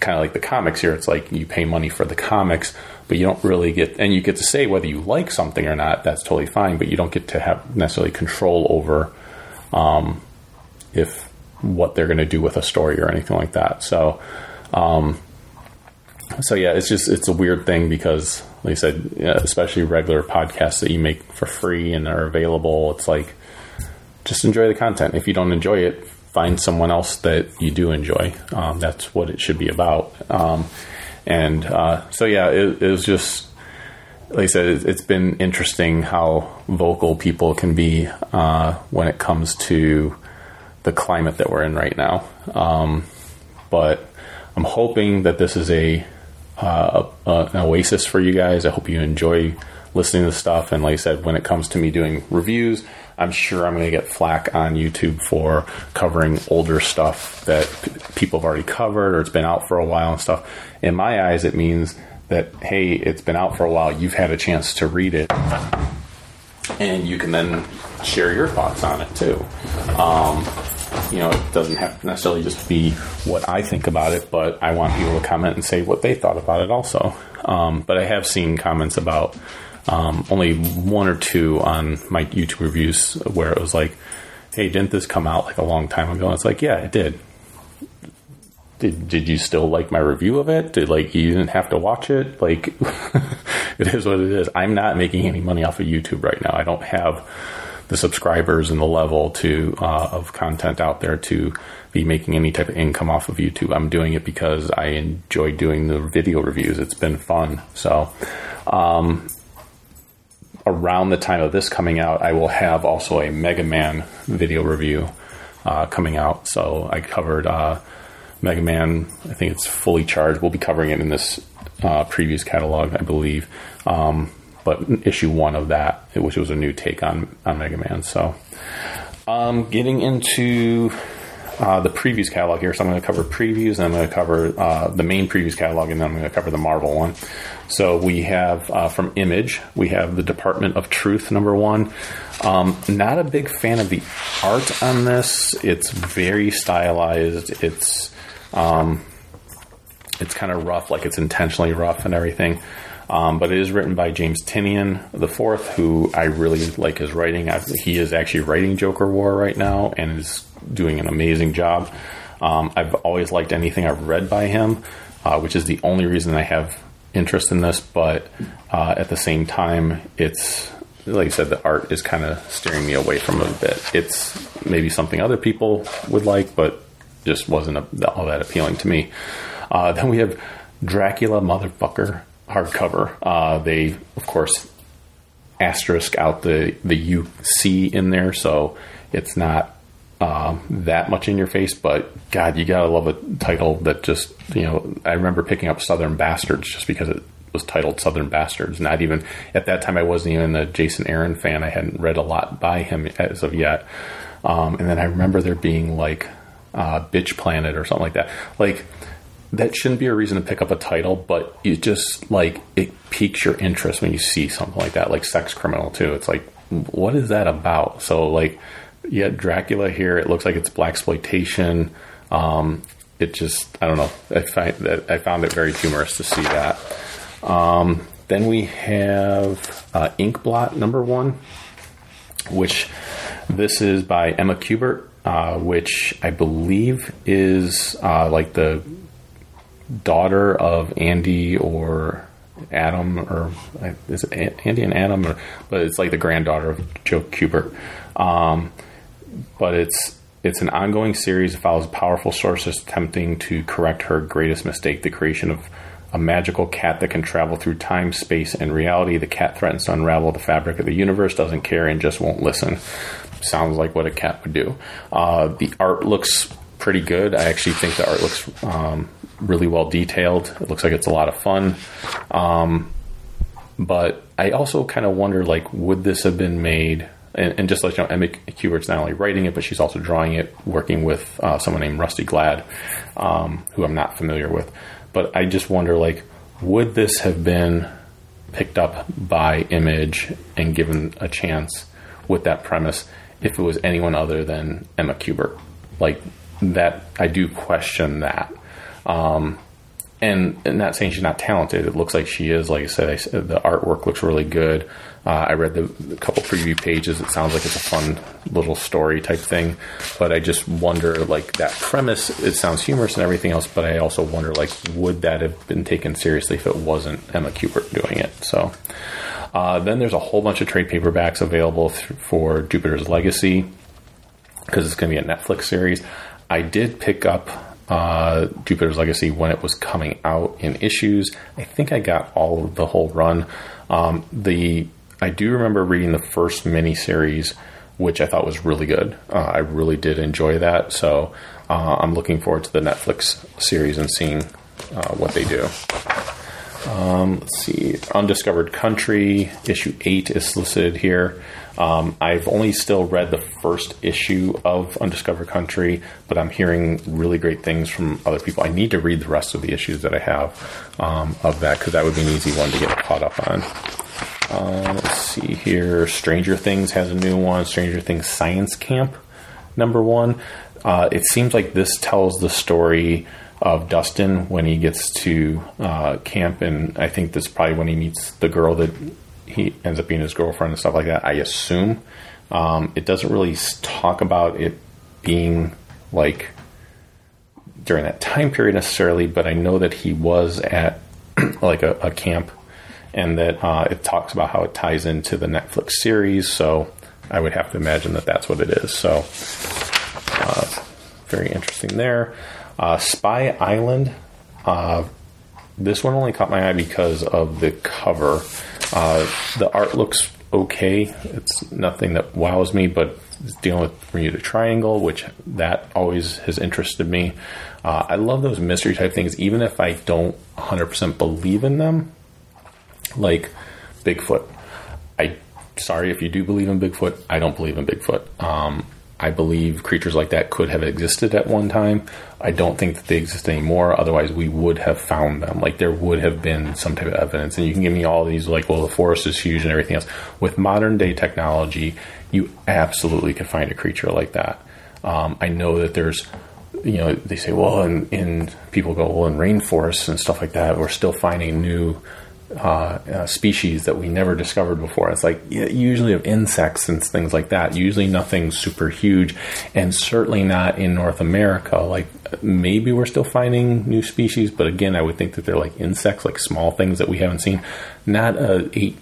B: kind of like the comics here. It's like you pay money for the comics, but you don't really get, and you get to say whether you like something or not. That's totally fine, but you don't get to have necessarily control over um, if what they're going to do with a story or anything like that. So, um, so yeah, it's just it's a weird thing because, like I said, especially regular podcasts that you make for free and are available. It's like just enjoy the content. If you don't enjoy it, find someone else that you do enjoy. Um, that's what it should be about. Um, and uh, so, yeah, it, it, was just, like I said, it, it's been interesting how vocal people can be uh, when it comes to the climate that we're in right now. Um, but I'm hoping that this is a, uh, an oasis for you guys. I hope you enjoy listening to stuff. And like I said, when it comes to me doing reviews, I'm sure I'm going to get flack on YouTube for covering older stuff that p- people have already covered or it's been out for a while and stuff. In my eyes, it means that, hey, it's been out for a while, you've had a chance to read it, and you can then share your thoughts on it too. Um, you know, it doesn't have to necessarily just be what I think about it, but I want people to comment and say what they thought about it also. Um, but I have seen comments about um, only one or two on my YouTube reviews where it was like, "Hey, didn't this come out like a long time ago?" And it's like, "Yeah, it did." Did, did you still like my review of it? Did like you didn't have to watch it? Like it is what it is. I'm not making any money off of YouTube right now. I don't have the subscribers and the level to uh, of content out there to be making any type of income off of YouTube. I'm doing it because I enjoy doing the video reviews. It's been fun. So, um, around the time of this coming out, I will have also a Mega Man video review uh, coming out. So I covered uh, Mega Man. I think it's fully charged. We'll be covering it in this uh, Previews catalog, I believe. Um, but issue one of that, which was a new take on on Mega Man. So, um, getting into uh, the Previews catalog here. So I'm going to cover previews, and I'm going to cover uh, the main previews catalog, and then I'm going to cover the Marvel one. So we have uh, from Image, we have the Department of Truth number one. Um, not a big fan of the art on this. It's very stylized. It's um, it's kind of rough, like it's intentionally rough and everything. Um, but it is written by James Tynion the fourth, who I really like his writing. I, he is actually writing Joker War right now and is doing an amazing job. Um, I've always liked anything I've read by him, uh, which is the only reason I have interest in this. But uh, at the same time, it's like I said, the art is kind of steering me away from it a bit. It's maybe something other people would like, but just wasn't all that appealing to me. Uh, then we have Dracula Motherfucker hardcover. Uh, they, of course, asterisk out the the UC in there, so it's not um, that much in your face. But God, you gotta love a title that just you know. I remember picking up Southern Bastards just because it was titled Southern Bastards. Not even at that time, I wasn't even a Jason Aaron fan. I hadn't read a lot by him as of yet. Um, and then I remember there being like uh, Bitch Planet or something like that. Like that shouldn't be a reason to pick up a title, but it just like it piques your interest when you see something like that, like Sex Criminal too. It's like, what is that about? So like, yeah, Dracula here. It looks like it's black exploitation. Um, it just, I don't know. I find that I found it very humorous to see that. Um, then we have uh, Inkblot number one, which this is by Emma Kubert, uh, which I believe is uh, like the daughter of Andy or Adam, or is it Andy and Adam, or but it's like the granddaughter of Joe Kubert. Um, but it's it's an ongoing series that follows powerful sources attempting to correct her greatest mistake: the creation of a magical cat that can travel through time, space, and reality. The cat threatens to unravel the fabric of the universe, doesn't care, and just won't listen. Sounds like what a cat would do. Uh, the art looks pretty good. I actually think the art looks um, really well detailed. It looks like it's a lot of fun. Um, but I also kind of wonder, like, would this have been made? And, and just like you know, Emma Kubert's not only writing it, but she's also drawing it, working with uh, someone named Rusty Gladd, um, who I'm not familiar with. But I just wonder, like, would this have been picked up by Image and given a chance with that premise if it was anyone other than Emma Kubert? Like that, I do question that. Um, and, and not saying she's not talented. It looks like she is. Like I said, I the artwork looks really good. Uh, I read the, the couple preview pages. It sounds like it's a fun little story type thing. But I just wonder, like that premise. It sounds humorous and everything else. But I also wonder, like, would that have been taken seriously if it wasn't Emma Kubert doing it? So. Uh, then there's a whole bunch of trade paperbacks available th- for Jupiter's Legacy because it's going to be a Netflix series. I did pick up uh, Jupiter's Legacy when it was coming out in issues. I think I got all of the whole run. Um, the I do remember reading the first miniseries, which I thought was really good. Uh, I really did enjoy that. So uh, I'm looking forward to the Netflix series and seeing uh, what they do. Um, let's see, Undiscovered Country issue eight is listed here. Um, I've only still read the first issue of Undiscovered Country, but I'm hearing really great things from other people. I need to read the rest of the issues that I have um, of that because that would be an easy one to get caught up on. Uh, let's see here. Stranger Things has a new one. Stranger Things Science Camp, number one. Uh, it seems like this tells the story of Dustin when he gets to uh, camp, and I think this is probably when he meets the girl that he ends up being his girlfriend and stuff like that. I assume um, it doesn't really talk about it being like during that time period necessarily, but I know that he was at like a, a camp, and that uh, it talks about how it ties into the Netflix series. So I would have to imagine that that's what it is. So uh, very interesting there. Uh, Spy Island. Uh, this one only caught my eye because of the cover. Uh, the art looks okay. It's nothing that wows me, but it's dealing with Bermuda Triangle, which that always has interested me. Uh, I love those mystery type things, even if I don't 100% believe in them. Like Bigfoot. I sorry if you do believe in Bigfoot. I don't believe in Bigfoot. Um, I believe creatures like that could have existed at one time. I don't think that they exist anymore. Otherwise, we would have found them. Like there would have been some type of evidence. And you can give me all these like, well, the forest is huge and everything else. With modern day technology, you absolutely could find a creature like that. Um, I know that there's, you know, they say, well, and, in people go, well, in rainforests and stuff like that, we're still finding new uh, uh, species that we never discovered before. It's like usually of insects and things like that. Usually nothing super huge, and certainly not in North America. Like maybe we're still finding new species, but again, I would think that they're like insects, like small things that we haven't seen. Not a eight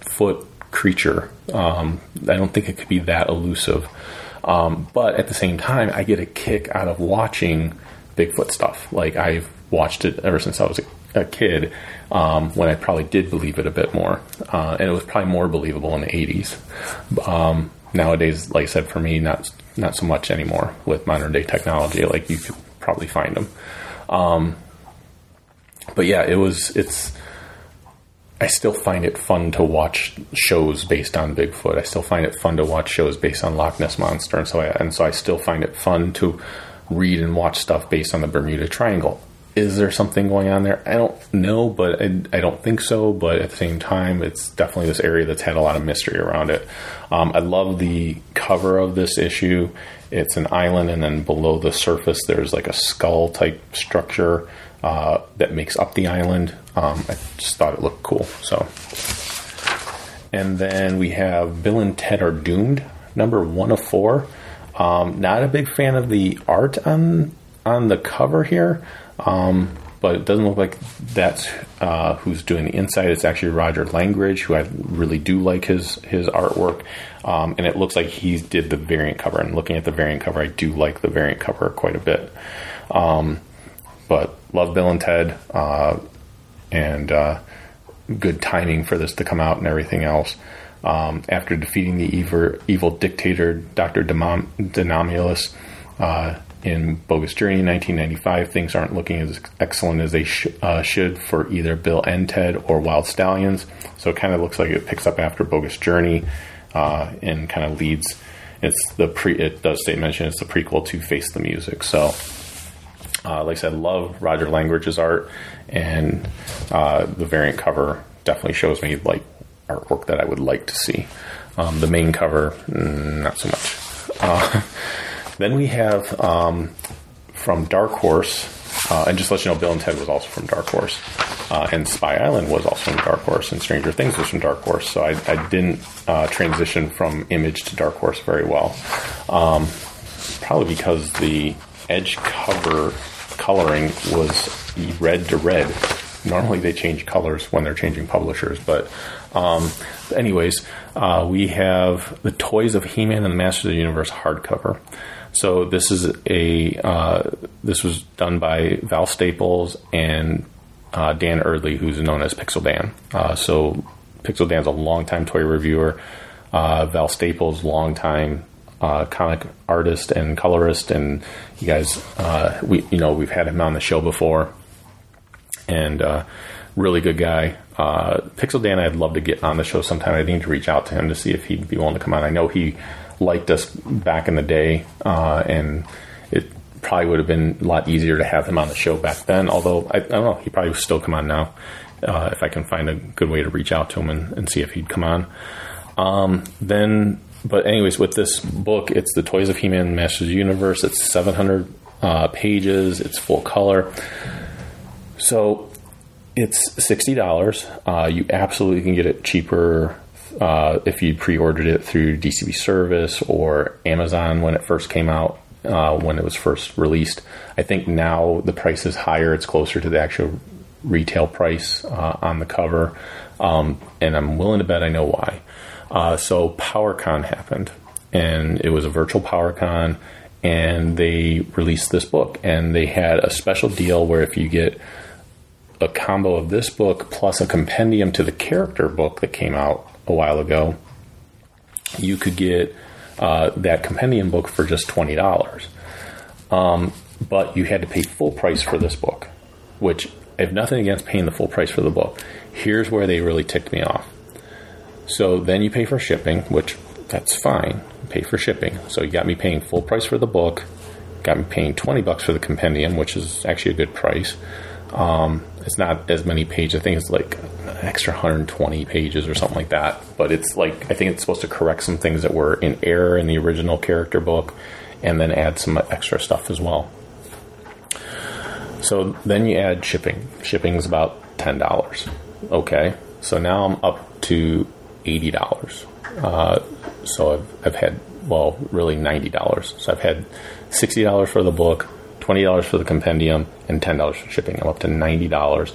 B: foot creature. Um, I don't think it could be that elusive. Um, but at the same time, I get a kick out of watching Bigfoot stuff. Like I've watched it ever since I was a, a kid, um, when I probably did believe it a bit more, uh, and it was probably more believable in the '80s. Um, nowadays, like I said, for me, not not so much anymore with modern day technology. Like you could probably find them. Um, but yeah, it was. It's. I still find it fun to watch shows based on Bigfoot. I still find it fun to watch shows based on Loch Ness monster, and so I, and so I still find it fun to read and watch stuff based on the Bermuda Triangle. Is there something going on there? I don't know, but I, I don't think so. But at the same time, it's definitely this area that's had a lot of mystery around it. Um, I love the cover of this issue. It's an island, and then below the surface, there's like a skull type structure uh, that makes up the island. Um, I just thought it looked cool. So, and then we have Bill and Ted Are Doomed, number one of four. Um, not a big fan of the art on on the cover here, um, but it doesn't look like that's uh, who's doing the inside. It's actually Roger Langridge, who I really do like his his artwork, um, and it looks like he did the variant cover. And looking at the variant cover, I do like the variant cover quite a bit. Um, but love Bill and Ted, uh, and uh, good timing for this to come out and everything else. Um, after defeating the evil, evil dictator Dr. Demam- Denomulus uh, in Bogus Journey in 1995, things aren't looking as excellent as they sh- uh, should for either Bill and Ted or Wild Stallions. So it kind of looks like it picks up after Bogus Journey uh, and kind of leads. It's the pre. It does state mention it's the prequel to Face the Music. So uh, like I said, love Roger Langridge's art, and uh, the variant cover definitely shows me like artwork that I would like to see. Um, the main cover, mm, not so much. Then we have um, from Dark Horse, uh, and just let you know, Bill and Ted was also from Dark Horse, uh, and Spy Island was also from Dark Horse, and Stranger Things was from Dark Horse. So I, I didn't uh, transition from Image to Dark Horse very well, um, probably because the edge cover coloring was red to red. Normally they change colors when they're changing publishers, but um, anyways, uh, we have the Toys of He-Man and the Masters of the Universe hardcover. So this is a uh, this was done by Val Staples and uh, Dan Eardley, who's known as Pixel Dan. Uh, so Pixel Dan's a longtime toy reviewer. Uh, Val Staples, longtime uh, comic artist and colorist, and you guys, uh, we you know we've had him on the show before, and really good guy. Pixel Dan, I'd love to get on the show sometime. I need to reach out to him to see if he'd be willing to come on. I know he liked us back in the day, uh, and it probably would have been a lot easier to have him on the show back then. Although I, I don't know, he probably would still come on now uh, if I can find a good way to reach out to him and, and see if he'd come on. Um, then, but anyways, with this book, it's the Toys of He-Man Masters Universe. It's 700 uh, pages. It's full color. So it's sixty dollars. Uh, you absolutely can get it cheaper uh, if you pre-ordered it through DCB Service or Amazon when it first came out. Uh, when it was first released, I think now the price is higher. It's closer to the actual retail price uh, on the cover, um, and I'm willing to bet I know why. Uh, so PowerCon happened, and it was a virtual PowerCon, and they released this book, and they had a special deal where if you get a combo of this book plus a compendium to the character book that came out a while ago, you could get uh, that compendium book for just twenty dollars. Um, but you had to pay full price for this book, which I have nothing against paying the full price for the book. Here's where they really ticked me off. So then you pay for shipping, which that's fine. Pay for shipping. So you got me paying full price for the book, got me paying twenty bucks for the compendium, which is actually a good price. Um, it's not as many pages. I think it's like an extra 120 pages or something like that. But it's like I think it's supposed to correct some things that were in error in the original character book, and then add some extra stuff as well. So then you add shipping. Shipping is about ten dollars. Okay, so now I'm up to eighty dollars. Uh, so I've, I've had well, really ninety dollars. So I've had sixty dollars for the book, twenty dollars for the compendium, and ten dollars for shipping. I'm up to ninety dollars.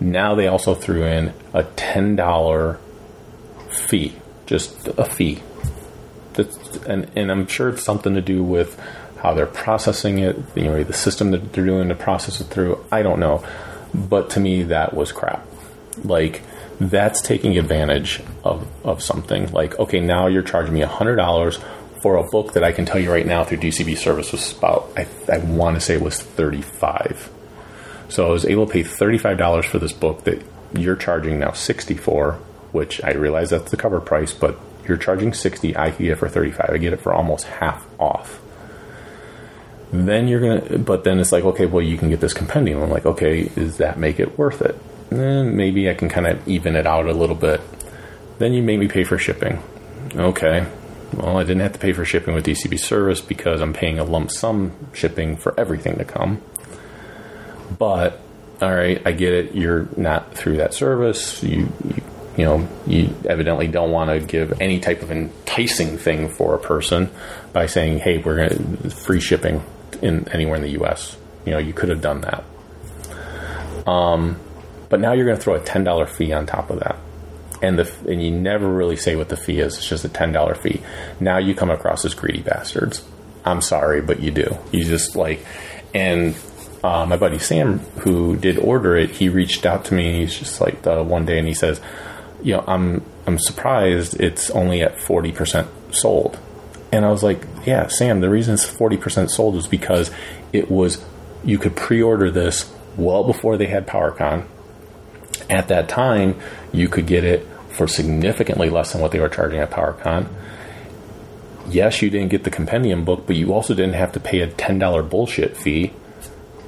B: Now they also threw in a ten dollar fee just a fee. That's, and and I'm sure it's something to do with how they're processing it, you know, the system that they're doing to process it through. I don't know, but to me that was crap. Like that's taking advantage of of something. Like okay, now you're charging me hundred dollars for a oh book that I can tell you right now through DCB service was about I, I want to say it was thirty five. So I was able to pay thirty five dollars for this book that you're charging now sixty for, which I realize that's the cover price, but you're charging sixty. I can get it for thirty five. I get it for almost half off. Then you're gonna, but then it's like, okay, well, you can get this compendium. I'm like, okay, does that make it worth it? Then maybe I can kind of even it out a little bit. Then you make me pay for shipping. Okay, well, I didn't have to pay for shipping with DCB service because I'm paying a lump sum shipping for everything to come. But all right, I get it. You're not through that service. You, you, you know, you evidently don't want to give any type of enticing thing for a person by saying, "Hey, we're going to free shipping in anywhere in the U.S." You know, you could have done that. Um, but now you're going to throw a ten dollar fee on top of that, and the and you never really say what the fee is. It's just a ten dollar fee. Now you come across as greedy bastards. I'm sorry, but you do. You just like, and uh, my buddy Sam, who did order it, he reached out to me. He's just like the one day, and he says, "You know, I'm I'm surprised it's only at forty percent sold." And I was like, "Yeah, Sam. The reason it's forty percent sold is because it was you could pre-order this well before they had PowerCon. At that time, you could get it for significantly less than what they were charging at PowerCon." Yes, you didn't get the compendium book, but you also didn't have to pay a ten dollar bullshit fee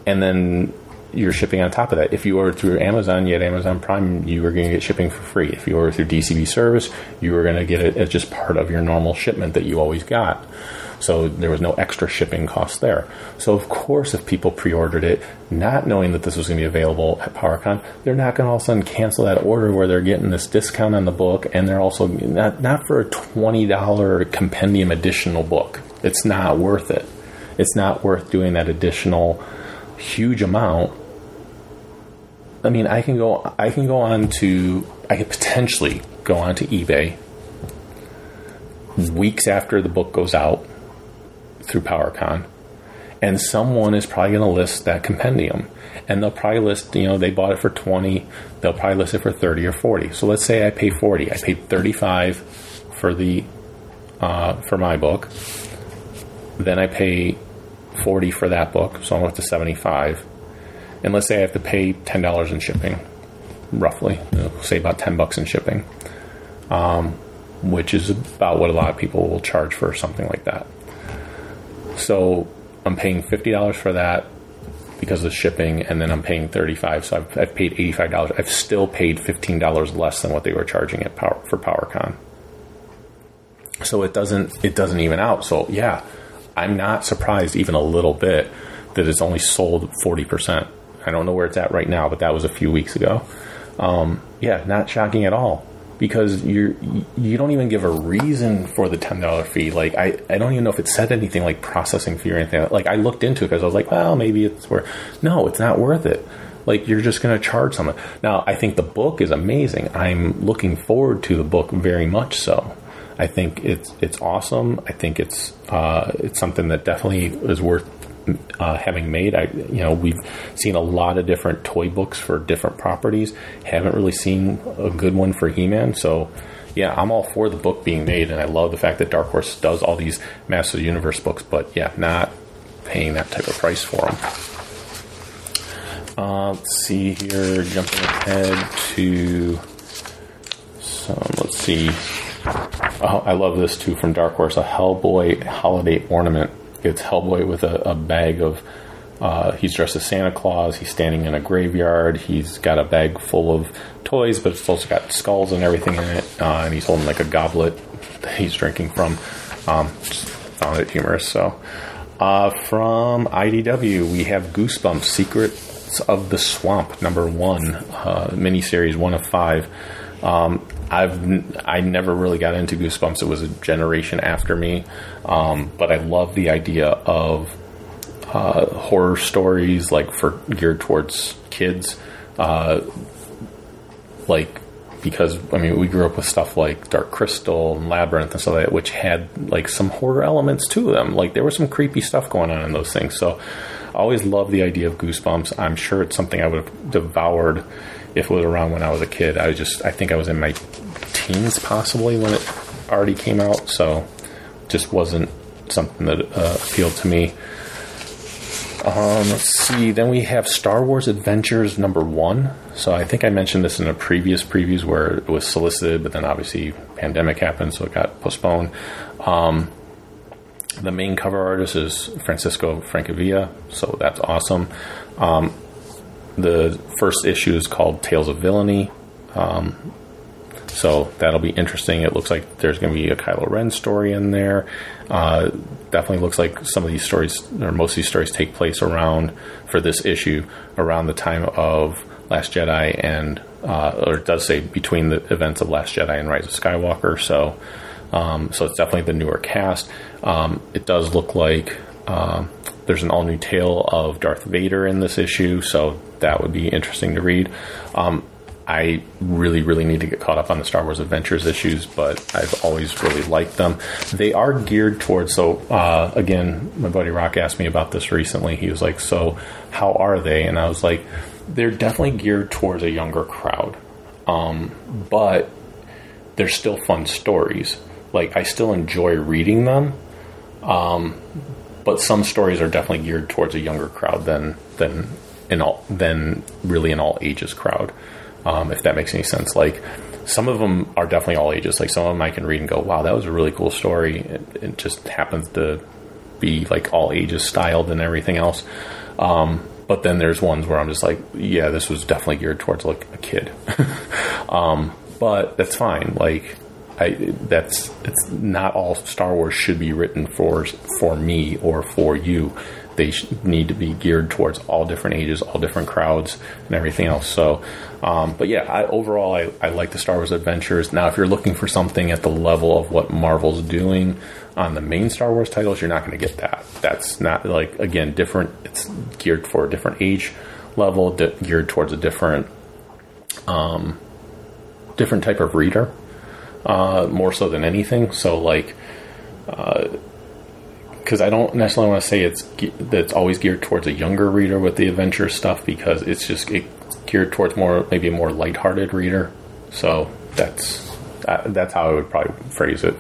B: and then you're shipping on top of that. If you order through Amazon, you had Amazon Prime, you were going to get shipping for free. If you order through DCB service, you were going to get it as just part of your normal shipment that you always got. So there was no extra shipping cost there. So of course, if people pre-ordered it, not knowing that this was going to be available at PowerCon, they're not going to all of a sudden cancel that order where they're getting this discount on the book, and they're also not not for a twenty dollar compendium additional book. It's not worth it. It's not worth doing that additional huge amount. I mean, I can go. I can go on to. I could potentially go on to eBay weeks after the book goes out through PowerCon, and someone is probably going to list that compendium, and they'll probably list. You know, they bought it for twenty. They'll probably list it for thirty or forty. So let's say I pay forty. I paid thirty-five for the uh, for my book. Then I pay 40 for that book, so I'm up to 75. And let's say I have to pay $10 in shipping, roughly, know, say about 10 bucks in shipping, um, which is about what a lot of people will charge for something like that. So I'm paying $50 for that because of shipping, and then I'm paying 35 so I've, I've paid $85. I've still paid $15 less than what they were charging at Power, for PowerCon. So it doesn't it doesn't even out. So yeah, I'm not surprised even a little bit that it's only sold 40%. I don't know where it's at right now, but that was a few weeks ago. Um, yeah, not shocking at all because you you don't even give a reason for the ten dollar fee. Like I, I don't even know if it said anything like processing fee or anything. Like I looked into it because I was like, well, maybe it's worth. No, it's not worth it. Like you're just going to charge someone. Now I think the book is amazing. I'm looking forward to the book very much so. I think it's it's awesome. I think it's uh, it's something that definitely is worth uh, having made. I you know we've seen a lot of different toy books for different properties. Haven't really seen a good one for He-Man. So yeah, I'm all for the book being made, and I love the fact that Dark Horse does all these Masters of the Universe books. But yeah, not paying that type of price for them. Uh, let's see here, jumping ahead to some. Let's see. Oh, I love this too from Dark Horse. A Hellboy holiday ornament. It's Hellboy with a, a bag of. Uh, he's dressed as Santa Claus. He's standing in a graveyard. He's got a bag full of toys, but it's also got skulls and everything in it. Uh, and he's holding like a goblet that he's drinking from. Um, just found it humorous. So, uh, from IDW, we have Goosebumps: Secrets of the Swamp, number one, uh, miniseries, one of five. Um, I've I never really got into Goosebumps. It was a generation after me, um, but I love the idea of uh, horror stories like for geared towards kids, uh, like because I mean we grew up with stuff like Dark Crystal and Labyrinth and stuff like that, which had like some horror elements to them. Like there was some creepy stuff going on in those things. So I always loved the idea of Goosebumps. I'm sure it's something I would have devoured if it was around when I was a kid. I just I think I was in my teens possibly when it already came out, so just wasn't something that uh, appealed to me. Um, let's see. Then we have Star Wars Adventures number one. So I think I mentioned this in a previous previews where it was solicited, but then obviously pandemic happened, so it got postponed. Um, the main cover artist is Francisco Francavilla, so that's awesome. Um, the first issue is called Tales of Villainy. Um, so that'll be interesting. It looks like there's going to be a Kylo Ren story in there. Uh, definitely looks like some of these stories, or most of these stories, take place around for this issue around the time of Last Jedi and, uh, or it does say between the events of Last Jedi and Rise of Skywalker. So, um, so it's definitely the newer cast. Um, it does look like um, there's an all new tale of Darth Vader in this issue, so that would be interesting to read. Um, I really, really need to get caught up on the Star Wars Adventures issues, but I've always really liked them. They are geared towards, so uh, again, my buddy Rock asked me about this recently. He was like, So, how are they? And I was like, They're definitely geared towards a younger crowd, um, but they're still fun stories. Like, I still enjoy reading them, um, but some stories are definitely geared towards a younger crowd than, than, in all, than really an all ages crowd um, if that makes any sense. Like some of them are definitely all ages. Like some of them I can read and go, wow, that was a really cool story. It, it just happens to be like all ages styled and everything else. Um, but then there's ones where I'm just like, yeah, this was definitely geared towards like a kid. um, but that's fine. Like, I, that's it's not all Star Wars should be written for for me or for you. They need to be geared towards all different ages, all different crowds, and everything else. So, um, but yeah, I, overall, I, I like the Star Wars Adventures. Now, if you're looking for something at the level of what Marvel's doing on the main Star Wars titles, you're not going to get that. That's not like again different. It's geared for a different age level, di- geared towards a different um, different type of reader, uh, more so than anything. So like. because I don't necessarily want to say it's that it's always geared towards a younger reader with the adventure stuff because it's just it's geared towards more maybe a more lighthearted reader. So that's that, that's how I would probably phrase it.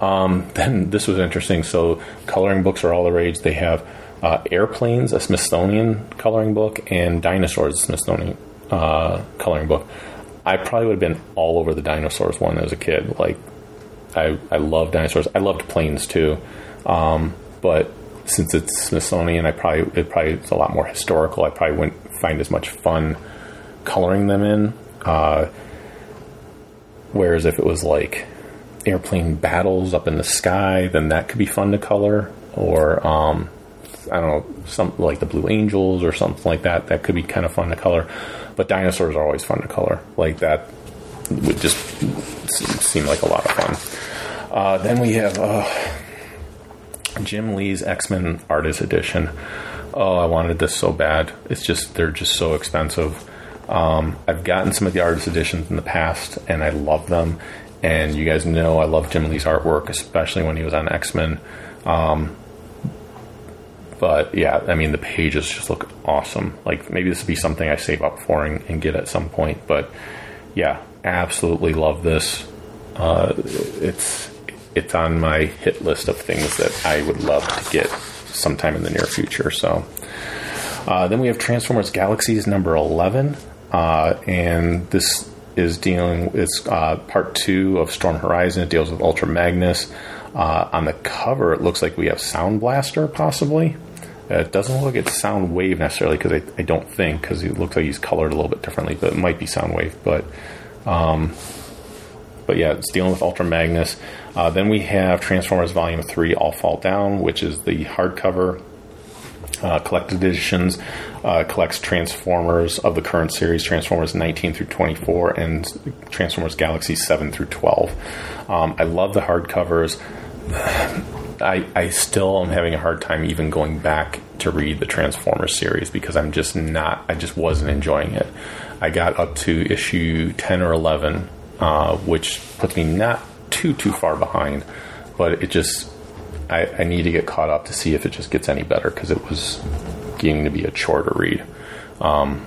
B: Um, then this was interesting. So coloring books are all the rage. They have uh, airplanes, a Smithsonian coloring book, and dinosaurs, a Smithsonian uh, coloring book. I probably would have been all over the dinosaurs one as a kid. Like I, I love dinosaurs. I loved planes too. Um, but since it's Smithsonian, I probably it probably it's a lot more historical. I probably wouldn't find as much fun coloring them in. Uh, whereas if it was like airplane battles up in the sky, then that could be fun to color. Or um, I don't know, something like the Blue Angels or something like that. That could be kind of fun to color. But dinosaurs are always fun to color. Like that would just seem like a lot of fun. Uh, then we have uh, Jim Lee's X Men Artist Edition. Oh, I wanted this so bad. It's just they're just so expensive. Um, I've gotten some of the artist editions in the past, and I love them. And you guys know I love Jim Lee's artwork, especially when he was on X Men. Um, but yeah, I mean the pages just look awesome. Like maybe this would be something I save up for and, and get at some point. But yeah, absolutely love this. Uh, it's it's on my hit list of things that I would love to get sometime in the near future. So uh, then we have Transformers Galaxies number eleven, uh, and this is dealing. It's uh, part two of Storm Horizon. It deals with Ultra Magnus. Uh, on the cover, it looks like we have Sound Blaster, possibly. Uh, it doesn't look like it's Sound Wave necessarily, because I, I don't think, because it looks like he's colored a little bit differently, but it might be Sound Wave. But um, but yeah, it's dealing with Ultra Magnus. Uh, then we have Transformers Volume 3 All Fall Down, which is the hardcover uh, collected editions. Uh, collects Transformers of the current series, Transformers 19 through 24, and Transformers Galaxy 7 through 12. Um, I love the hardcovers. I, I still am having a hard time even going back to read the Transformers series because I'm just not, I just wasn't enjoying it. I got up to issue 10 or 11, uh, which puts me not too, too far behind, but it just, I, I need to get caught up to see if it just gets any better because it was getting to be a chore to read. Um,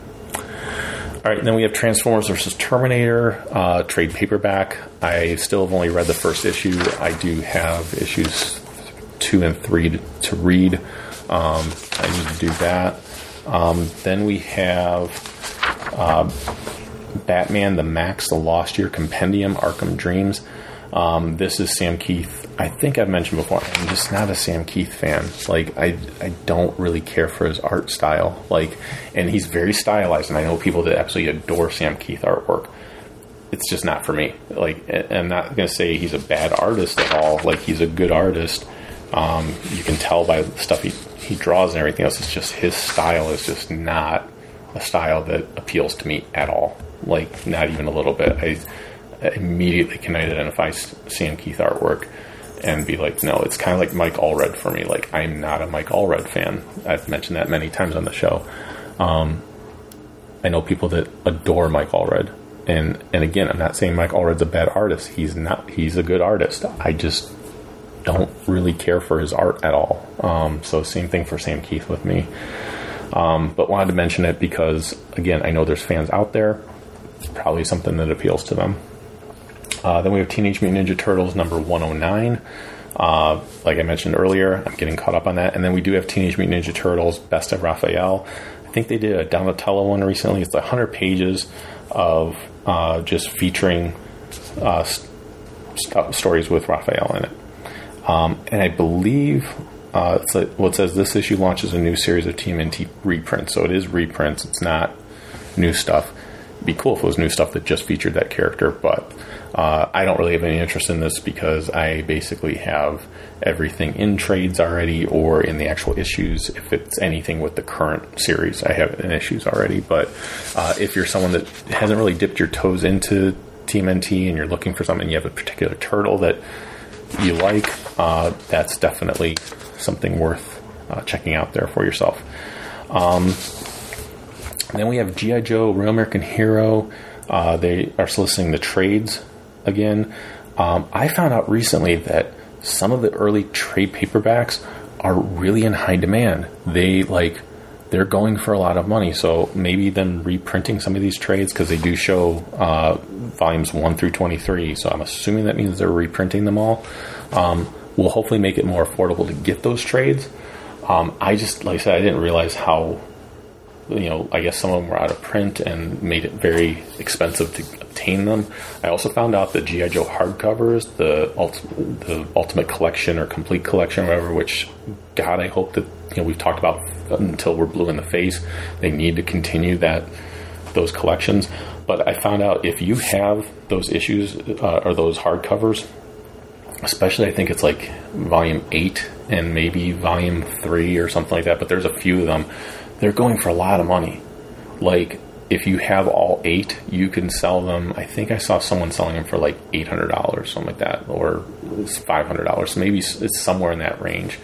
B: all right, then we have Transformers versus Terminator uh, trade paperback. I still have only read the first issue. I do have issues two and three to, to read. Um, I need to do that. Um, then we have uh, Batman, the Maxx, the Lost Year Compendium, Arkham Dreams. Um, this is Sam Kieth. I think I've mentioned before. I'm just not a Sam Kieth fan. Like I, I don't really care for his art style. Like, and he's very stylized, and I know people that absolutely adore Sam Kieth artwork. It's just not for me. Like, I'm not gonna say he's a bad artist at all. Like, he's a good artist. Um, you can tell by the stuff he he draws and everything else. It's just his style is just not a style that appeals to me at all. Like, not even a little bit. I immediately can I identify Sam Kieth artwork and be like, no, it's kind of like Mike Allred for me. Like, I'm not a Mike Allred fan. I've mentioned that many times on the show. Um, I know people that adore Mike Allred, and and again, I'm not saying Mike Allred's a bad artist. He's not. He's a good artist. I just don't really care for his art at all. Um, so same thing for Sam Kieth with me. Um, but wanted to mention it because again, I know there's fans out there. It's probably something that appeals to them. Uh, then we have Teenage Mutant Ninja Turtles number 109. Uh, like I mentioned earlier, I'm getting caught up on that. And then we do have Teenage Mutant Ninja Turtles Best of Raphael. I think they did a Donatello one recently. It's 100 pages of uh, just featuring uh, st- stories with Raphael in it. Um, and I believe uh, it's like, well, it says this issue launches a new series of TMNT reprints. So it is reprints. It's not new stuff. It'd be cool if it was new stuff that just featured that character, but uh, I don't really have any interest in this because I basically have everything in trades already or in the actual issues. If it's anything with the current series, I have in issues already. But uh, if you're someone that hasn't really dipped your toes into TMNT and you're looking for something, you have a particular turtle that you like, uh, that's definitely something worth uh, checking out there for yourself. Um, then we have G.I. Joe, Real American Hero. Uh, they are soliciting the trades again. Um, I found out recently that some of the early trade paperbacks are really in high demand. They like they're going for a lot of money. So maybe them reprinting some of these trades because they do show uh, volumes one through twenty three. So I'm assuming that means they're reprinting them all. Um, will hopefully make it more affordable to get those trades. Um, I just like I said, I didn't realize how you know, I guess some of them were out of print and made it very expensive to obtain them. I also found out that GI Joe hardcovers, the ult- the Ultimate Collection or Complete Collection, or whatever. Which, God, I hope that you know we've talked about until we're blue in the face. They need to continue that those collections. But I found out if you have those issues uh, or those hardcovers, especially I think it's like volume eight and maybe volume three or something like that. But there's a few of them they're going for a lot of money. Like if you have all eight, you can sell them. I think I saw someone selling them for like eight hundred dollars, something like that, or five hundred dollars. Maybe it's somewhere in that range.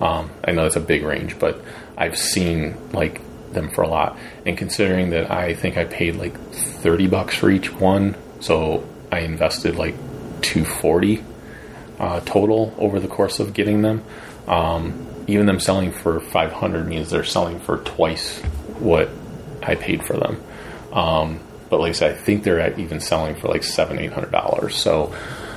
B: Um, I know it's a big range, but I've seen like them for a lot. And considering that I think I paid like thirty bucks for each one, so I invested like two forty uh, total over the course of getting them. Um, even them selling for 500 means they're selling for twice what I paid for them. Um, but like I said, I think they're at even selling for like seven, eight hundred dollars. So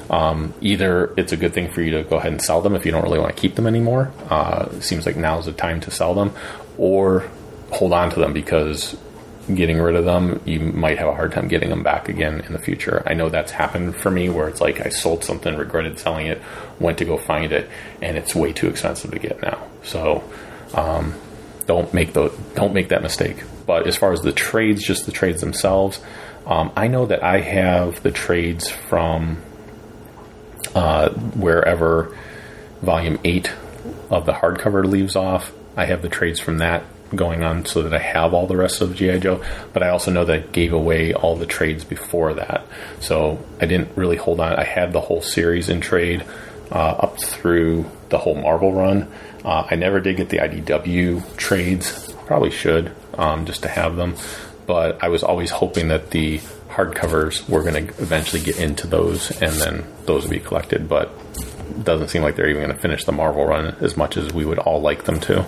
B: um, either it's a good thing for you to go ahead and sell them if you don't really want to keep them anymore. Uh, it seems like now's the time to sell them, or hold on to them because getting rid of them, you might have a hard time getting them back again in the future. I know that's happened for me where it's like I sold something, regretted selling it, went to go find it, and it's way too expensive to get now. So um, don't make the don't make that mistake. But as far as the trades, just the trades themselves, um, I know that I have the trades from uh, wherever Volume Eight of the hardcover leaves off. I have the trades from that going on so that I have all the rest of GI Joe. But I also know that I gave away all the trades before that, so I didn't really hold on. I had the whole series in trade uh, up through the whole Marvel run. Uh, I never did get the IDW trades. Probably should um, just to have them. but I was always hoping that the hardcovers were going to eventually get into those, and then those would be collected. But it doesn't seem like they're even going to finish the Marvel run as much as we would all like them to.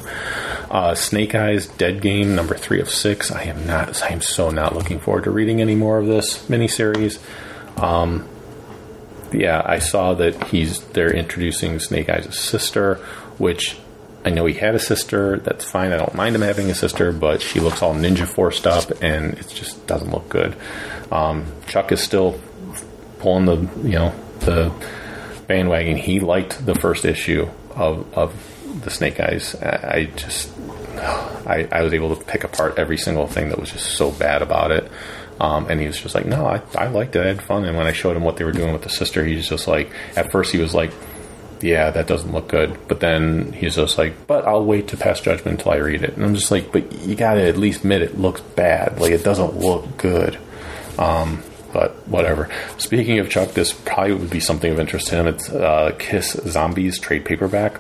B: Uh, Snake Eyes Dead Game number three of six. I am not. I am so not looking forward to reading any more of this miniseries. Um, yeah, I saw that he's they're introducing Snake Eyes' sister, which I know he had a sister. That's fine. I don't mind him having a sister, but she looks all ninja forced up, and it just doesn't look good. Um, Chuck is still pulling the you know the bandwagon. He liked the first issue of of the Snake Eyes. I, I just I, I was able to pick apart every single thing that was just so bad about it. Um, and he was just like, no, I, I liked it. I had fun. And when I showed him what they were doing with the sister, he was just like, at first he was like, yeah, that doesn't look good. But then he's just like, but I'll wait to pass judgment until I read it. And I'm just like, but you got to at least admit it looks bad. Like it doesn't look good. Um, but whatever. Speaking of Chuck, this probably would be something of interest to him. It's uh, Kiss Zombies trade paperback.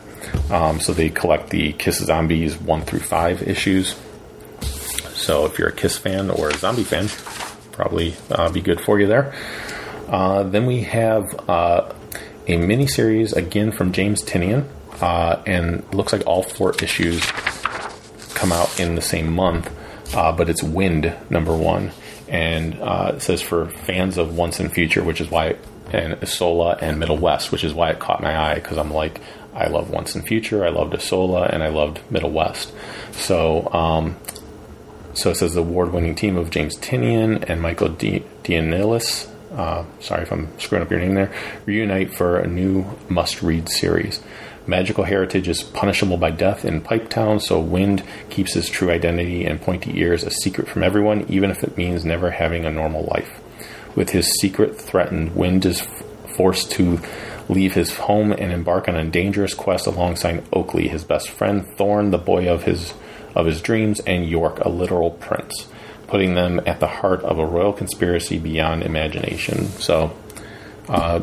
B: Um, so they collect the Kiss Zombies one through five issues. So if you're a Kiss fan or a zombie fan, probably uh, be good for you there. Uh, then we have uh, a mini series again from James Tynion, uh, and looks like all four issues come out in the same month, uh, but it's Wind number one, and uh, it says for fans of Once and Future, which is why, and Isola and Middle West, which is why it caught my eye because I'm like, I love Once and Future, I loved Isola, and I loved Middle West. So, um, so it says the award-winning team of James Tynion and Michael D- Dianilis. Uh, sorry if I'm screwing up your name there. Reunite for a new must-read series. Magical heritage is punishable by death in Pipetown, so Wind keeps his true identity and pointy ears a secret from everyone, even if it means never having a normal life. With his secret threatened, Wind is forced to leave his home and embark on a dangerous quest alongside Oakley, his best friend, Thorn, the boy of his of his dreams, and York, a literal prince, putting them at the heart of a royal conspiracy beyond imagination. So, uh,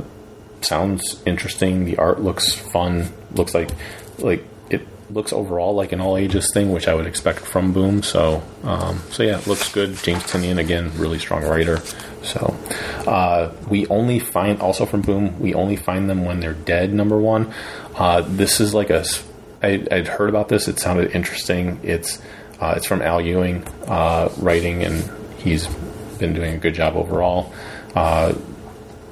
B: sounds interesting. The art looks fun. Looks like like it looks overall like an all ages thing, which I would expect from Boom. So, um, so yeah, looks good. James Tynion again, really strong writer. So, uh, we only find also from Boom, we only find them when they're dead. Number one, uh, this is like a. I, I'd heard about this. It sounded interesting. It's uh, it's from Al Ewing uh, writing, and he's been doing a good job overall. Uh,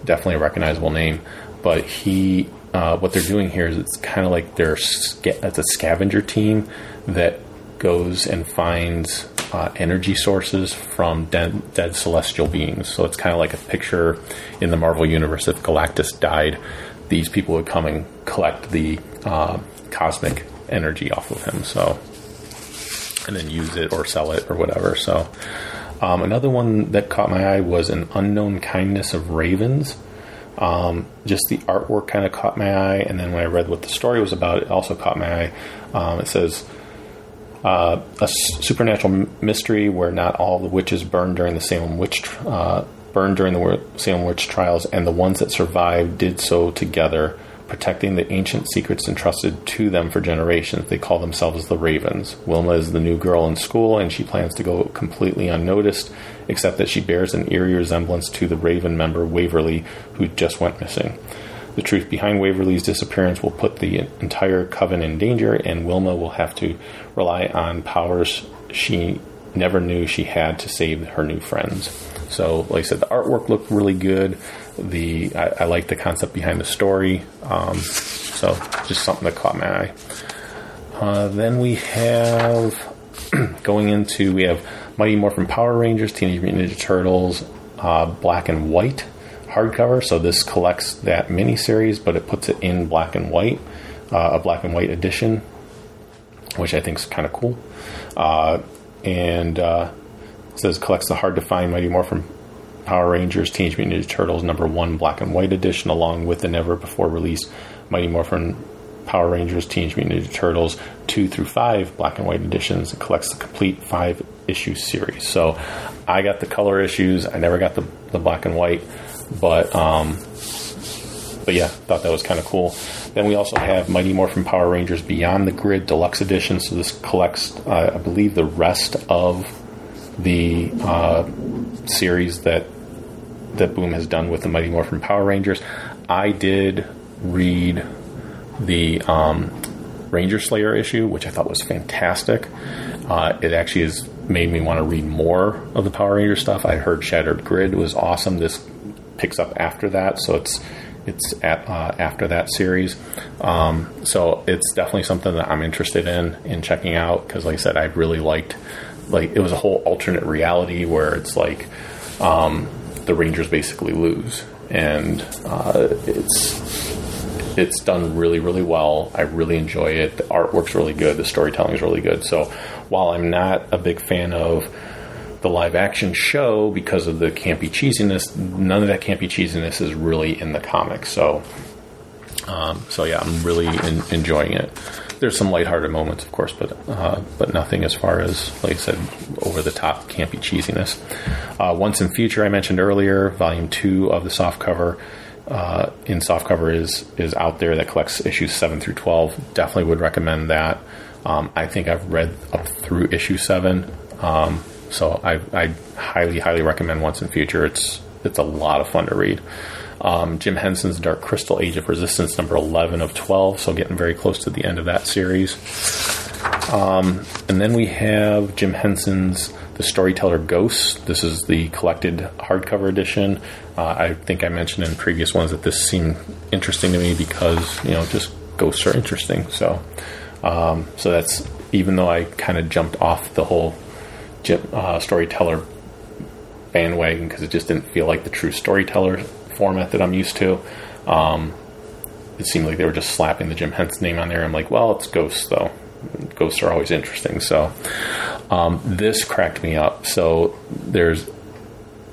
B: definitely a recognizable name. But he, uh, what they're doing here is it's kind of like they're it's a scavenger team that goes and finds uh, energy sources from dead, dead celestial beings. So it's kind of like a picture in the Marvel universe. If Galactus died, these people would come and collect the uh, cosmic energy off of him. So and then use it or sell it or whatever. So, um, another one that caught my eye was an unknown kindness of ravens. Um, just the artwork kind of caught my eye, and then when I read what the story was about, it also caught my eye. Um, it says uh, a supernatural mystery where not all the witches burned during the Salem witch uh, burned during the Salem witch trials, and the ones that survived did so together, protecting the ancient secrets entrusted to them for generations. They call themselves the Ravens. Wilma is the new girl in school, and she plans to go completely unnoticed, except that she bears an eerie resemblance to the Raven member Waverly, who just went missing. The truth behind Waverly's disappearance will put the entire coven in danger, and Wilma will have to rely on powers she never knew she had to save her new friends. So, like I said, the artwork looked really good. The I, I like the concept behind the story. Um, so, just something that caught my eye. Uh, then we have going into we have Mighty Morphin Power Rangers, Teenage Mutant Ninja Turtles, uh, black and white hardcover. So this collects that miniseries, but it puts it in black and white, uh, a black and white edition, which I think is kind of cool. Uh, and uh, it says collects the hard to find Mighty Morphin Power Rangers, Teenage Mutant Ninja Turtles number one black and white edition, along with the never before released Mighty Morphin Power Rangers, Teenage Mutant Ninja Turtles two through five black and white editions. It collects the complete five issue series. So I got the color issues. I never got the, the black and white, but um, but yeah, thought that was kind of cool. Then we also have Mighty Morphin Power Rangers Beyond the Grid Deluxe Edition. So this collects, uh, I believe, the rest of the uh, series that that Boom has done with the Mighty Morphin Power Rangers. I did read the um, Ranger Slayer issue, which I thought was fantastic. Uh, it actually has made me want to read more of the Power Ranger stuff. I heard Shattered Grid was awesome. This picks up after that, so it's it's at, uh, after that series. Um, so it's definitely something that I'm interested in in checking out because, like I said, I really liked like it was a whole alternate reality where it's like um, the Rangers basically lose, and uh, it's it's done really, really well. I really enjoy it. The artwork's really good. The storytelling's really good. So while I'm not a big fan of the live action show because of the campy cheesiness, none of that campy cheesiness is really in the comics. So, um, so yeah, I'm really in, enjoying it. There's some lighthearted moments, of course, but uh, but nothing as far as, like I said, over the top campy cheesiness. Uh, Once and Future, I mentioned earlier, Volume Two of the softcover uh, in softcover is is out there that collects issues seven through twelve. Definitely would recommend that. Um, I think I've read up through issue seven, um, so I, I highly highly recommend Once and Future. It's it's a lot of fun to read. Um, Jim Henson's Dark Crystal Age of Resistance number eleven of twelve, so getting very close to the end of that series. Um, and then we have Jim Henson's The Storyteller Ghosts. This is the collected hardcover edition. Uh, I think I mentioned in previous ones that this seemed interesting to me because you know just ghosts are interesting. So, um, so that's even though I kind of jumped off the whole uh, storyteller bandwagon because it just didn't feel like the true storyteller format that I'm used to. Um, it seemed like they were just slapping the Jim Henson name on there. I'm like, well, it's ghosts though. Ghosts are always interesting. So um, this cracked me up. So there's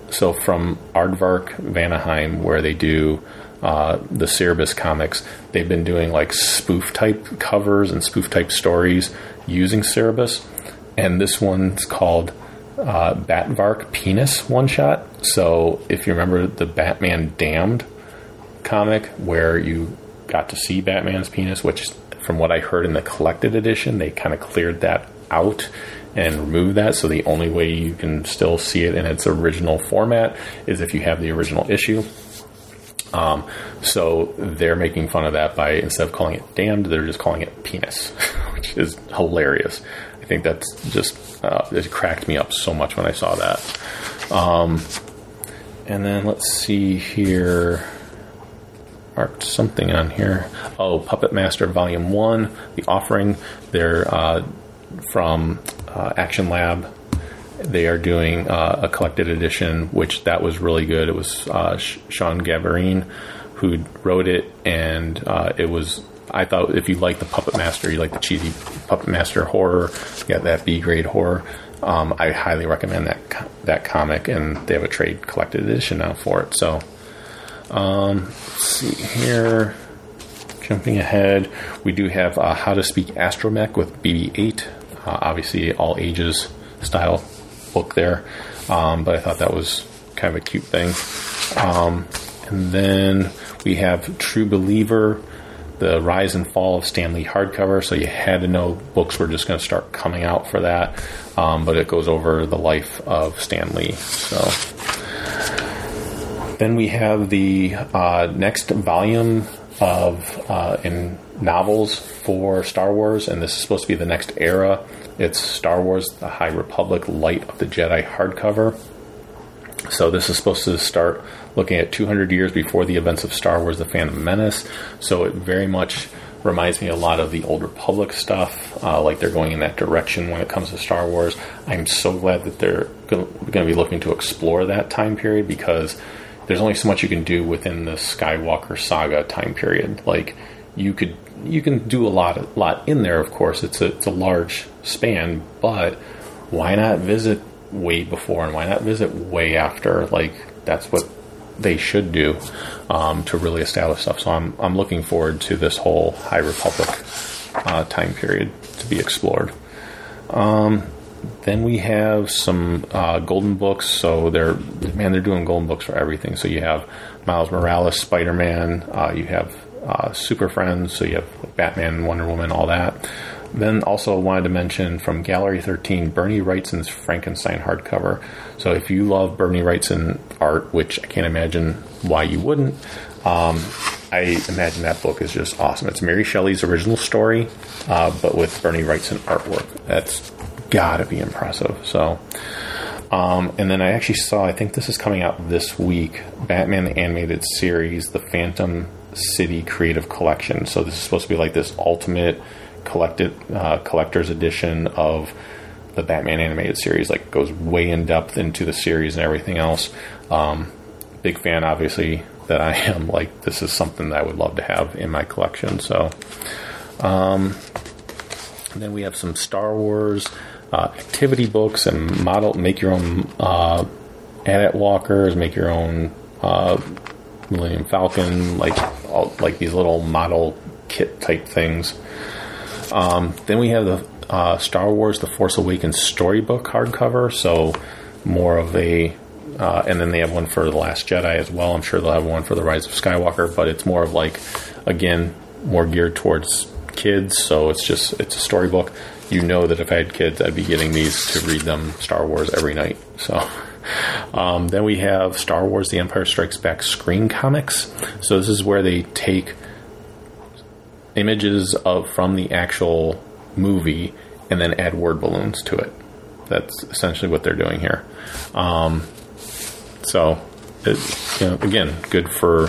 B: so from Aardvark Vanaheim, where they do uh, the Cerebus comics, they've been doing like spoof type covers and spoof type stories using Cerebus, and this one's called uh, Batvark Penis One Shot. So if you remember the Batman Damned comic, where you got to see Batman's penis, which from what I heard in the collected edition, they kind of cleared that out and remove that. So the only way you can still see it in its original format is if you have the original issue. Um, so they're making fun of that by instead of calling it damned, they're just calling it penis, which is hilarious. I think that's just uh, it cracked me up so much when I saw that. Um, and then let's see here. Marked something on here. Oh, Puppet Master Volume One, The Offering. They're uh, from uh, Action Lab. They are doing uh, a collected edition, which that was really good. It was uh, Shawn Gabborin who wrote it, and uh, it was. I thought if you like the Puppet Master, you like the cheesy Puppet Master horror, you got that B grade horror. Um, I highly recommend that that comic, and they have a trade collected edition now for it. So, um, let's see here. Jumping ahead, we do have uh, How to Speak Astromech with BB-8. Uh, obviously, all ages style book there, um, but I thought that was kind of a cute thing. Um, and then we have True Believer, the Rise and Fall of Stan Lee hardcover. So you had to know books were just going to start coming out for that, um, but it goes over the life of Stan Lee. So then we have the uh, next volume of uh, in novels for Star Wars, and this is supposed to be the next era. It's Star Wars: The High Republic, Light of the Jedi hardcover. So this is supposed to start looking at 200 years before the events of Star Wars: The Phantom Menace. So it very much reminds me a lot of the Old Republic stuff. Uh, like they're going in that direction when it comes to Star Wars. I'm so glad that they're going to be looking to explore that time period because there's only so much you can do within the Skywalker saga time period. Like you could you can do a lot lot in there. Of course, it's a it's a large span, but why not visit way before and why not visit way after? Like that's what they should do um, to really establish stuff. So I'm I'm looking forward to this whole High Republic uh, time period to be explored. Um, then we have some uh, golden books. So they're man, they're doing golden books for everything. So you have Miles Morales, Spider Man. Uh, you have uh, Super Friends. So you have Batman, Wonder Woman, all that. Then also wanted to mention from Gallery 13, Bernie Wrightson's Frankenstein hardcover. So if you love Bernie Wrightson art, which I can't imagine why you wouldn't, um, I imagine that book is just awesome. It's Mary Shelley's original story, uh, but with Bernie Wrightson artwork. That's gotta be impressive. So, um, and then I actually saw, I think this is coming out this week, Batman the Animated Series, the Phantom City Creative Collection. So this is supposed to be like this ultimate collected uh, collector's edition of the Batman animated series. Like goes way in depth into the series and everything else. Um, big fan, obviously, that I am. Like this is something that I would love to have in my collection. So, um, then we have some Star Wars uh, activity books and model make your own uh, AT-AT walkers, make your own uh, Millennium Falcon, like all, like these little model kit type things. Um, then we have the uh, Star Wars: The Force Awakens storybook hardcover, so more of a. Uh, and then they have one for The Last Jedi as well. I'm sure they'll have one for The Rise of Skywalker, but it's more of like, again, more geared towards kids. So it's just it's a storybook. You know that if I had kids, I'd be getting these to read them Star Wars every night. So. Um, then we have Star Wars: The Empire Strikes Back screen comics. So this is where they take images of from the actual movie and then add word balloons to it. That's essentially what they're doing here. Um, so, it, you know, again, good for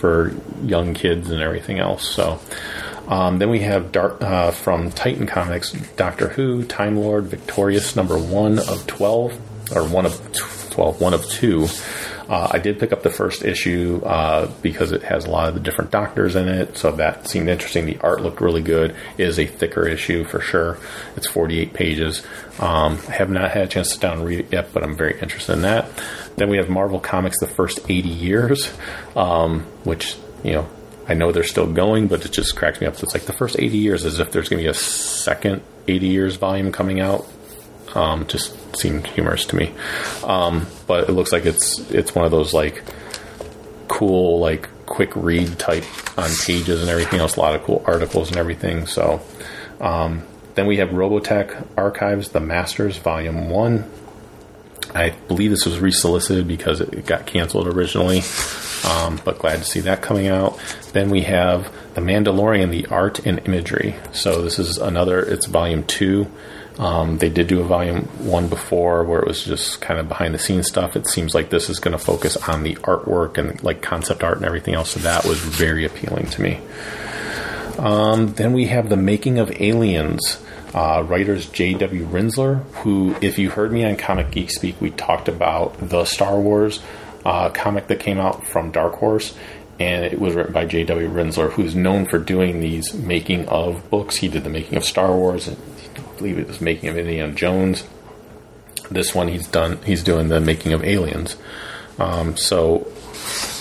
B: for young kids and everything else. So. Um, then we have Dark, uh, from Titan Comics, Doctor Who, Time Lord, Victorious, number one of 12, or one of 12, one of two. Uh, I did pick up the first issue uh, because it has a lot of the different doctors in it, so that seemed interesting. The art looked really good. It is a thicker issue for sure. It's 48 pages. Um, I have not had a chance to sit down and read it yet, but I'm very interested in that. Then we have Marvel Comics, the first 80 years, um, which, you know, I know they're still going, but it just cracks me up. So it's like the first 80 years, as if there's going to be a second 80 years volume coming out. Um, just seemed humorous to me. Um, but it looks like it's it's one of those like cool like quick read type on pages and everything else. A lot of cool articles and everything. So um, then we have Robotech Archives, The Masters, Volume One. I believe this was resolicited because it got canceled originally, um, but glad to see that coming out. Then we have The Mandalorian, The Art and Imagery. So this is another, it's volume two. Um, they did do a volume one before where it was just kind of behind the scenes stuff. It seems like this is going to focus on the artwork and like concept art and everything else. So that was very appealing to me. Um, then we have the making of aliens. Uh, writers J.W. Rinzler, who, if you heard me on Comic Geek Speak, we talked about the Star Wars uh, comic that came out from Dark Horse, and it was written by J.W. Rinzler, who's known for doing these making of books. He did the making of Star Wars, believe it was making of Indiana Jones. This one he's done. He's doing the making of Aliens. Um, so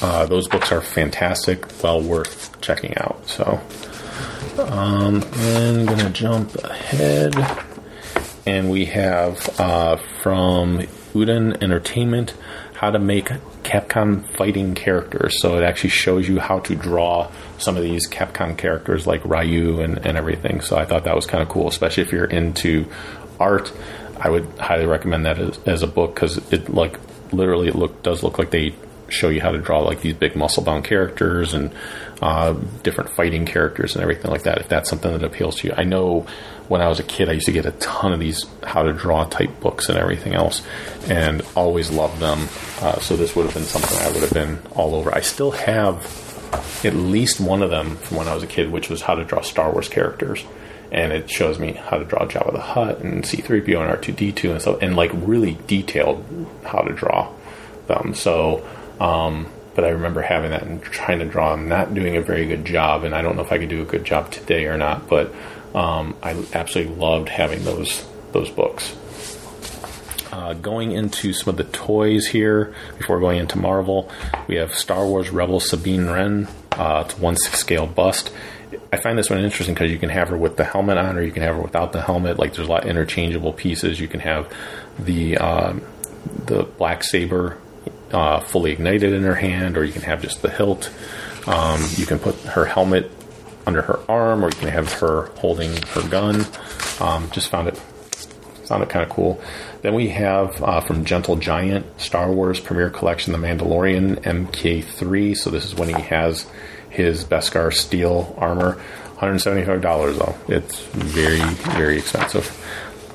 B: uh, those books are fantastic, well worth checking out. So. Um, I'm to jump ahead. And we have uh, from Udon Entertainment how to make Capcom fighting characters. So it actually shows you how to draw some of these Capcom characters like Ryu and, and everything. So I thought that was kind of cool, especially if you're into art. I would highly recommend that as, as a book because it like literally it look does look like they show you how to draw like these big muscle bound characters and uh, different fighting characters and everything like that. If that's something that appeals to you, I know when I was a kid, I used to get a ton of these how to draw type books and everything else, and always loved them. Uh, so this would have been something I would have been all over. I still have at least one of them from when I was a kid, which was how to draw Star Wars characters. And it shows me how to draw Jabba the Hutt and C3PO and R2D2 and so, and like really detailed how to draw them. So, um, but I remember having that and trying to draw them, not doing a very good job. And I don't know if I could do a good job today or not, but um, I absolutely loved having those those books. Uh, going into some of the toys here before going into Marvel, we have Star Wars Rebel Sabine Wren. Uh, it's one six scale bust. I find this one interesting because you can have her with the helmet on, or you can have her without the helmet. Like there's a lot of interchangeable pieces. You can have the um, the black saber uh, fully ignited in her hand, or you can have just the hilt. Um, you can put her helmet under her arm, or you can have her holding her gun. Um, just found it found it kind of cool. Then we have uh, from Gentle Giant Star Wars Premiere Collection, The Mandalorian MK3. So this is when he has his Beskar steel armor. $175 though. It's very, very expensive.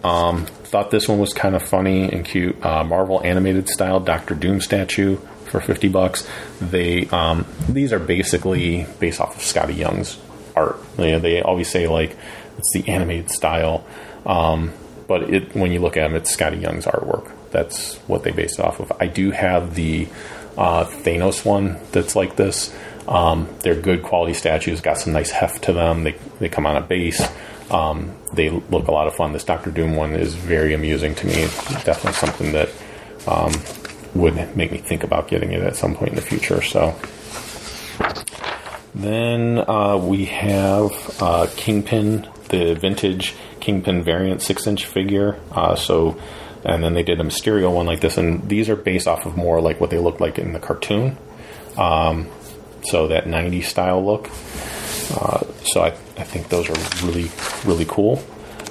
B: Um, thought this one was kind of funny and cute. Uh, Marvel animated style Doctor Doom statue for 50 bucks. They um, these are basically based off of Skottie Young's art. They always say like it's the animated style, um, but it when you look at them, it's Skottie Young's artwork. That's what they base it off of. I do have the uh, Thanos one that's like this. Um, they're good quality statues, got some nice heft to them. They they come on a base. Um, they look a lot of fun. This Doctor Doom one is very amusing to me. It's definitely something that um, would make me think about getting it at some point in the future. So then uh, we have uh, Kingpin, the vintage Kingpin variant six inch figure. Uh, so, and then they did a Mysterio one like this, and these are based off of more like what they look like in the cartoon. Um, so that 90s style look. Uh, so I, I think those are really, really cool.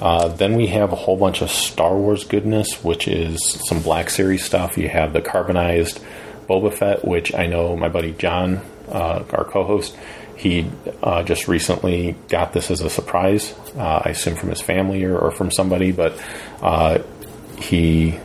B: Uh, then we have a whole bunch of Star Wars goodness, which is some Black Series stuff. You have the carbonized Boba Fett, which I know my buddy John, uh, our co-host, he uh, just recently got this as a surprise. Uh, I assume from his family or, or from somebody, but uh, he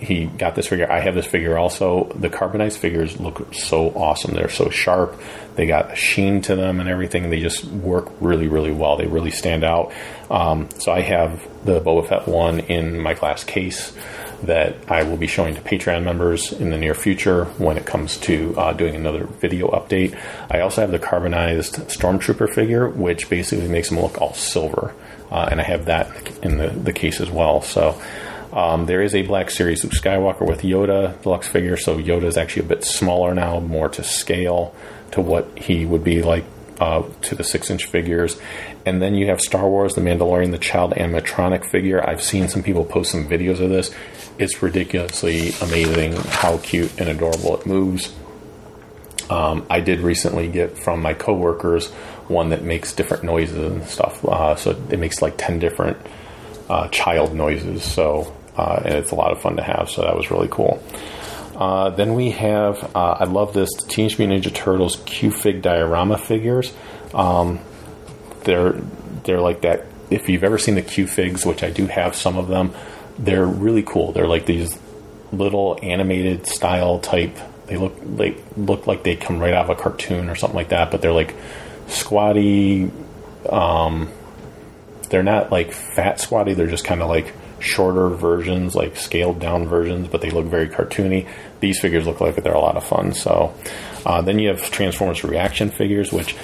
B: he got this figure. I have this figure also. The carbonized figures look so awesome. They're so sharp. They got a sheen to them and everything. They just work really, really well. They really stand out. Um, so I have the Boba Fett one in my glass case that I will be showing to Patreon members in the near future when it comes to uh, doing another video update. I also have the carbonized Stormtrooper figure, which basically makes them look all silver. Uh, and I have that in the, the case as well. So um, there is a Black Series Luke Skywalker with Yoda deluxe figure, so Yoda is actually a bit smaller now, more to scale to what he would be like uh, to the six inch figures. And then you have Star Wars, The Mandalorian, the child animatronic figure. I've seen some people post some videos of this. It's ridiculously amazing how cute and adorable it moves. Um, I did recently get from my coworkers one that makes different noises and stuff. Uh, so it makes like 10 different uh, child noises. So, uh, and it's a lot of fun to have. So that was really cool. Uh, then we have, uh, I love this Teenage Mutant Ninja Turtles Q-Fig diorama figures. Um, they're they're like that. If you've ever seen the Q-Figs, which I do have some of them, they're really cool. They're like these little animated style type. They look they look like they come right out of a cartoon or something like that, but they're like squatty. Um, they're not like fat squatty. They're just kind of like shorter versions, like scaled down versions, but they look very cartoony. These figures look like they're a lot of fun. So uh, then you have Transformers reaction figures, which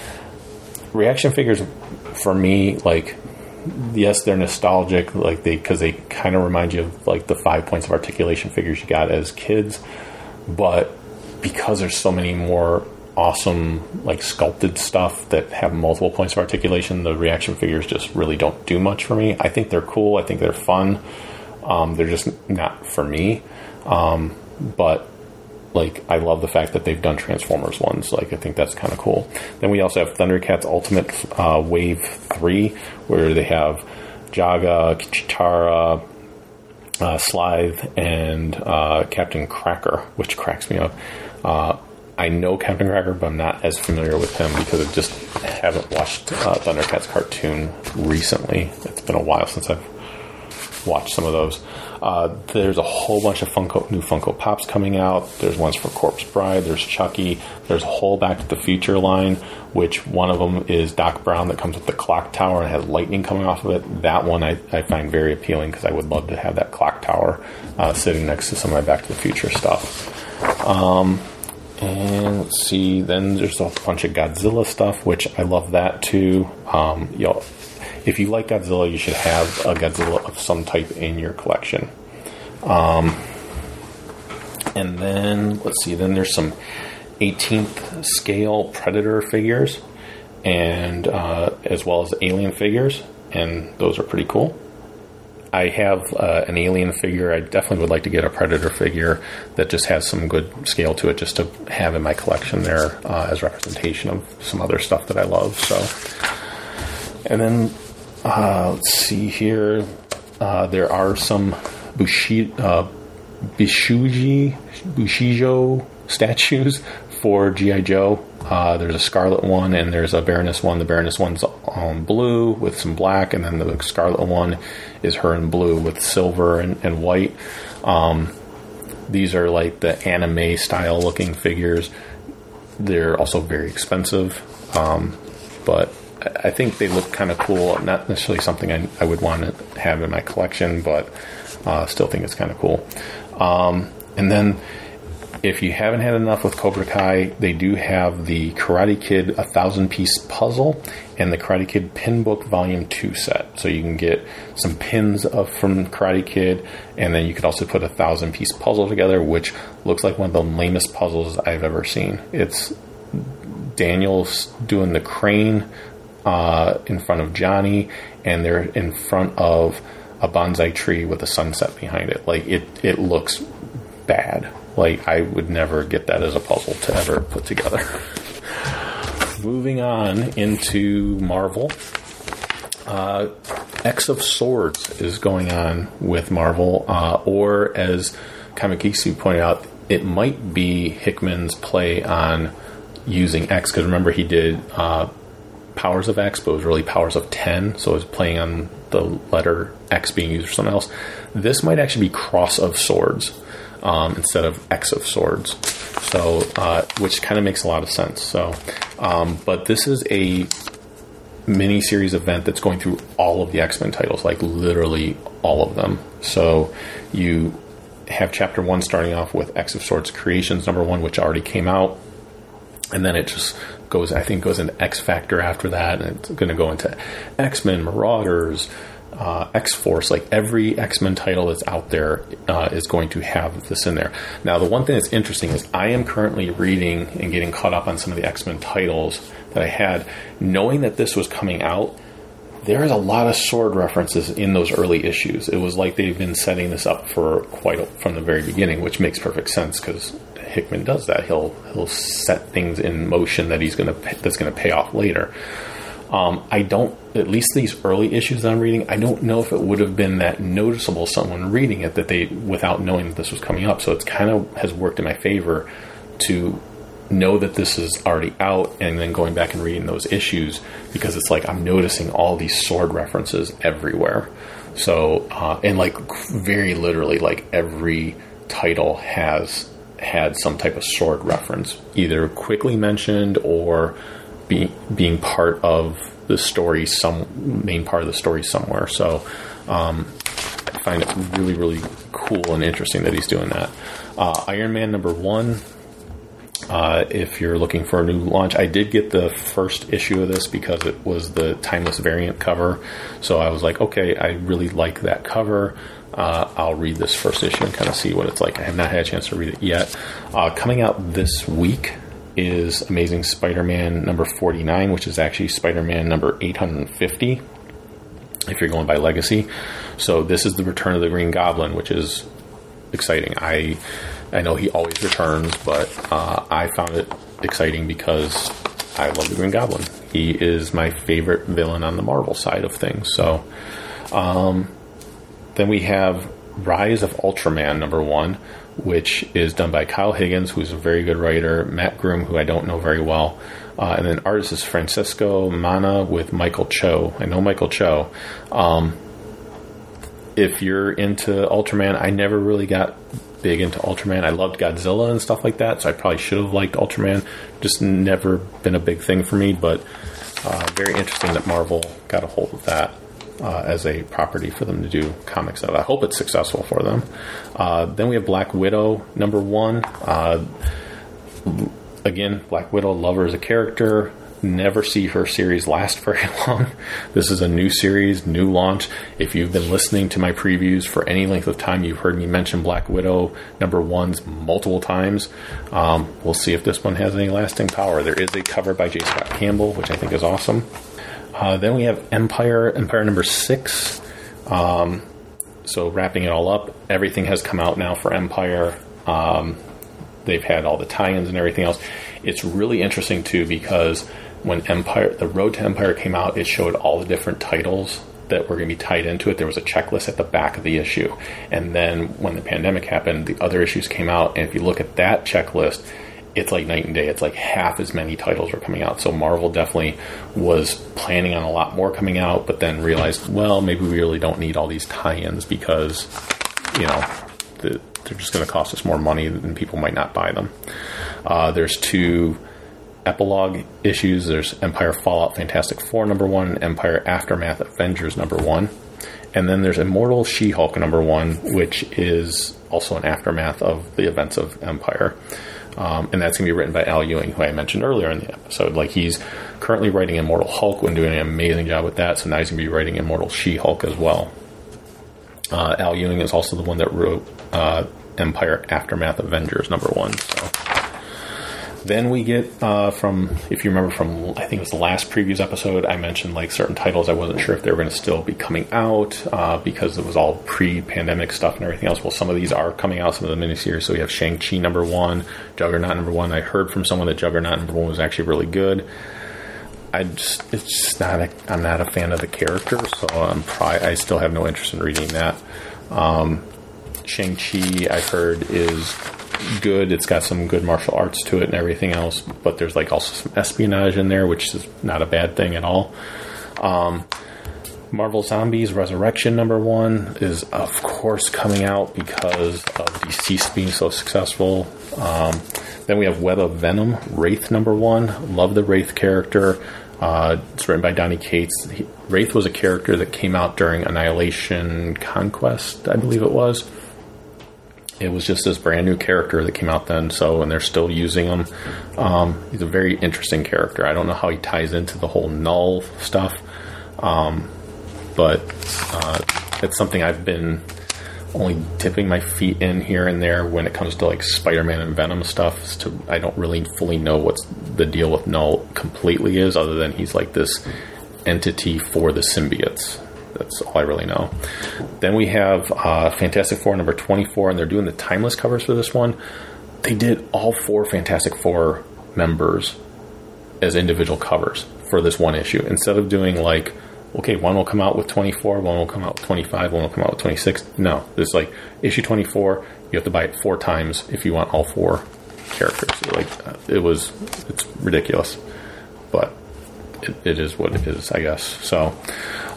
B: reaction figures for me like yes they're nostalgic like they because they kind of remind you of like the five points of articulation figures you got as kids but because there's so many more awesome like sculpted stuff that have multiple points of articulation the reaction figures just really don't do much for me i think they're cool i think they're fun um, they're just not for me um, but like I love the fact that they've done Transformers ones. Like I think that's kind of cool. Then we also have Thundercats Ultimate uh, Wave Three, where they have Jaga, Chitara, uh, Slithe, and uh, Captain Cracker, which cracks me up. I know Captain Cracker, but I'm not as familiar with him because I just haven't watched uh, Thundercats cartoon recently. It's been a while since I've watched some of those. Uh, there's a whole bunch of Funko, new Funko Pops coming out. There's ones for Corpse Bride. There's Chucky. There's a whole Back to the Future line, which one of them is Doc Brown that comes with the clock tower and has lightning coming off of it. That one I, I find very appealing because I would love to have that clock tower uh, sitting next to some of my Back to the Future stuff. Um, and let's see, then there's a bunch of Godzilla stuff, which I love that too. Um, you know, if you like Godzilla, you should have a Godzilla of some type in your collection. Um, and then let's see, then there's some 18th scale Predator figures, and uh, as well as Alien figures, and those are pretty cool. I have uh, an alien figure. I definitely would like to get a predator figure that just has some good scale to it, just to have in my collection there uh, as representation of some other stuff that I love. So, and then uh, let's see here. Uh, there are some Bushi, uh, Bishuji, Bushijo statues for GI Joe. Uh, there's a Scarlet one and there's a Baroness one. The Baroness one's um, blue with some black, and then the Scarlet one is her in blue with silver and, and white. Um, these are like the anime style looking figures. They're also very expensive, um, but I think they look kind of cool. Not necessarily something I, I would want to have in my collection, but uh, still think it's kind of cool. Um, and then if you haven't had enough with Cobra Kai, they do have the Karate Kid a thousand piece puzzle and the Karate Kid Pin Book Volume Two set. So you can get some pins of, from Karate Kid, and then you could also put a thousand piece puzzle together, which looks like one of the lamest puzzles I've ever seen. It's Daniel's doing the crane uh, in front of Johnny, and they're in front of a bonsai tree with a sunset behind it. Like it, it looks bad. Like I would never get that as a puzzle to ever put together. Moving on into Marvel. Uh, X of Swords is going on with Marvel, uh, or as Kamikisu pointed out, it might be Hickman's play on using X because remember he did uh, Powers of X, but it was really Powers of 10, so it was playing on the letter X being used for something else. This might actually be Cross of Swords um, instead of X of Swords, so uh, which kind of makes a lot of sense. So, um, but this is a mini series event that's going through all of the X Men titles, like literally all of them. So you have chapter one starting off with X of Swords Creations number one, which already came out, and then it just goes. I think goes into X Factor after that, and it's going to go into X Men Marauders. Uh, X Force, like every X Men title that's out there, uh, is going to have this in there. Now, the one thing that's interesting is I am currently reading and getting caught up on some of the X Men titles that I had, knowing that this was coming out there is a lot of sword references in those early issues. It was like they've been setting this up for quite a, from the very beginning, which makes perfect sense because Hickman does that. He'll he'll set things in motion that he's gonna that's gonna pay off later. Um, I don't, at least these early issues that I'm reading, I don't know if it would have been that noticeable someone reading it that they without knowing that this was coming up. So it's kind of has worked in my favor to know that this is already out and then going back and reading those issues because it's like I'm noticing all these sword references everywhere. So, uh, and like very literally, like every title has had some type of sword reference, either quickly mentioned or be, being part of the story, some main part of the story somewhere. So, um, I find it really, really cool and interesting that he's doing that. Uh, Iron Man number one, uh, if you're looking for a new launch. I did get the first issue of this because it was the timeless variant cover. So I was like, okay, I really like that cover. Uh, I'll read this first issue and kind of see what it's like. I have not had a chance to read it yet. Uh, coming out this week is Amazing Spider Man number 49, which is actually Spider Man number 850 if you're going by legacy. So this is the return of the Green Goblin, which is exciting. I I know he always returns, but uh, I found it exciting because I love the Green Goblin. He is my favorite villain on the Marvel side of things. So, um, then we have Rise of Ultraman number one, which is done by Kyle Higgins, who's a very good writer, Matt Groom, who I don't know very well, uh, and then artist is Francisco Manna with Michael Cho. I know Michael Cho. Um, if you're into Ultraman, I never really got big into Ultraman. I loved Godzilla and stuff like that, so I probably should have liked Ultraman. Just never been a big thing for me, but uh, very interesting that Marvel got a hold of that uh, as a property for them to do comics of. I hope it's successful for them. Uh, then we have Black Widow number one. Uh, again, Black Widow, love as a character. Never see her series last very long. This is a new series, new launch. If you've been listening to my previews for any length of time, you've heard me mention Black Widow number ones multiple times. Um, we'll see if this one has any lasting power. There is a cover by J. Scott Campbell, which I think is awesome. Uh, then we have Empire, Empire number six. Um, so wrapping it all up, everything has come out now for Empire. Um, they've had all the tie-ins and everything else. It's really interesting too because when Empire, the Road to Empire came out, it showed all the different titles that were going to be tied into it. There was a checklist at the back of the issue, and then when the pandemic happened, the other issues came out. And if you look at that checklist, it's like night and day. It's like half as many titles were coming out. So Marvel definitely was planning on a lot more coming out, but then realized, well, maybe we really don't need all these tie-ins because, you know, the, they're just going to cost us more money and people might not buy them. Uh, there's two epilogue issues. There's Empire Fallout Fantastic Four number one, Empire Aftermath Avengers number one. And then there's Immortal She Hulk number one, which is also an aftermath of the events of Empire. Um, and that's going to be written by Al Ewing, who I mentioned earlier in the episode. Like he's currently writing Immortal Hulk and doing an amazing job with that. So now he's going to be writing Immortal She Hulk as well. Uh, Al Ewing is also the one that wrote uh, Empire Aftermath Avengers number one. So then we get uh, from, if you remember from, I think it was the last previews episode, I mentioned like certain titles I wasn't sure if they were going to still be coming out uh, because it was all pre-pandemic stuff and everything else. Well, some of these are coming out, some of the miniseries. So we have Shang Chi number one, Juggernaut number one. I heard from someone that Juggernaut number one was actually really good. I just, it's just not, a, I'm not a fan of the character, so I'm probably, I still have no interest in reading that. Um, Shang Chi, I've heard is good. It's got some good martial arts to it and everything else, but there's like also some espionage in there, which is not a bad thing at all. Um, Marvel Zombies Resurrection number one is of course coming out because of Deceased being so successful. Um, then we have Web of Venom Wraith number one. Love the Wraith character. Uh, it's written by Donny Cates. He, Wraith was a character that came out during Annihilation Conquest, I believe it was it was just this brand new character that came out then. So, and they're still using him. Um, he's a very interesting character. I don't know how he ties into the whole Knull stuff, um, but uh, it's something I've been only dipping my feet in here and there when it comes to like Spider-Man and Venom stuff. To I don't really fully know what's the deal with Knull completely is, other than he's like this entity for the symbiotes. That's all I really know. Then we have uh, Fantastic Four number 24, and they're doing the timeless covers for this one. They did all four Fantastic Four members as individual covers for this one issue. Instead of doing like okay one will come out with 24 one will come out with 25 one will come out with 26 no. It's like issue 24 you have to buy it four times if you want all four characters. Like it was it's ridiculous. But it, it is what it is i guess. So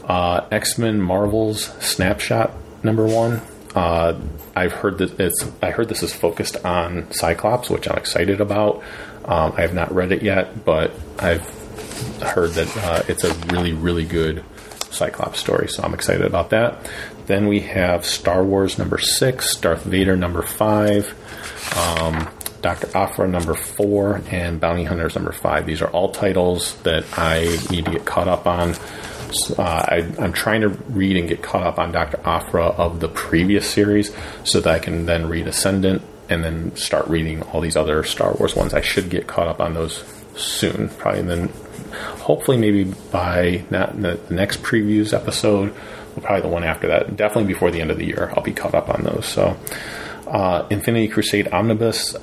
B: uh, X Men Marvels Snapshot number one. Uh, I've heard that it's. I heard this is focused on Cyclops, which I'm excited about. Um, I have not read it yet, but I've heard that uh, it's a really, really good Cyclops story, so I'm excited about that. Then we have Star Wars number six, Darth Vader number five, um, Dr. Aphra number four, and Bounty Hunters number five. These are all titles that I need to get caught up on. Uh, I, am trying to read and get caught up on Dr. Aphra of the previous series so that I can then read Ascendant and then start reading all these other Star Wars ones. I should get caught up on those soon, probably. Then hopefully, maybe by not the next previews episode, probably the one after that. Definitely before the end of the year, I'll be caught up on those. So, uh, Infinity Crusade Omnibus.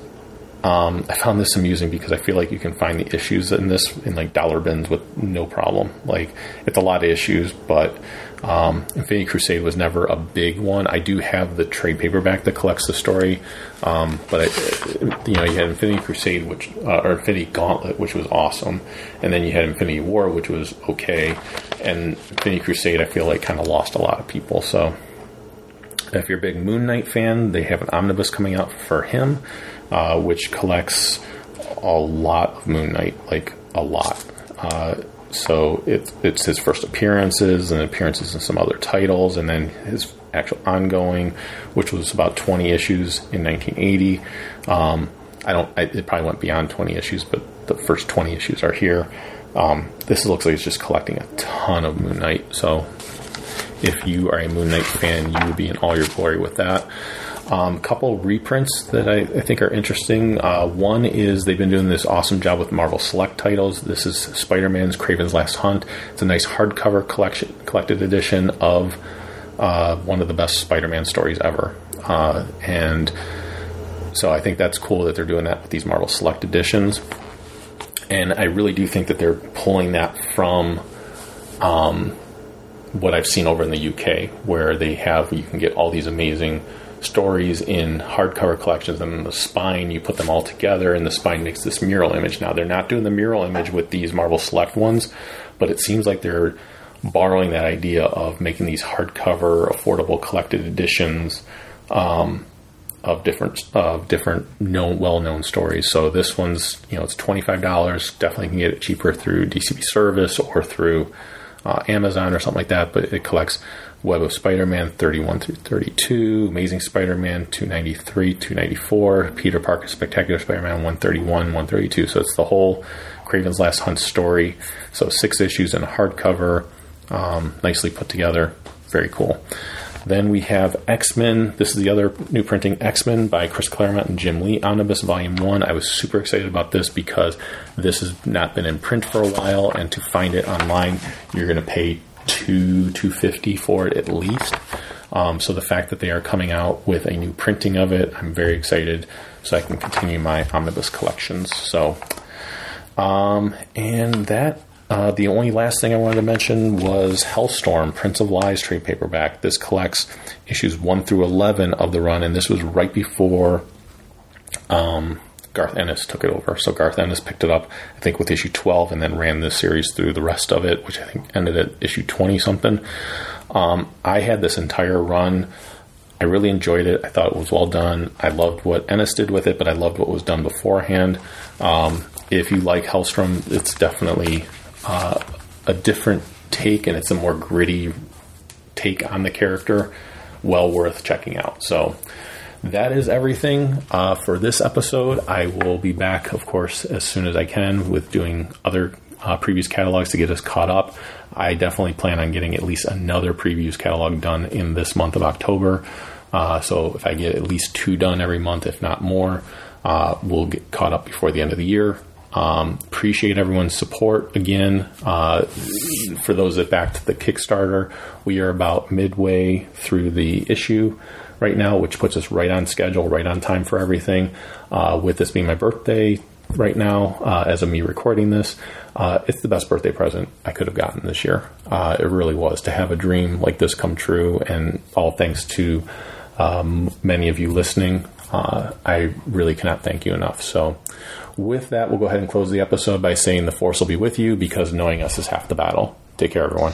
B: Um, I found this amusing because I feel like you can find the issues in this in like dollar bins with no problem. Like it's a lot of issues, but um, Infinity Crusade was never a big one. I do have the trade paperback that collects the story, um, but you know you had Infinity Crusade, which uh, or Infinity Gauntlet, which was awesome, and then you had Infinity War, which was okay, and Infinity Crusade I feel like kind of lost a lot of people. So if you're a big Moon Knight fan, they have an omnibus coming out for him uh, which collects a lot of Moon Knight, like a lot. Uh, so it, it's his first appearances and appearances in some other titles, and then his actual ongoing, which was about 20 issues in 1980. Um, I don't. I, it probably went beyond 20 issues, but the first 20 issues are here. Um, this looks like it's just collecting a ton of Moon Knight. So if you are a Moon Knight fan, you will be in all your glory with that. Um, couple reprints that I, I think are interesting. Uh, one is they've been doing this awesome job with Marvel Select titles. This is Spider Man's Kraven's Last Hunt. It's a nice hardcover collection, collected edition of uh, one of the best Spider-Man stories ever, uh, and so I think that's cool that they're doing that with these Marvel Select editions. And I really do think that they're pulling that from um, what I've seen over in the UK, where they have you can get all these amazing stories in hardcover collections, and the spine you put them all together, and the spine makes this mural image. Now they're not doing the mural image with these Marvel Select ones, but it seems like they're borrowing that idea of making these hardcover, affordable collected editions. Um, of different of different known well known stories. So this one's you know it's twenty five dollars. Definitely can get it cheaper through DCB service or through uh, Amazon or something like that. But it collects Web of Spider Man thirty one through thirty two, Amazing Spider Man two ninety three, two ninety four, Peter Parker Spectacular Spider Man one thirty one, one thirty two. So it's the whole Kraven's Last Hunt story. So six issues in hardcover, um, nicely put together. Very cool. Then we have X Men. This is the other new printing, X Men by Chris Claremont and Jim Lee, Omnibus Volume 1. I was super excited about this because this has not been in print for a while, and to find it online, you're going to pay two two fifty for it at least. Um, so the fact that they are coming out with a new printing of it, I'm very excited, so I can continue my omnibus collections. So, um, and that uh, the only last thing I wanted to mention was Hellstorm, Prince of Lies trade paperback. This collects issues 1 through 11 of the run, and this was right before um, Garth Ennis took it over. So Garth Ennis picked it up, I think, with issue 12 and then ran this series through the rest of it, which I think ended at issue 20 something. Um, I had this entire run. I really enjoyed it. I thought it was well done. I loved what Ennis did with it, but I loved what was done beforehand. Um, if you like Hellstrom, it's definitely uh, a different take, and it's a more gritty take on the character. Well worth checking out. So that is everything uh, for this episode. I will be back, of course, as soon as I can with doing other uh, previous catalogs to get us caught up. I definitely plan on getting at least another previews catalog done in this month of October. Uh, so if I get at least two done every month, if not more, uh, we'll get caught up before the end of the year. Um, appreciate everyone's support again. Uh, for those that backed the Kickstarter, we are about midway through the issue right now, which puts us right on schedule, right on time for everything. Uh, with this being my birthday right now, uh, as of me recording this, uh, it's the best birthday present I could have gotten this year. Uh, it really was to have a dream like this come true, and all thanks to um, many of you listening. Uh, I really cannot thank you enough. So, with that, we'll go ahead and close the episode by saying the force will be with you because knowing us is half the battle. Take care, everyone.